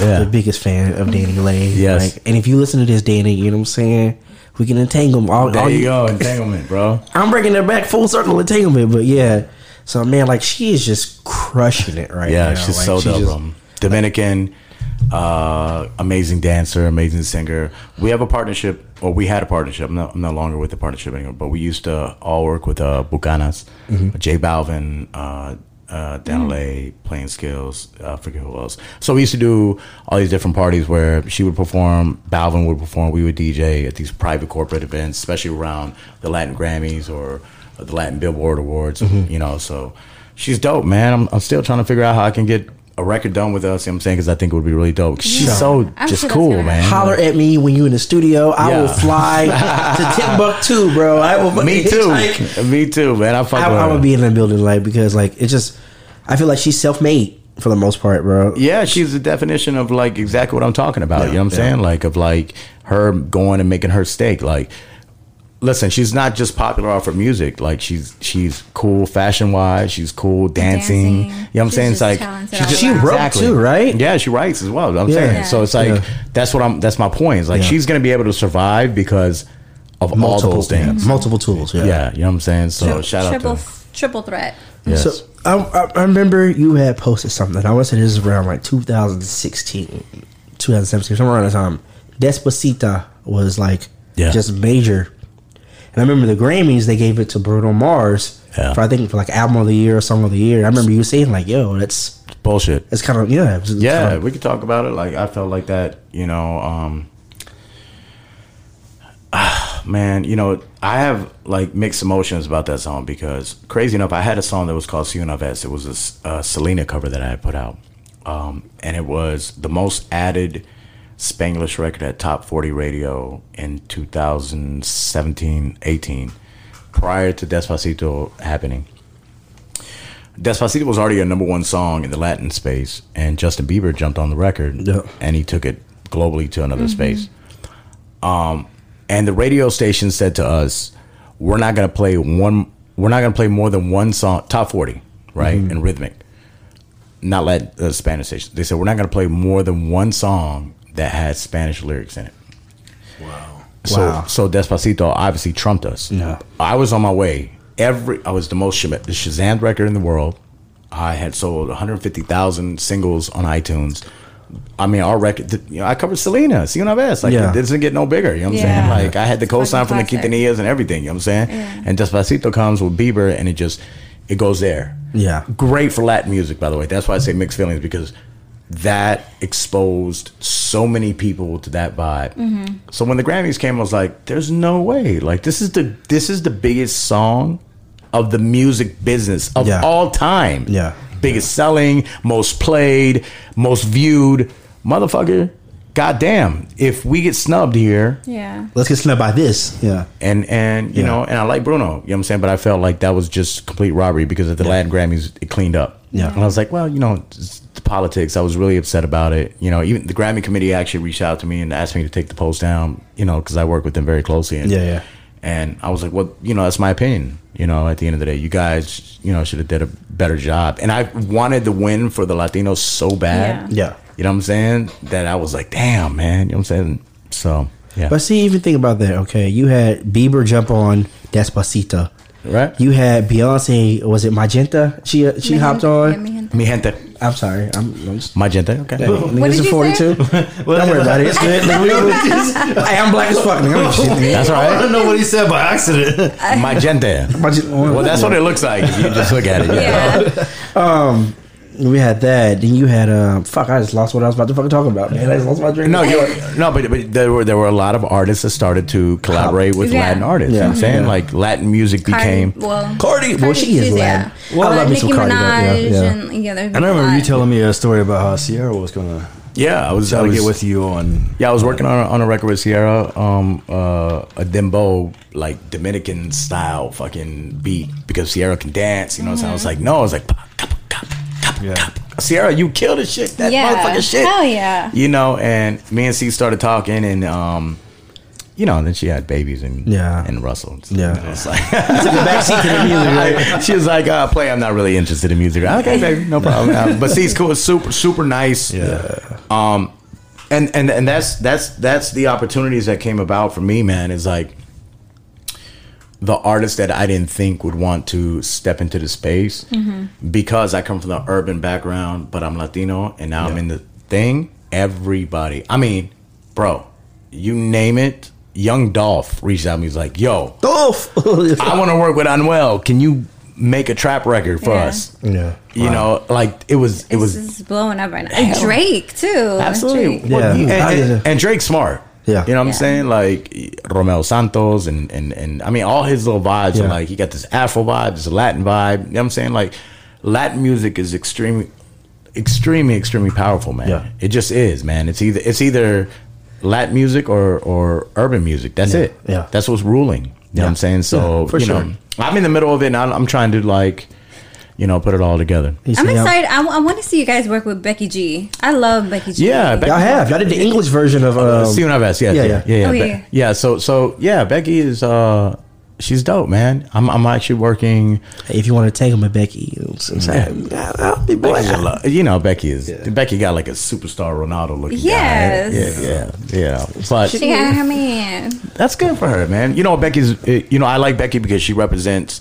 Yeah. the biggest fan of Danny Lane. Yes. Like, and if you listen to this, Danny, you know what I'm saying? We can entangle them. All, There all you go, entanglement, bro. I'm bringing it back full circle entanglement, but yeah. So man, like she is just crushing it right Yeah, now. she's Like, so she dope. just- um, Dominican, uh, amazing dancer, amazing singer. We have a partnership, or we had a partnership. I'm, not, I'm no longer with the partnership anymore, but we used to all work with uh, Buchanan's, Mm-hmm. J Balvin, uh, uh, down LA, Play-N-Skillz. Uh, I forget who else. So we used to do all these different parties where she would perform, Balvin would perform, we would DJ at these private corporate events, especially around the Latin Grammys or the Latin Billboard Awards. You know, so she's dope, man. I'm, I'm still trying to figure out how I can get a record done with us. You know what I'm saying because I think it would be really dope. She's Yeah. so I'm just sure cool, man. Holler at me when you in the studio. I Yeah. will fly to Timbuktu, bro. I will. Me too. Like, Me too, man. I fuck I, with I would be in the building like because like it's just. I feel like she's self made for the most part, bro. Yeah, she's the definition of like exactly what I'm talking about. you know what I'm yeah. saying? Like of like her going and making her steak. Like, listen, she's not just popular off her music. Like she's she's cool fashion wise. She's cool dancing. Dancing. You know what I'm saying? It's like she, all just, She around. wrote too, right? Yeah, she writes as well. I'm Yeah. saying. Yeah. So it's like Yeah. that's what I'm. That's my point. It's like Yeah. she's gonna be able to survive because of Multiple all those things. yeah, multiple tools. Yeah. Yeah, you know what I'm saying. So Tri- shout triple out to triple threat. yes. So I, I, I remember you had posted something. I want to say this is around like 2016, 2017, somewhere around the time. Despacito was like Yeah. just major. And I remember the Grammys they gave it to Bruno Mars Yeah. for I think for like album of the year or song of the year. I remember you saying like, "Yo, that's bullshit. It's kind of yeah, yeah kind of- we could talk about it like i felt like that you know um ah, man you know i have like mixed emotions about that song because crazy enough i had a song that was called Si Una it was a selena cover that i had put out um and it was the most added spanglish record at top 40 radio in 2017 18 prior to despacito happening Despacito was already a number one song in the Latin space, and Justin Bieber jumped on the record, Yeah. and he took it globally to another space. Um, and the radio station said to us, "We're not going to play one. We're not going to play more than one song, top forty, right, and rhythmic, not Latin uh, Spanish station. They said we're not going to play more than one song that had Spanish lyrics in it. Wow. So Wow. so Despacito obviously trumped us. Yeah. I was on my way. Every I was the most the Shazam record in the world. I had sold 150,000 singles on iTunes. I mean, our record. You know, I covered Selena, Si Una Vez. Like, Yeah. it doesn't get no bigger. You know what I'm Yeah. saying? Like, I had the co-sign from the Fucking. Quintanillas and everything. You know what I'm saying? Yeah. And Despacito comes with Bieber, and it just it goes there. Yeah. Great for Latin music, by the way. That's why I say mixed feelings because that exposed so many people to that vibe. Mm-hmm. So when the Grammys came, I was like, "There's no way! Like this is the this is the biggest song of the music business of Yeah. all time. Yeah. biggest selling, most played, most viewed, motherfucker. Goddamn! If we get snubbed here, Yeah. let's get snubbed by this. Yeah. and and you Yeah. know, and I like Bruno, you know what I'm saying, but I felt like that was just complete robbery because at the Latin Grammys it cleaned up. Yeah. and I was like, well, you know, it's politics. I was really upset about it. You know, even the Grammy committee actually reached out to me and asked me to take the post down. You know, because I work with them very closely. And, Yeah, yeah. And I was like, well, you know, that's my opinion. You know, at the end of the day, you guys, you know, should have did a better job. And I wanted the win for the Latinos so bad. Yeah. yeah. You know what I'm saying? That I was like, damn, man. You know what I'm saying? So, yeah. But see, even think about that. Okay, you had Bieber jump on Despacito. right? You had Beyonce. Was it Magenta? She uh, she hopped on. Mi gente. I'm sorry. I'm, I'm just. Magenta. Okay. Dang, What did you 42. Don't worry about it. It's good. Nigga, we- we- hey, I'm black as fuck. Nigga. Shit, nigga. That's all I don't know what he said by accident. Magenta. Magenta- Well, that's what it looks like if you just look at it. Yeah. Yeah. Um, We had that. Then you had um. Fuck, I just lost what I was about to fucking talk about, man. I just lost my dream. No, you no, but, but there were there were a lot of artists that started to collaborate with Yeah. Latin artists. You know what I'm saying Yeah. like Latin music became. Cardi, well, Cardi. Well, she is she's- Latin. Yeah. Well, I Uh, love me some Nicki Cardi, though. Yeah, yeah. and yeah, there's And I remember you lot. telling me a story about how Ciara was gonna Yeah, I was. I try to was get with you on. Yeah, I was working on a, on a record with Ciara, um, uh, a dembow like Dominican style fucking beat because Ciara can dance. You know, so I was like, no, I was like, Yeah. Ciara, you killed the shit, that Yeah. motherfucking shit. Hell yeah. You know, and me and C started talking, and um, you know, and then she had babies and Yeah. and Russell. So Yeah. it was like Took a backseat to the music, right? she was like, uh, "Play, I'm not really interested in music." Okay, baby, no problem. Uh, but C's cool, super super nice. Yeah. Um, and and and that's that's that's the opportunities that came about for me, man. Is like the artists that I didn't think would want to step into the space mm-hmm. because I come from the urban background, but I'm Latino, and now I'm in the thing. Everybody, I mean, bro, you name it. Young Dolph reached out to me. He's like, "Yo, Dolph. I want to work with Anuel. Can you make a trap record for Yeah. us. Yeah. You know, like it was it This was is blowing up right now. And Drake too. Absolutely. Drake. Well, Yeah. and, I and- and Drake's smart. Yeah. You know what I'm saying? Like Romeo Santos and, and, and I mean all his little vibes Yeah. are like he got this Afro vibe, this Latin vibe. You know what I'm saying? Like Latin music is extremely extremely, extremely powerful, man. Yeah. It just is, man. It's either it's either Latin music or or urban music. That's Yeah. it. Yeah. That's what's ruling. You know what I'm saying? So Yeah, for you sure. know I'm in the middle of it and I'm, I'm trying to like, you know, put it all together. I'm excited. I, want to see you guys work with Becky G. I love Becky G. Yeah, Becky- Y'all have. Y'all did the English version of um, See what I've asked. Yeah, yeah, yeah, yeah. yeah, yeah. Oh, Be- yeah. yeah, So, so yeah, Becky is uh, she's dope, man. I'm, I'm actually working. If you want to take them with Becky, you know what I'm saying? I'll be Becky's a glad. lo- you know, Becky is Becky got like a superstar Ronaldo looking Yes. guy. Yeah, yeah, yeah. But She got her man. that's good for her, man. You know, Becky's. uh, You know, I like Becky because she represents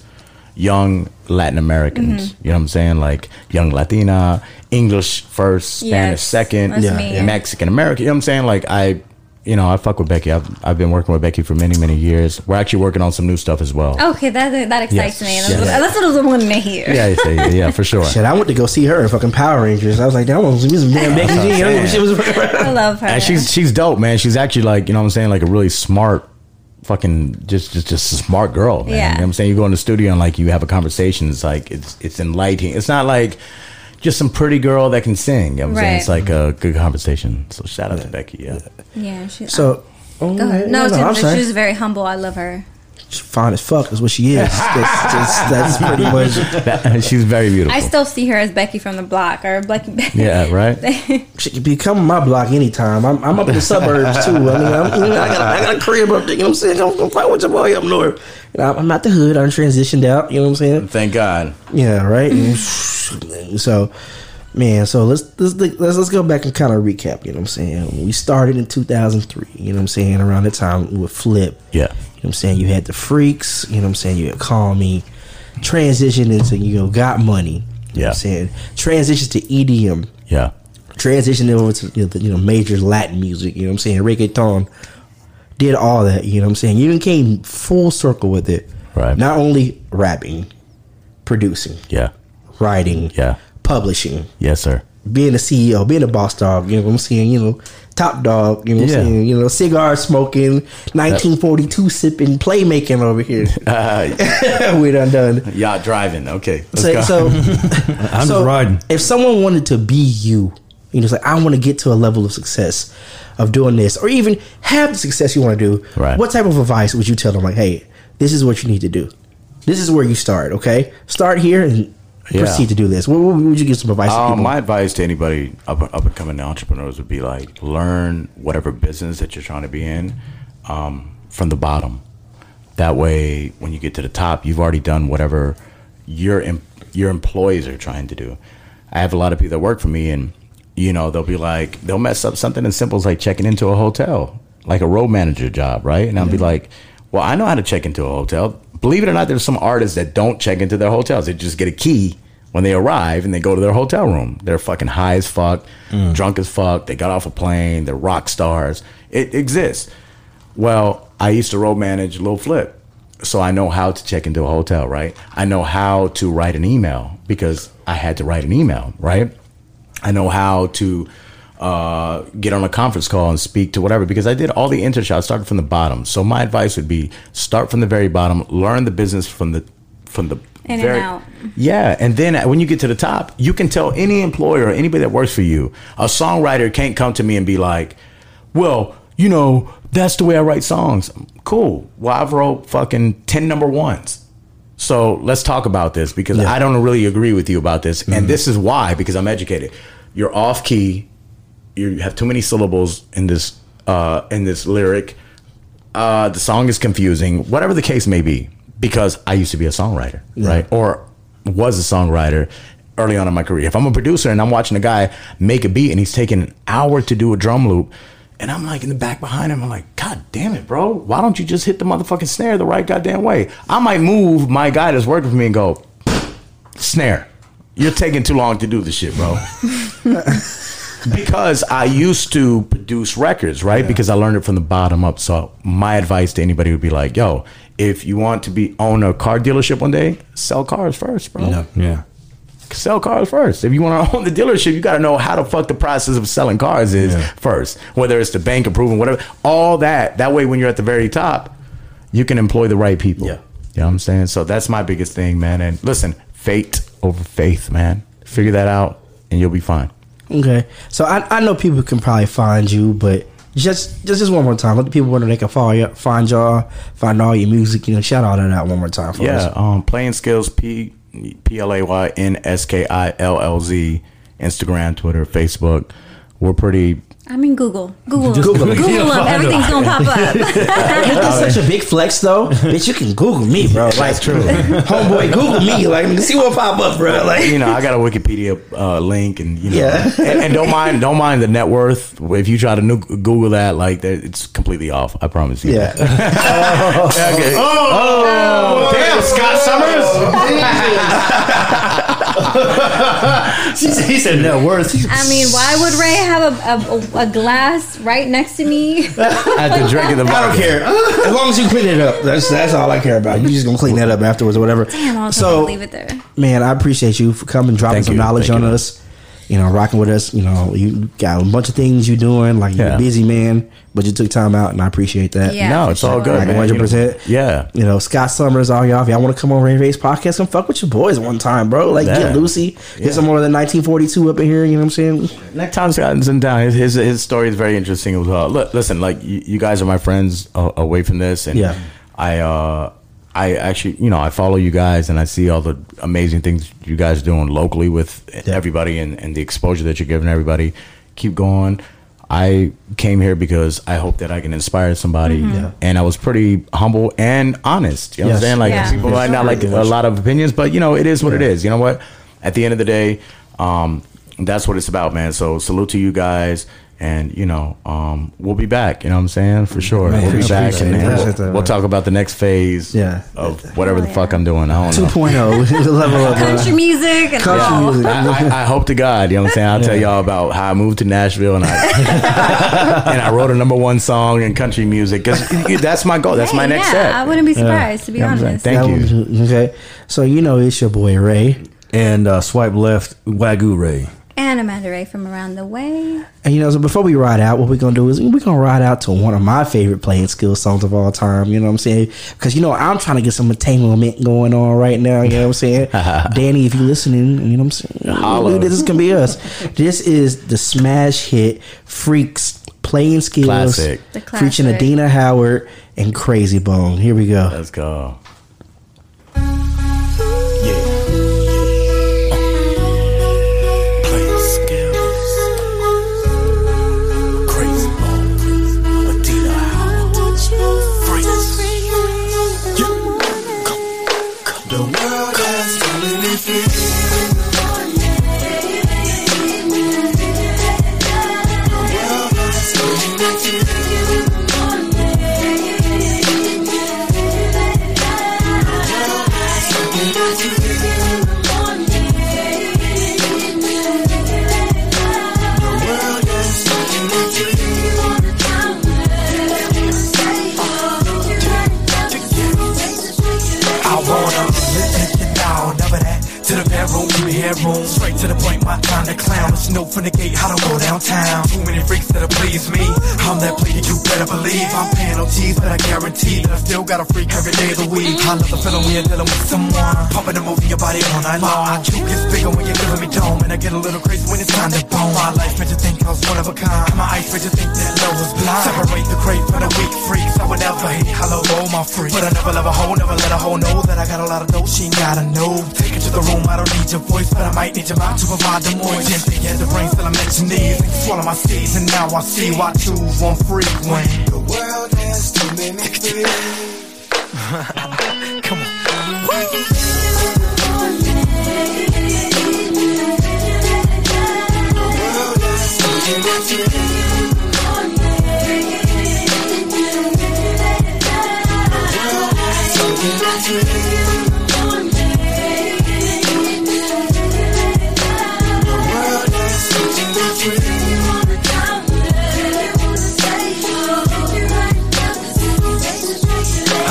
young Latin Americans. Mm-hmm. You know what I'm saying? Like young Latina, English first, Spanish Yes, second, Yeah, Mexican American. You know what I'm saying? Like I, you know, I fuck with Becky. I've I've been working with Becky for many many years. We're actually working on some new stuff as well. Okay, that that excites Yes. me. That's, Yeah. what, that's what I was wanting to hear. Yeah, yeah, yeah, yeah, for sure. Shit, I went to go see her in fucking Power Rangers. I was like, that one was some damn Becky what I'm G. You know, saying. I love her. And she's she's dope, man. She's actually like you know what I'm saying, like a really smart, fucking just just just a smart girl. Man. Yeah. You know what I'm saying you go in the studio and like you have a conversation. It's like it's it's enlightening. It's not like just some pretty girl that can sing. You know what I'm saying it's like a good conversation. So shout out to Becky. Yeah, yeah. She, So, oh, Go ahead. Oh, no, I'm sorry. she's very humble. I love her. She's fine as fuck is what she is. That's, that's, that's pretty much. That- she's very beautiful. I still see her as Becky from the block or Becky. yeah, right. She can become my block anytime. I'm, I'm up in the suburbs too. I mean, I'm, you know, I, got, I got a crib up there. You know what I'm saying? I'm gonna fight with your boy up north. You know, I'm out the hood. I'm transitioned out. You know what I'm saying? Thank God. Yeah, right. So, man, so let's let's let's let's go back and kind of recap. You know what I'm saying? We started in 2003. You know what I'm saying? Around the time with Flip. Yeah, You know I'm saying? You had the freaks, you know what I'm saying? You had Call Me, transition into, you know, Got Money. You know what I'm saying? Transition to EDM, yeah, transition over to, you know, the, you know, major Latin music, you know what I'm saying? Reggaeton. Did all that, you know what I'm saying? You even came full circle with it. Right. Not only rapping, producing, yeah, writing, yeah. publishing, Yes, sir. being a CEO, being a boss dog, you know what I'm saying? You know, top dog, you know what Yeah. I'm saying? You know, cigar smoking, 1942 sipping, playmaking over here. Ah, We're done done. Yacht driving. Okay, let's So, go. so, I'm so just riding. if someone wanted to be you, you know, it's like, I want to get to a level of success of doing this, or even have the success you want to do, Right. what type of advice would you tell them? Like, hey, this is what you need to do. This is where you start, okay? Start here and Yeah. proceed to do this. What, what would you give some advice to people? my advice to anybody up, up and coming entrepreneurs would be like learn whatever business that you're trying to be in um, from the bottom. That way, when you get to the top, you've already done whatever your em- your employees are trying to do. I have a lot of people that work for me, and you know they'll be like they'll mess up something as simple as like checking into a hotel, like a road manager job, right? And I'll be like, well, I know how to check into a hotel. Believe it or not, there's some artists that don't check into their hotels. They just get a key when they arrive and they go to their hotel room. They're fucking high as fuck, mm. drunk as fuck. They got off a plane. They're rock stars. It exists. Well, I used to road manage Lil Flip. So I know how to check into a hotel, right? I know how to write an email because I had to write an email, right? I know how to uh, get on a conference call and speak to whatever because I did all the internship. I started from the bottom. So my advice would be start from the very bottom, learn the business from the from the In and very out. yeah, and then when you get to the top, you can tell any employer or anybody that works for you. A songwriter can't come to me and be like, "Well, you know, that's the way I write songs." Cool. Well, I've wrote fucking ten number ones. So let's talk about this because I don't really agree with you about this, and this is why because I'm educated. You're off key. You have too many syllables in this uh, in this lyric. Uh, the song is confusing. Whatever the case may be, because I used to be a songwriter, right, or was a songwriter early on in my career. If I'm a producer and I'm watching a guy make a beat and he's taking an hour to do a drum loop, and I'm like in the back behind him, I'm like, God damn it, bro! Why don't you just hit the motherfucking snare the right goddamn way? I might move my guy that's working for me and go, snare. You're taking too long to do this shit, bro. because I used to produce records, right? Because I learned it from the bottom up. So my advice to anybody would be like, "Yo, if you want to be own a car dealership one day, sell cars first, bro. Yeah. Yeah. Sell cars first. If you want to own the dealership, you got to know how the fuck the process of selling cars is Yeah. first. Whether it's the bank approving, whatever, all that. That way, when you're at the very top, you can employ the right people. Yeah. You know what I'm saying? So that's my biggest thing, man. And listen, fate over faith, man. Figure that out, and you'll be fine. Okay, so I, I know people can probably find you, but just just just one more time, let the people know they can follow you, find y'all, find all your music. You know, shout all that one more time for Yeah, us. um, Play-N-Skillz P P L A Y N S K I L L Z, Instagram, Twitter, Facebook. We're pretty. I mean, Google. Google. Just Google, Google it. them. Everything's going to pop up. That's such a big flex, though. Bitch, you can Google me, bro. Like, That's true. homeboy, Google me. Like, see what pop up, bro. Like, You know, I got a Wikipedia uh, link, and you know, Yeah. and, and don't mind, don't mind the net worth. If you try to nu- Google that, like, that- it's completely off. I promise you. yeah. Okay. Oh, damn, Scott Summers. He said net worth. I mean, why would Ray have a, a, a glass right next to me? At the drink of the I don't care. As long as you clean it up. That's that's all I care about. You just gonna clean that up afterwards or whatever. Damn, I was so, leave it there. man, I appreciate you for coming, dropping Thank some you. knowledge Thank on you. us. You know, rocking with us. You know, you got a bunch of things you're doing. Like you're Yeah. a busy man, but you took time out, and I appreciate that. Yeah. no, for it's all good, Like man. 100%. Yeah. You know, Scott Summers, all y'all. If y'all want to come on Ray Ray's podcast, come fuck with your boys one time, bro. Like Yeah. get Lucy, get some more of the 1942 up in here. You know what I'm saying? Next time Scott's in town, his, his his story is very interesting as well. Look, listen, like you, you guys are my friends uh, away from this, and Yeah. I uh I actually you know I follow you guys and I see all the amazing things you guys are doing locally with everybody and, and the exposure that you're giving everybody. Keep going. I came here because I hope that I can inspire somebody, and I was pretty humble and honest. You know what I'm saying? Like Yeah. people might not like a lot of opinions, but you know it is what it is. You know what? At the end of the day, um, that's what it's about, man. So salute to you guys. And you know, um, we'll be back. You know what I'm saying for sure. Man, we'll be back, and then we'll, we'll talk about the next phase. Yeah. of whatever the fuck yeah. I'm doing. I don't know. 2.0 level up. bro. Country music and Country all. music. I, I, I hope to God, you know what I'm saying. I'll tell y'all about how I moved to Nashville and I and I wrote a number one song in country music because that's my goal. That's my next yeah, step. I wouldn't be surprised, to be You know what I'm honest. saying? Thank you. you. Okay, so you know it's your boy Ray, And uh, swipe left, Wagyu Ray. And Amanda Ray from around the way. and you know. So before we ride out, what we're gonna do is we're gonna ride out to one of my favorite playing skill songs of all time. You know what I'm saying? Because you know I'm trying to get some entanglement going on right now. You know what I'm saying? Danny, if you're listening, you know what I'm saying? Holla. This can be us. This is the smash hit "Freaks." Play-N-Skillz, Classic. The featuring classic. Adina Howard and Krayzie Bone. Here we go. Let's go. The straight to the you know from the gate how to go downtown. Too many freaks that'll please me. I'm that player, you better believe. I'm no tease, but I guarantee that I still got a freak every day of the week. I love the feeling when you're dealing with someone. Pumping and moving your body all night long. My IQ gets bigger when you're giving me dome. And I get a little crazy when it's time to bone. My life made you think I was one of a kind. My eyes made you think that love was blind. Separate the great from the weak freaks. I would never hate hello, oh my freak. But I never love a hoe, never let a hoe know that I got a lot of dough. She ain't gotta know. Take it to the room, I don't need your voice, but I might need your mouth to provide the had the brains till I'm at your knees. Swallow my seeds and now I see why I choose one free when the world has too many free. Come on. Woo! dream I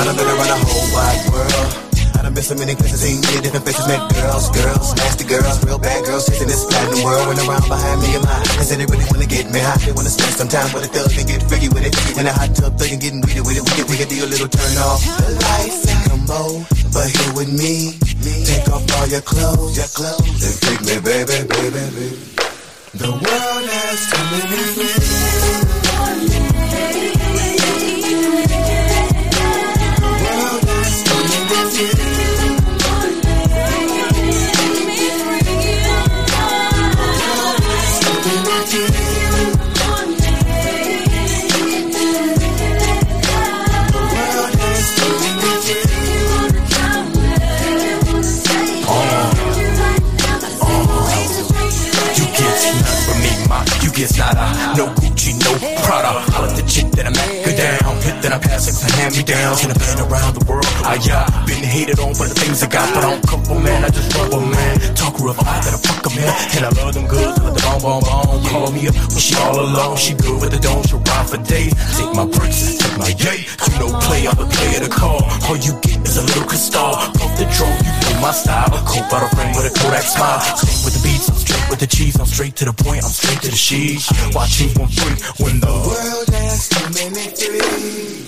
done been around the whole wide world. I done been so many places, seen many different faces. Met girls, girls, nasty girls, real bad girls, chasing this platinum world. Went around behind me and my eyes. said they really wanna get me high. They wanna spend some time with a thug and get freaky with it. In a hot tub, thugging, getting weedy with it. We can, we do a little turn off the lights and come on, but here with me. Take off all your clothes, your clothes, and take me, baby, baby, baby. The world has too many You get nada. No Gucci, no Prada. I like the chick that I make her down. Hit that I pass like hand me downs. And I've been around the world. I yeah, been hated on for the things I got, but I don't for man. I just rub a man. Talk real high that I fuck a man. And I love them good, let the bomb bomb bomb. Call me up when she all alone. She good with the dome, she ride for days. Take my bricks, take my yay. You know play, I'm the player to call. All you get is a little crystal. Puff the drum, you know my style. Cold bottle frame with a Kodak smile. Straight with the beats, I'm with the cheese. I'm straight to the point, I'm straight to the sheesh. Watch you one free when the world has too many free.